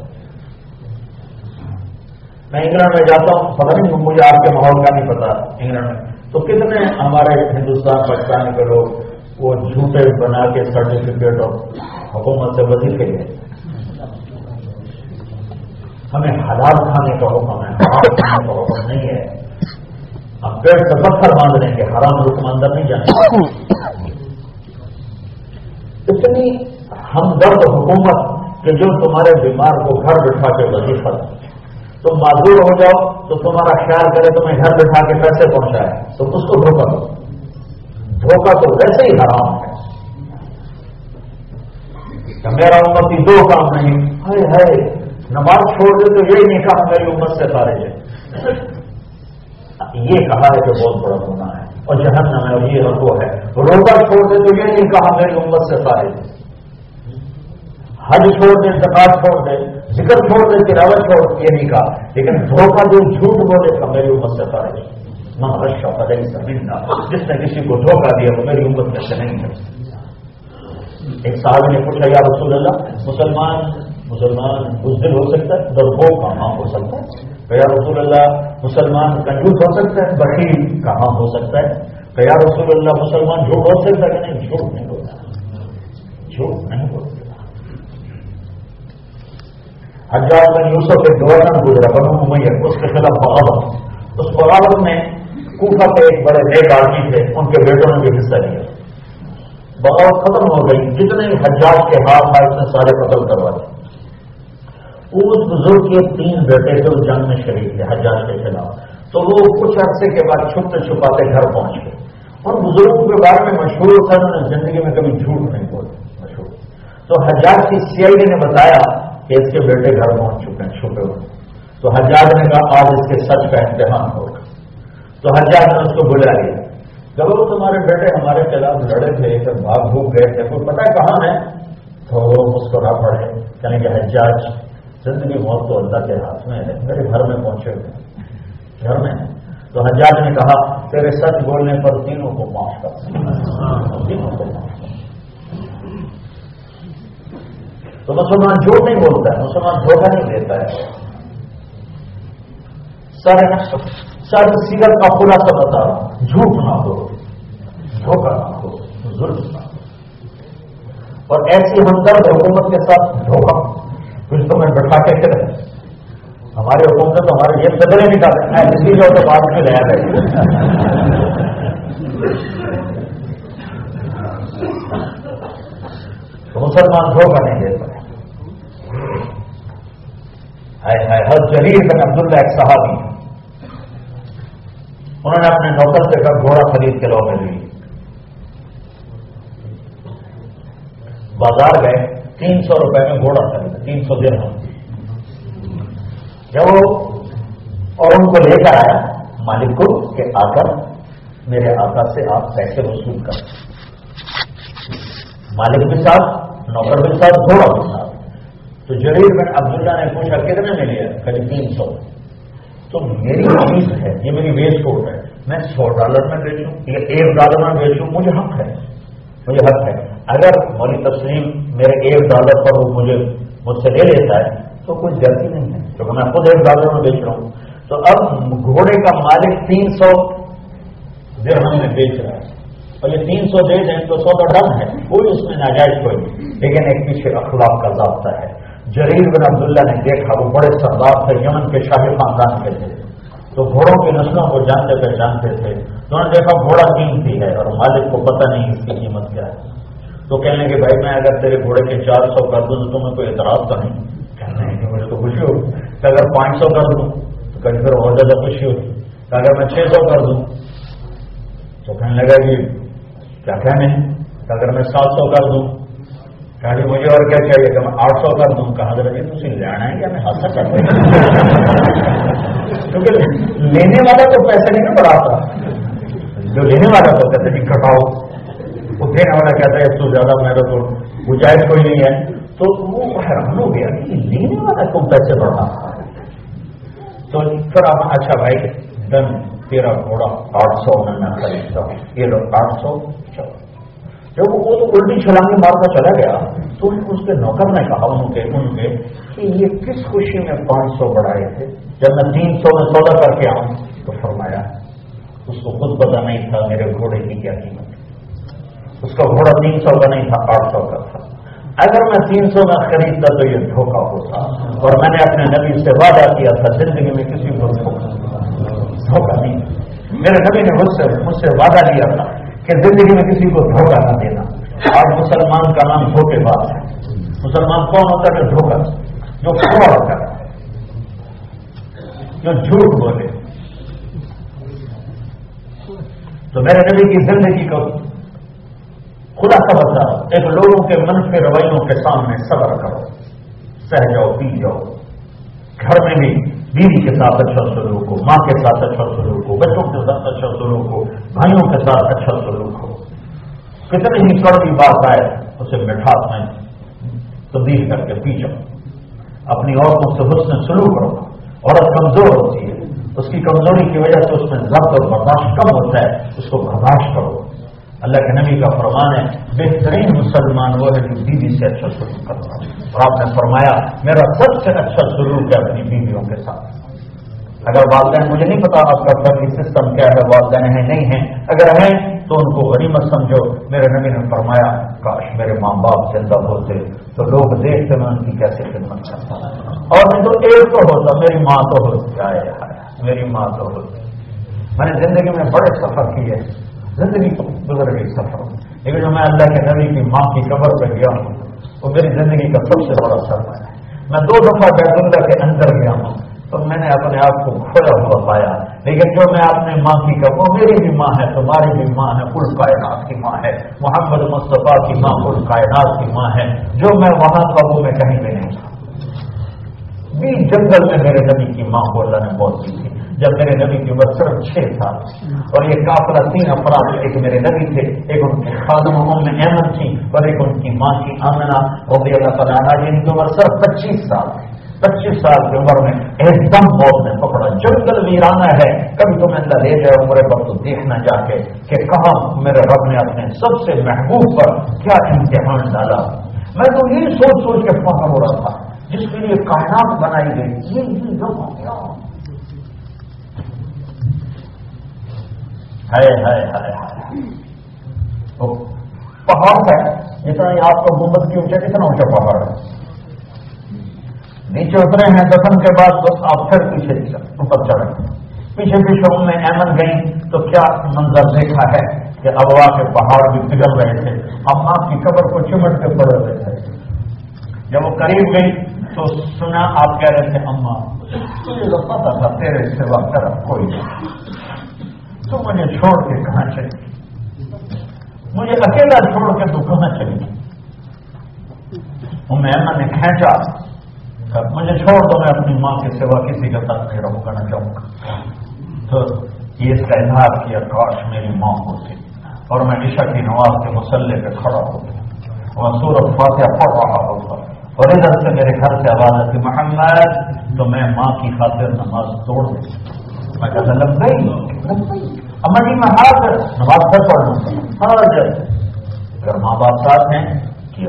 میں انگلینڈ میں جاتا ہوں، پتہ نہیں مجھے آپ کے ماحول کا نہیں پتا انگلینڈ میں۔ تو کتنے ہمارے ہندوستان پاکستان کے لوگ وہ جھوٹے بنا کے سرٹیفکیٹ اور حکومت سے وظیفے گئے ہمیں حلال کھانے کا حکم ہے، حرام کھانے کا حکم نہیں ہے۔ ہم پیڑ سے پتھر باندھ لیں گے، حرام رکم اندر نہیں جانے اتنی ہمدرد حکومت کہ جو تمہارے بیمار کو گھر بٹھا کے وظیفہ تم معذور ہو جاؤ، تو تمہارا خیال کرے تمہیں گھر بٹھا کے پیسے پہنچائے۔ تو اس کو دھوکہ دو۔ دھوکہ تو ویسے ہی حرام ہے۔ میرا امت دو کام نہیں۔ ہے ہے نماز چھوڑ دے تو یہ نہیں کہا، میری امت سے سارے ہے۔ یہ کہا ہے کہ بہت بڑا ہونا ہے۔ اور جہنم ہے اور یہ وہ ہے۔ روزہ چھوڑ دے تو یہ نہیں کہا، میری امت سے سارے حج چھوڑ دے، زکات چھوڑ دے۔ ذکر چھوڑ دے، تلاوت چھوڑ، یہ نہیں کہا۔ لیکن دھوکہ جو جھوٹ بولے گا میری امت سے سارے نہ رشا پڑے زمین جس نے کسی کو دھوکہ دیا، وہ میری امت میں سے نہیں ہے۔ ایک صاحب نے پوچھا، یا رسول اللہ، مسلمان مسلمان بزدل ہو سکتا ہے؟ دربو کہاں ہو سکتا ہے۔ یا رسول اللہ، مسلمان کنجوس ہو سکتا ہے؟ بکیل کہاں ہو سکتا ہے۔ یا رسول اللہ، مسلمان جھوٹ ہو سکتا ہے کہ نہیں؟ جھوٹ نہیں ہوتا جھوٹ نہیں ہوتا حجاز بن یوسف ایک گورنر گزرا، بنو ممیر اس کے خلاف بغاوت اس بغاوت میں کوفہ کے ایک بڑے نیک آدمی تھے، ان کے بیٹوں نے بھی حصہ لیا۔ بغاوت ختم ہو گئی۔ جتنے حجاج کے ہاتھ آئے اتنے سارے قتل کروا دیں اس بزرگ کے تین بیٹے تھے اس جنگ میں شریک تھے، حجاج کے خلاف۔ تو وہ کچھ عرصے کے بعد چھپتے چھپاتے گھر پہنچ گئے۔ اور بزرگوں کے بارے میں مشہور تھا، انہوں نے زندگی میں کبھی جھوٹ نہیں بولے مشہور۔ تو حجاج کی سی آئی ڈی نے بتایا کہ اس کے بیٹے گھر پہنچ چکے ہیں، چھپے ہوئے۔ تو حجاج نے کہا، آج اس کے سچ کا امتحان ہوگا۔ تو حجاج نے اس کو بلا لیا۔ جب وہ تمہارے بیٹے ہمارے خلاف لڑے تھے پھر بھاگ بھوک گئے تھے، کوئی پتا کہاں ہے؟ تو وہ مسکرا پڑے۔ یعنی کہ حجاج، زندگی موت تو اللہ کے ہاتھ میں ہے، میرے گھر میں پہنچے ہوئے گھر میں تو حجاج نے کہا، تیرے سچ بولنے پر تینوں کو معاف کر تینوں کو معاف کر تو مسلمان جھوٹ نہیں بولتا ہے، مسلمان دھوکہ نہیں دیتا ہے۔ سر سر سیرت کا خلاصہ بتا رہا ہوں جھوٹ نہ ہو دھوکہ نہ ہو ظلم نہ ہو اور ایسی ہمدرد حکومت کے ساتھ دھوکہ۔ کچھ تو میں بٹھا کے کرے ہمارے حکومت تو ہمارے یہ صدرے نکالے میں اسی جو تو بات میں لیا گئی تو مسلمان دھوکہ نہیں دے پائے ہر جلیل بن عبداللہ ایک صحابی انہوں نے اپنے نوکر سے کر گھوڑا خرید کے لو میں لی بازار گئے، تین سو روپئے میں گھوڑا خریدا، تین سو دن جب وہ اور ان کو لے کر آیا، مالک کو کہ آ کر میرے آقا سے آپ پیسے وصول کر۔ مالک بھی ساتھ، نوکر بھی ساتھ، گھوڑا بھی ساتھ۔ تو جریر میں عبداللہ نے پوچھا، کتنے میں لیا؟ قریب جی, تین سو۔ تو میری فیس ہے، یہ میری ویسٹ کوٹ ہے۔ میں سو ڈالر میں بیچوں، یا ایک ڈالر میں بیچوں، مجھے حق ہے۔ مجھے حق ہے۔ اگر مولی تسلیم میرے ایک ڈالر پر وہ مجھے مجھ سے لے لیتا ہے، تو کوئی غلطی نہیں ہے، کیونکہ میں خود ایک ڈالر میں بیچ رہا ہوں۔ تو اب گھوڑے کا مالک تین سو درہم میں بیچ رہا ہے۔ اور یہ تین سو دے دیں تو سو کا ڈن ہے، کوئی اس میں ناجائز کوئی نہیں۔ لیکن ایک پیچھے اخلاق کا ضابطہ ہے۔ جریر بن عبداللہ نے دیکھا، وہ بڑے سردار تھے، یمن کے شاہی خاندان کے تھے۔ تو گھوڑوں کی نسلوں کو جانتے پہچانتے تھے۔ تو انہوں نے دیکھا، گھوڑا قیمتی ہے اور مالک کو پتہ نہیں اس کی قیمت کیا ہے۔ تو کہنے کہ بھائی، میں اگر تیرے گھوڑے کے چار سو کر دوں تو تمہیں کوئی اعتراض تو نہیں؟ کہنا ہے کہ مجھے تو خوشی ہوگی کہ اگر پانچ سو کر دوں تو کہیں پھر اور زیادہ خوشی ہوگی کہ اگر میں چھ سو کر دوں تو کہنے لگا کہ کیا کہنے کہ اگر میں سات سو کر دوں کہ مجھے اور کیا چاہیے؟ کہ میں آٹھ سو کر دوں۔ کہا جی تھی لینا ہے کیا میں حادثہ کر (laughs) کیونکہ لینے والا تو پیسے نہیں بڑھاتا جو لینے والا تو کہتے کہ کٹاؤ وہ دینے والا کہتا ہے، اس تو زیادہ میرا تو گنجائش کوئی نہیں ہے۔ تو وہ حیران ہو گیا کہ لینے والا کو پیسے بڑھا تو پھر آپ اچھا بھائی، دن تیرا گھوڑا، آٹھ سو میں میں خریدتا ہوں۔ یہ لوگ آٹھ سو، چلو۔ جب وہ تو الٹی چھلانگی مارتا چلا گیا، تو اس کے نوکر نے کہا ان کے ان کے کہ یہ کس خوشی میں پانچ سو بڑھائے تھے؟ جب میں تین سو میں سودا کر کے آؤں، تو فرمایا، اس کو خود پتا نہیں تھا میرے گھوڑے کی کیا قیمت اس کا گھوڑا تین سو کا نہیں تھا، آٹھ سو کا تھا۔ اگر میں تین سو میں خریدتا تو یہ دھوکہ ہوتا۔ اور میں نے اپنے نبی سے وعدہ کیا تھا، زندگی میں کسی کو دھوکہ نہیں۔ میرے نبی نے مجھ سے مجھ سے وعدہ لیا تھا۔ کہ زندگی میں کسی کو دھوکا نہ دینا۔ آج مسلمان کا نام دھوکے باز ہے۔ مسلمان کون ہوتا ہے دھوکا جو فراڈ کرے جو جھوٹ بولے۔ تو میرے نبی کی زندگی کو خدا کا ایک لوگوں کے منفی رویوں کے سامنے صبر کرو۔ سہ جاؤ، پی جاؤ۔ گھر میں بھی بیوی کے ساتھ اچھا سلوک ہو، ماں کے ساتھ اچھا سلوک ہو، بچوں کے ساتھ اچھا سلوک ہو۔ بھائیوں کے ساتھ اچھا سلوک ہو۔ کتنی ہی کڑوی بات آئے، اسے مٹھاس میں تبدیل کر کے پی جاؤ اپنی عورتوں سے حسن سلوک کرو عورت کمزور ہوتی ہے۔ اس کی کمزوری کی وجہ سے اس میں ضبط اور برداشت کم ہوتا ہے۔ اس کو برداشت کرو۔ اللہ کے نبی کا فرمان ہے، بہترین مسلمان وہ ہے جو بیوی سے اچھا سلوک کرتا اور آپ نے فرمایا، میرا سب سے اچھا سلوک ہے اپنی بیویوں کے ساتھ۔ اگر والدین، مجھے نہیں پتا آپ کا فیملی سسٹم کیا ہے والدین ہیں، نہیں ہیں، اگر ہیں تو ان کو غنیمت سمجھو۔ میرے نبی نے فرمایا، کاش میرے ماں باپ زندہ ہوتے تو لوگ دیکھتے میں ان کی کیسے خدمت کرتا۔ اور میں تو ایک تو ہوتا، میری ماں تو ہوتی۔ آئے میری ماں تو ہوتی۔ میں نے زندگی میں بڑے سفر کیے، زندگی گزر گئی سفر۔ لیکن جو میں اللہ کے نبی کی ماں کی قبر پہ گیا ہوں، وہ میری زندگی کا سب سے بڑا سفر ہے۔ میں دو دفعہ بیت اللہ کے اندر گیا ہوں۔ تو میں نے اپنے آپ کو کھویا ہوا پایا۔ لیکن جو میں اپنے ماں کی وہ میری بھی ماں ہے، تمہاری بھی ماں ہے کل کائنات کی ماں ہے۔ محمد مصطفیٰ کی ماں کل کائنات کی ماں ہے۔ جو میں وہاں کا وہ میں کہیں بھی نہیں تھا۔ جنگل میں میرے نبی کی ماں کو اللہ نے بہت کی تھی۔ جب میرے نبی کی عمر صرف چھ سال اور یہ کافلا تین افراد ایک میرے نبی تھے، ایک ان کے خادم میں احمد تھی، اور ایک ان کی ماں کی آمنا رضی اللہ تعالیٰ جن کی عمر صرف پچیس سال پچیس سال کی عمر میں ایک دم موت نے پکڑا۔ جنگل ویرانہ ہے۔ کبھی تمہیں اللہ لے جائے عمر وقت دیکھنا جا کے کہ کہاں میرے رب نے اپنے سب سے محبوب پر کیا امتحان ڈالا۔ میں تو یہ سوچ سوچ کے فخر ہو رہا تھا۔ جس کے لیے کائنات بنائی گئی۔ یہ ہے پہاڑ ہے۔ جتنا آپ کا گنبد کی اونچا، کتنا اونچا پہاڑ ہے۔ نیچے اترے ہیں، دفن کے بعد تو آپ پھر پیچھے اوپر چڑھے پیچھے پیچھے ان میں احمد گئی تو کیا منظر دیکھا ہے کہ ابوا کے پہاڑ بھی پگل رہے تھے؟ اما کی قبر کو چمٹ کے پڑ رہے تھے۔ جب وہ قریب گئی تو سنا، آپ کہہ رہے تھے، اما، تجھے تو پتا تھا، تیرے سوا طرف کوئی نہیں۔ تو مجھے چھوڑ کے کہاں چلی مجھے اکیلا چھوڑ کے تو کہاں چلی میں نے کھینچا۔ مجھے چھوڑ دو، میں اپنی ماں کے سوا کسی کا ساتھ نہیں رہوں کرنا چاہوں گا۔ تو یہ اس کا اظہار کیا، کاش میری ماں ہوتی۔ اور میں عشا کی نواز کے مسلح پہ کھڑا ہوتا اور سورت فاتحہ پڑھ رہا ہوتا اور ادھر سے میرے گھر سے آواز آتی، محمد! تو میں ماں کی خاطر نماز توڑ دیتی میں کہتا لگ گئی اما جی، میں ہاتھ نماز پڑھ پڑھ لوں۔ ہر جب اگر ماں باپ ساتھ ہیں کہ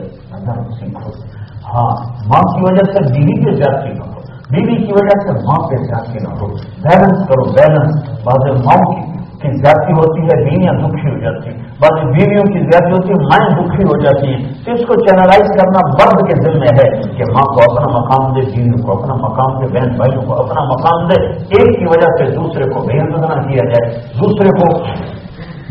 سیکھو۔ ہاں ماں کی وجہ سے بیوی پہ زیادتی نہ ہو، بیوی کی وجہ سے ماں پہ زیادتی نہ ہو۔ بیلنس کرو بیلنس بعض ماں کی کی زیادتی ہوتی ہے، بیویاں دکھی ہو جاتی ہیں۔ بعض بیویوں کی زیادتی ہوتی ہے، مائیں دکھی ہو جاتی ہیں۔ تو اس کو چینلائز کرنا مرد کے دل میں ہے کہ ماں کو اپنا مقام دے بیویوں کو اپنا مقام دے، بہن بھائیوں کو اپنا مقام دے۔ ایک کی وجہ سے دوسرے کو بے نہ کیا جائے۔ دوسرے کو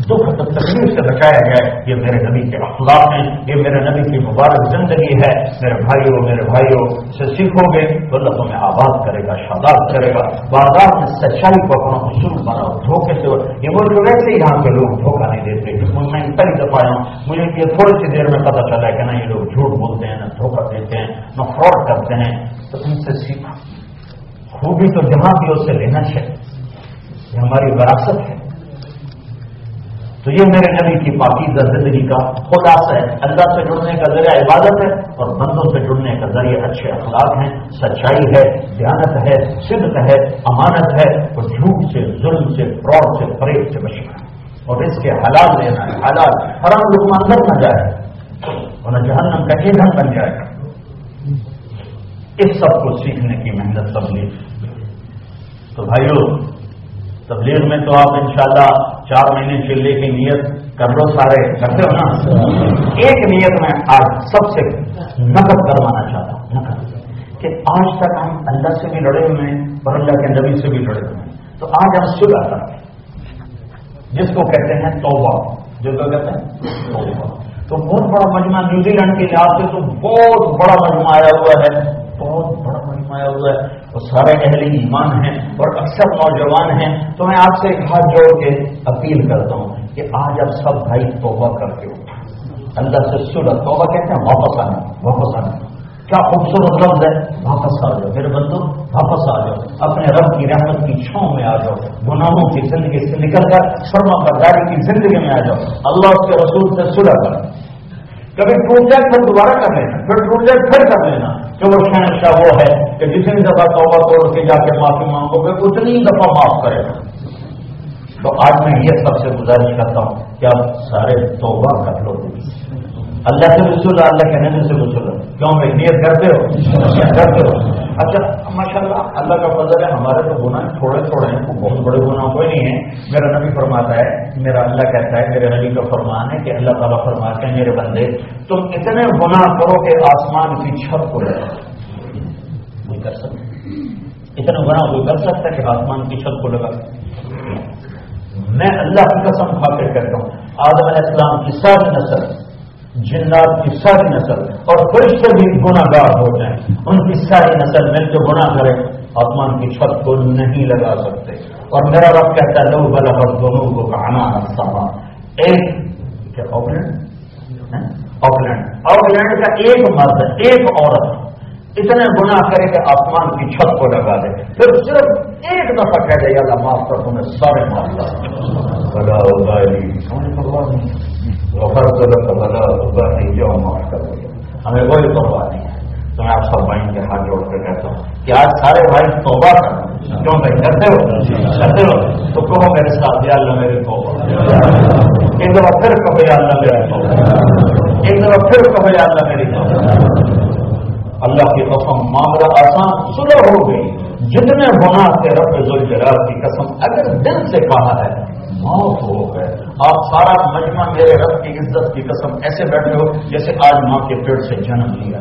دکھ تکلیف سے بچایا جائے یہ میرے نبی کے اخلاق ہیں۔ یہ میرے نبی کی مبارک زندگی ہے۔ میرے بھائیوں میرے بھائیوں سے سیکھو گے تو اللہ تمہیں آباد کرے گا، شاداب کرے گا۔ بازار میں سچائی کو اپنا اصول بناؤ دھوکے سے یہ ملک ویسے یہاں کے لوگ دھوکہ نہیں دیتے۔ میں کئی دفعہ ہوں۔ مجھے یہ تھوڑی سی دیر میں پتا چلا کہ نا یہ لوگ جھوٹ بولتے ہیں، نہ دھوکہ دیتے ہیں، نہ فراڈ کرتے ہیں۔ تو ان سے سیکھو خوبی تو جہاں بھی اس سے لینا چاہیے۔ یہ ہماری وراثت ہے۔ تو یہ میرے نبی کی پاکیزہ زندگی کا خلاصہ ہے۔ اللہ سے جڑنے کا ذریعہ عبادت ہے اور بندوں سے جڑنے کا ذریعہ اچھے اخلاق ہیں۔ سچائی ہے، دیانت ہے، صدق ہے، امانت ہے اور جھوٹ سے، ظلم سے، فراڈ سے فریب سے بچنا ہے۔ اور اس کے حلال لینا ہے، حلال، حرام لوگ اندر نہ جائے اور نہ جہنم کا ایندھن بن جائے۔ اس سب کو سیکھنے کی محنت تبلیغ تو بھائیوں تبلیغ میں تو آپ انشاءاللہ چار مہینے چلے کی نیت کر لو سارے کرتے ہو نا ایک نیت میں آج سب سے نقد کروانا چاہتا ہوں، نقد۔ کہ آج تک ہم اللہ سے بھی لڑے ہوئے ہیں اور اللہ کے نبی سے بھی لڑے ہوئے ہیں۔ تو آج ہم سلح کریں جس کو کہتے ہیں توبہ، جو کیا کہتے ہیں؟ توبہ۔ تو بہت بڑا مجمع نیوزی لینڈ کے لحاظ سے تو بہت بڑا مجمع آیا ہوا ہے، بہت بڑا مجمع آیا ہوا ہے۔ وہ سارے اہل ایمان ہیں اور اکثر نوجوان ہیں، تو میں آپ سے ہاتھ جوڑ کے اپیل کرتا ہوں کہ آج اب سب بھائی توبہ کر کے اللہ سے سلح توبہ کہتے ہیں واپس آنا واپس آنا۔ کیا خوبصورت لفظ ہے؟ واپس آ جاؤ۔ میرے بندو، واپس آ جاؤ۔ اپنے رب کی رحمت کی چھاؤں میں آ جاؤ۔ گناہوں کی زندگی سے نکل کر سرما برداری کی زندگی میں آ جاؤ۔ اللہ اس کے رسول سے سلح کر کبھی ٹوٹ جائے پھر دوبارہ کر لینا، پھر ٹوٹ جائے پھر کر لینا۔ کہ وہ شہنشاہ وہ ہے کہ جتنی دفعہ توبہ توڑ کے جا کے معافی مانگو گے، اتنی دفعہ معاف کرے گا۔ تو آج میں یہ سب سے گزارش کرتا ہوں کہ آپ سارے توبہ کر لو۔ اللہ سے رسول اللہ کے نبی سے رسول کیوں بھائی؟ نیت کرتے ہو؟ کرتے ہو۔ اچھا ماشاء اللہ اللہ کا فضل ہے، ہمارے تو گناہ تھوڑے تھوڑے ہیں، بہت بڑے گناہ کوئی نہیں ہے۔ میرا نبی فرماتا ہے، میرا اللہ کہتا ہے، میرے نبی کا فرمان ہے کہ اللہ تعالیٰ فرماتے ہیں، میرے بندے، تم اتنے گناہ کرو کہ آسمان کی چھت کو لگا کر سکتے اتنے گناہ کوئی کر سکتا ہے کہ آسمان کی چھت کو لگا میں اللہ کی قسم کھا کے کہتا ہوں، آدم علیہ السلام کی ساری نسل جنات کی ساری نسل اور فرشتے بھی گناہ گار ہو جائیں ان کی ساری نسل مل کے گناہ کرے آسمان کی چھت کو نہیں لگا سکتے۔ اور میرا رب کہتا ہے لوگ بلا بس دونوں کو کہانا سما ایک کیا آکلینڈ؟ آکلینڈ۔ آکلینڈ کا ایک مرد ایک عورت اتنے گناہ کرے کہ آسمان کی چھت کو لگا دے۔ پھر صرف ایک دفعہ کہہ دے اللہ معاف کر تمہیں سارے معاف کر معاف کر ہمیں کوئی پرواہ نہیں ہے تو میں آپ سب بھائی کے ہاتھ جوڑ کے کہتا ہوں کہ آج سارے بھائی توبہ کر کیوں بھائی کرتے ہو کرتے ہو تو کہو میرے ساتھ یا اللہ میری توبہ ایک دفعہ پھر کہو یا اللہ میرا توبہ ایک دفعہ پھر کہو یا اللہ میری توبہ اللہ کی قسم معاملہ آسان سلو ہو گئی جتنے گناہ کے رب ذوالجلال کی قسم، اگر دل سے کہا ہے معاف ہو گئے۔ آپ سارا مجمع میرے رب کی عزت کی قسم ایسے بیٹھے ہو جیسے آج ماں کے پیڑ سے جنم لیا۔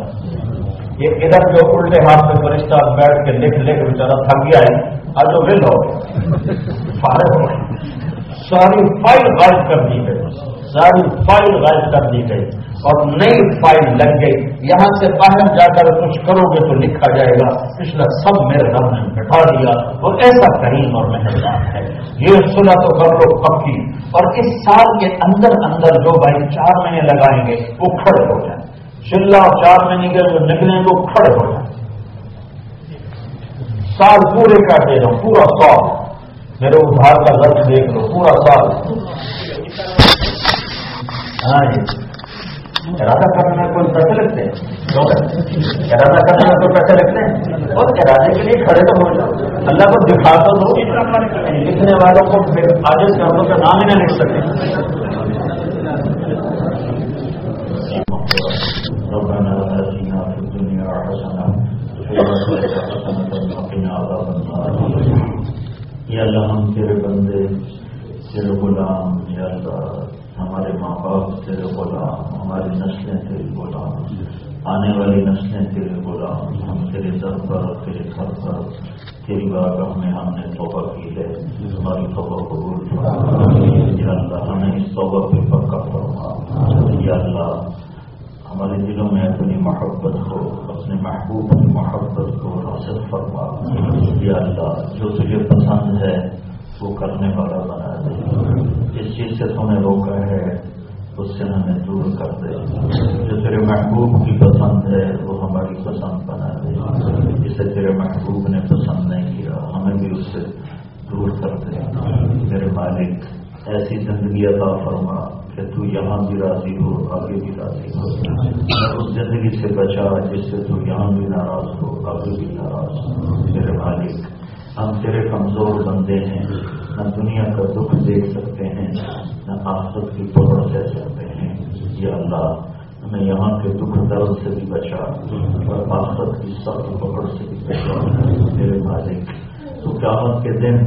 یہ ادھر جو الٹے ہاتھ میں فرشتہ بیٹھ کے لکھ لکھ بیچارا تھک گیا ہے، آج وہ ول ہو۔ فارغ ہو۔ ساری فائل غائب کر دی گئی۔ ساری فائل غائب کر دی گئی۔ اور نئی فائل لگ گئی۔ یہاں سے باہر جا کر کچھ کرو گے تو لکھا جائے گا، پچھلا سب میرے رب نے بٹھا دیا اور ایسا کریم اور مہربان ہے۔ یہ سنا تو کر لو پکی۔ اور اس سال کے اندر اندر جو بھائی چار مہینے لگائیں گے، وہ کھڑے ہو جائیں۔ چلا چار مہینے کے جو نکلیں گے وہ کھڑے ہو جائیں۔ سال پورے کا دے دو پورا سال۔ میرے ادھار کا لفظ دیکھ لو، پورا سال۔ ہاں جی۔ ارادہ کرنے کوئی پیسے لگتے ہیں ارادہ کرنے میں کوئی پیسے لگتے ہیں اور ارادے کے لیے کھڑے تو ہو جاؤ اللہ کو دکھا تو دو لکھنے والوں کو آج شہروں کا نام ہی نہ لکھ سکتے یا اللہ ہم تیرے بندے تیرے غلام یا اللہ، ہمارے ماں باپ، تیرے غلام ہماری نسلیں تیرے غلام آنے والی نسلیں تیرے غلام ہم تیرے در پر، تیرے گھر پر، تیری بارگاہ میں ہم نے توبہ کی ہے۔ ہماری توبہ قبول یا اللہ، ہمیں اس توبہ پہ پکا فرما۔ یا اللہ، ہمارے دلوں میں اپنی محبت کو، اپنے محبوب کی محبت کو حاصل فرما۔ یا اللہ، جو تجھے پسند ہے وہ کرنے والا بنا دے۔ جس چیز سے تمہیں روکا ہے۔ اس سے ہمیں دور کر دے جو تیرے محبوب کی پسند ہے، وہ ہماری پسند بنا دے۔ جسے تیرے محبوب نے پسند نہیں کیا، ہمیں بھی اس سے دور کر دے میرے مالک، ایسی زندگی عطا فرما کہ تو یہاں بھی راضی ہو، آگے بھی راضی ہو۔ اس زندگی سے بچا جس سے تو یہاں بھی ناراض ہو، آگے بھی ناراض ہو۔ میرے مالک، ہم تیرے کمزور بندے ہیں۔ نہ دنیا کا دکھ دیکھ سکتے ہیں، نہ آفت کی پکڑ سہ سکتے ہیں۔ یہ اللہ، ہمیں یہاں کے دکھ درد سے بھی بچا۔ اور آفت کی سخت پکڑ سے بھی بچا۔ میرے مالک، تو قیامت کے دن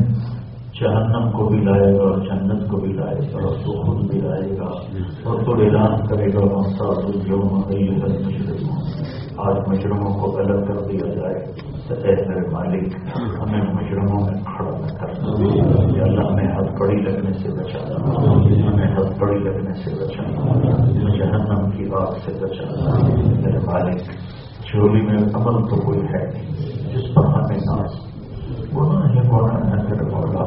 جہنم کو بھی لائے گا اور جنت کو بھی لائے گا، اور تو خود بھی لائے گا، اور تو اعلان کرے گا ہم جو مشرم آج مشرموں کو الگ کر دیا جائے۔ تو اے میرے مالک، ہمیں مشرموں میں کھڑا نہ کرنا اللہ، ہمیں ہتھ کڑی لگنے سے بچانا ہمیں ہتھ کڑی لگنے سے بچانا جہنم کی آگ سے بچانا میرے مالک چولی میں عمل تو کوئی ہے نہیں، جس پر ہمیں ناز۔ گناہ ہے گناہ ہے میرے مولا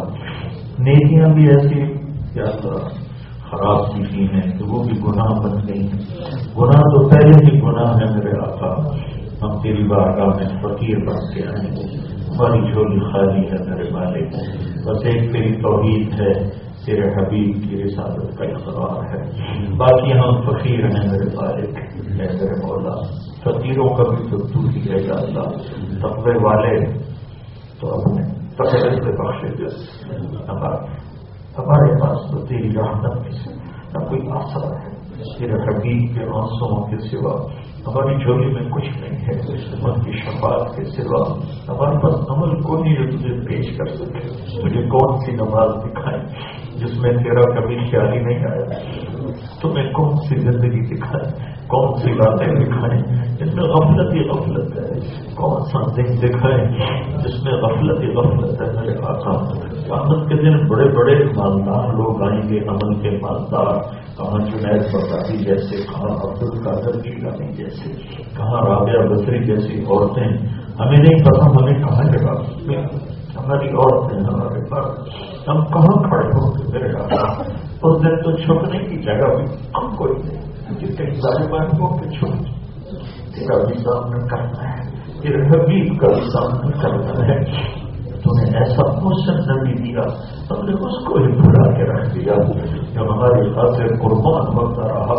نیکیاں بھی ایسی کیا خراب کی ہیں تو وہ بھی گناہ بن گئی ہیں۔ گناہ تو پہلے ہی گناہ ہے میرے آقا۔ ہم تیری بارگاہ میں فقیر بن کے آئیں ہماری جھولی خالی ہے میرے مالک۔ بس ایک تیری توحید ہے، تیرے حبیب کی رسالت کا اقرار ہے۔ باقی ہم فقیر ہیں میرے مالک۔ ہے میرے مولا، فقیروں کا بھی تو تو ہی ہے اللہ۔ تقوی والے تو اپنے تقوی سے بخشے گئے ہمارے پاس تو تیری رحمت سے نہ کوئی آسر ہے۔ تیرے حبیب کے آنسوں کے سوا ہماری جھولی میں کچھ نہیں ہے۔ ان کی شفاعت کے سوا ہمارے پاس عمل کو نہیں جو تجھے پیش کر سکے مجھے کون سی نماز دکھائیں جس میں تیرا کبھی خیال ہی نہیں آیا؟ تمہیں کون سی زندگی دکھائیں کون سی باتیں دکھائیں جس میں غفلت ہی غفلت ہے کون سا دن دکھائیں جس میں غفلت ہی غفلت ہے میرے آقا قیامت کے دن بڑے بڑے مالدار لوگ آئیں گے عمل کے مالدار کہاں جنید برداری جیسے کہاں عبد القادر کی جیسے کہاں رابعہ بصری جیسی عورتیں ہمیں نہیں پتا ہمیں کہاں جگہ ہماری عورتیں ہمارے پاس ہم کہاں کھڑے ہوں گے میرے آقا اس دن تو چھپنے کی جگہ بھی ہم کوئی نہیں۔ کئی سارے کو کہ چھوٹ تیرا بھی سامنا کرنا ہے۔ تیرے حبیب کا بھی سامنا کرنا ہے۔ تمہیں ایسا حسن نہیں دیا ہم نے اس کو ہی بھلا کے رکھ دیا۔ جب ہماری خاطر قربان ہوتا رہا،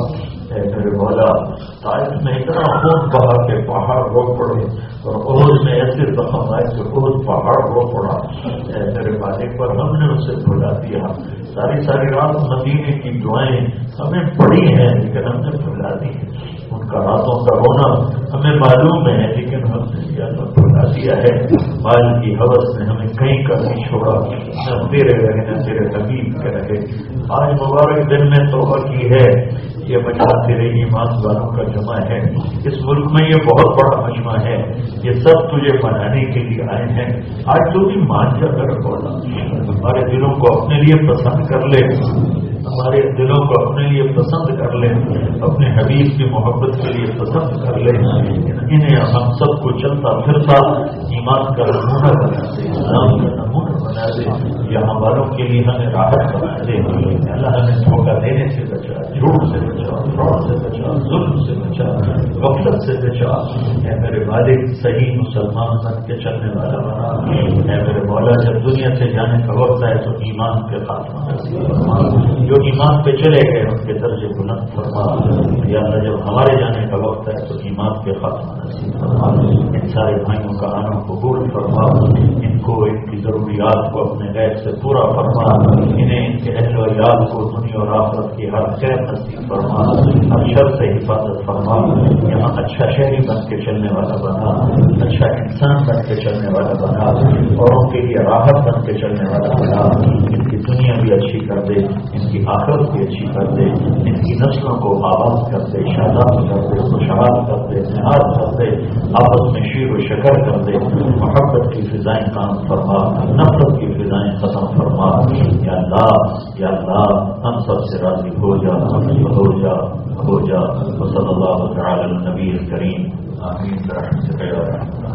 اے میرے مولا، تاج میں اتنا خون بہا کے پہاڑ رو پڑے اور عہد میں ایسے زخم آئے کہ عہد پہاڑ رو پڑا۔ اے میرے مالک، پر ہم نے اسے بھلا دیا۔ ساری ساری رات مدینے کی دعائیں ہمیں پڑی ہیں، لیکن ہم نے بھلا دی۔ ان کا کا رونا ہمیں معلوم ہے، لیکن ہم نے بھلا دیا ہے۔ مال کی حوث نے ہمیں کہیں کر نہیں چھوڑا۔ نہ تیرے رہے، نہ تیرے حبیب کے رہے۔ آج مبارک دن میں توبہ کی ہے۔ یہ مجمع تیرے ایمان والوں کا جمع ہے۔ اس ملک میں یہ بہت بڑا مجمع ہے۔ یہ سب تجھے منانے کے لیے آئے ہیں۔ آج تو بھی مان جا کر بولا۔ ہمارے دلوں کو اپنے لیے پسند کر لے۔ ہمارے دلوں کو اپنے لیے پسند کر لیں، اپنے حبیب کی محبت کے لیے پسند کر لیں۔ انہیں ہم سب کو چلتا پھرتا ایمان کا نمونہ بنا دیں اسلام کا نمونہ بنا دیں یہاں والوں کے لیے ہمیں راحت بنا دے۔ اللہ ہمیں دھوکہ دینے سے بچا دیں جھوٹ سے بچا فراڈ سے بچا ظلم سے بچا غفلت سے بچا اے میرے والد، صحیح مسلمان بن کے چلنے والا بنا۔ اے میرے مولا، جب دنیا سے جانے کا وقت ہے تو ایمان کے خاتمہ جو ایمان پہ چلے گئے، ان کے درجے بلند فرما۔ یا جب ہمارے جانے کا وقت ہے تو ایمان کے خاتمہ نصیب فرما۔ ان سارے بھائیوں کا آنا قبول فرما۔ ان کو، ان کی ضروریات کو اپنے غیر سے پورا فرما۔ انہیں، ان کے اہل و یاد کو دنیا اور آفرت کی ہر خیر نصیب فرما ہر سے حفاظت فرما یہاں اچھا شہری بن کے چلنے والا بنا اچھا انسان بن کے چلنے والا بنا اور ان کے لیے راحت بن کے چلنے والا بنا ان کی دنیا بھی اچھی کر دے ان کی آخرت بھی اچھی کر دے ان کی نسلوں کو آباد کر دے شاداب کر دے خوشحال کر دے نہاد کر دے آپس میں شیر و شکر کر دے محبت کی فضائیں کام فرما نفرت کی فضائیں ختم فرما یا اللہ یا اللہ ہم سب سے راضی ہو جا صحي وفوزا فوزا وصلى الله تعالى على النبي الكريم. آمين. برحمتك يا رحمة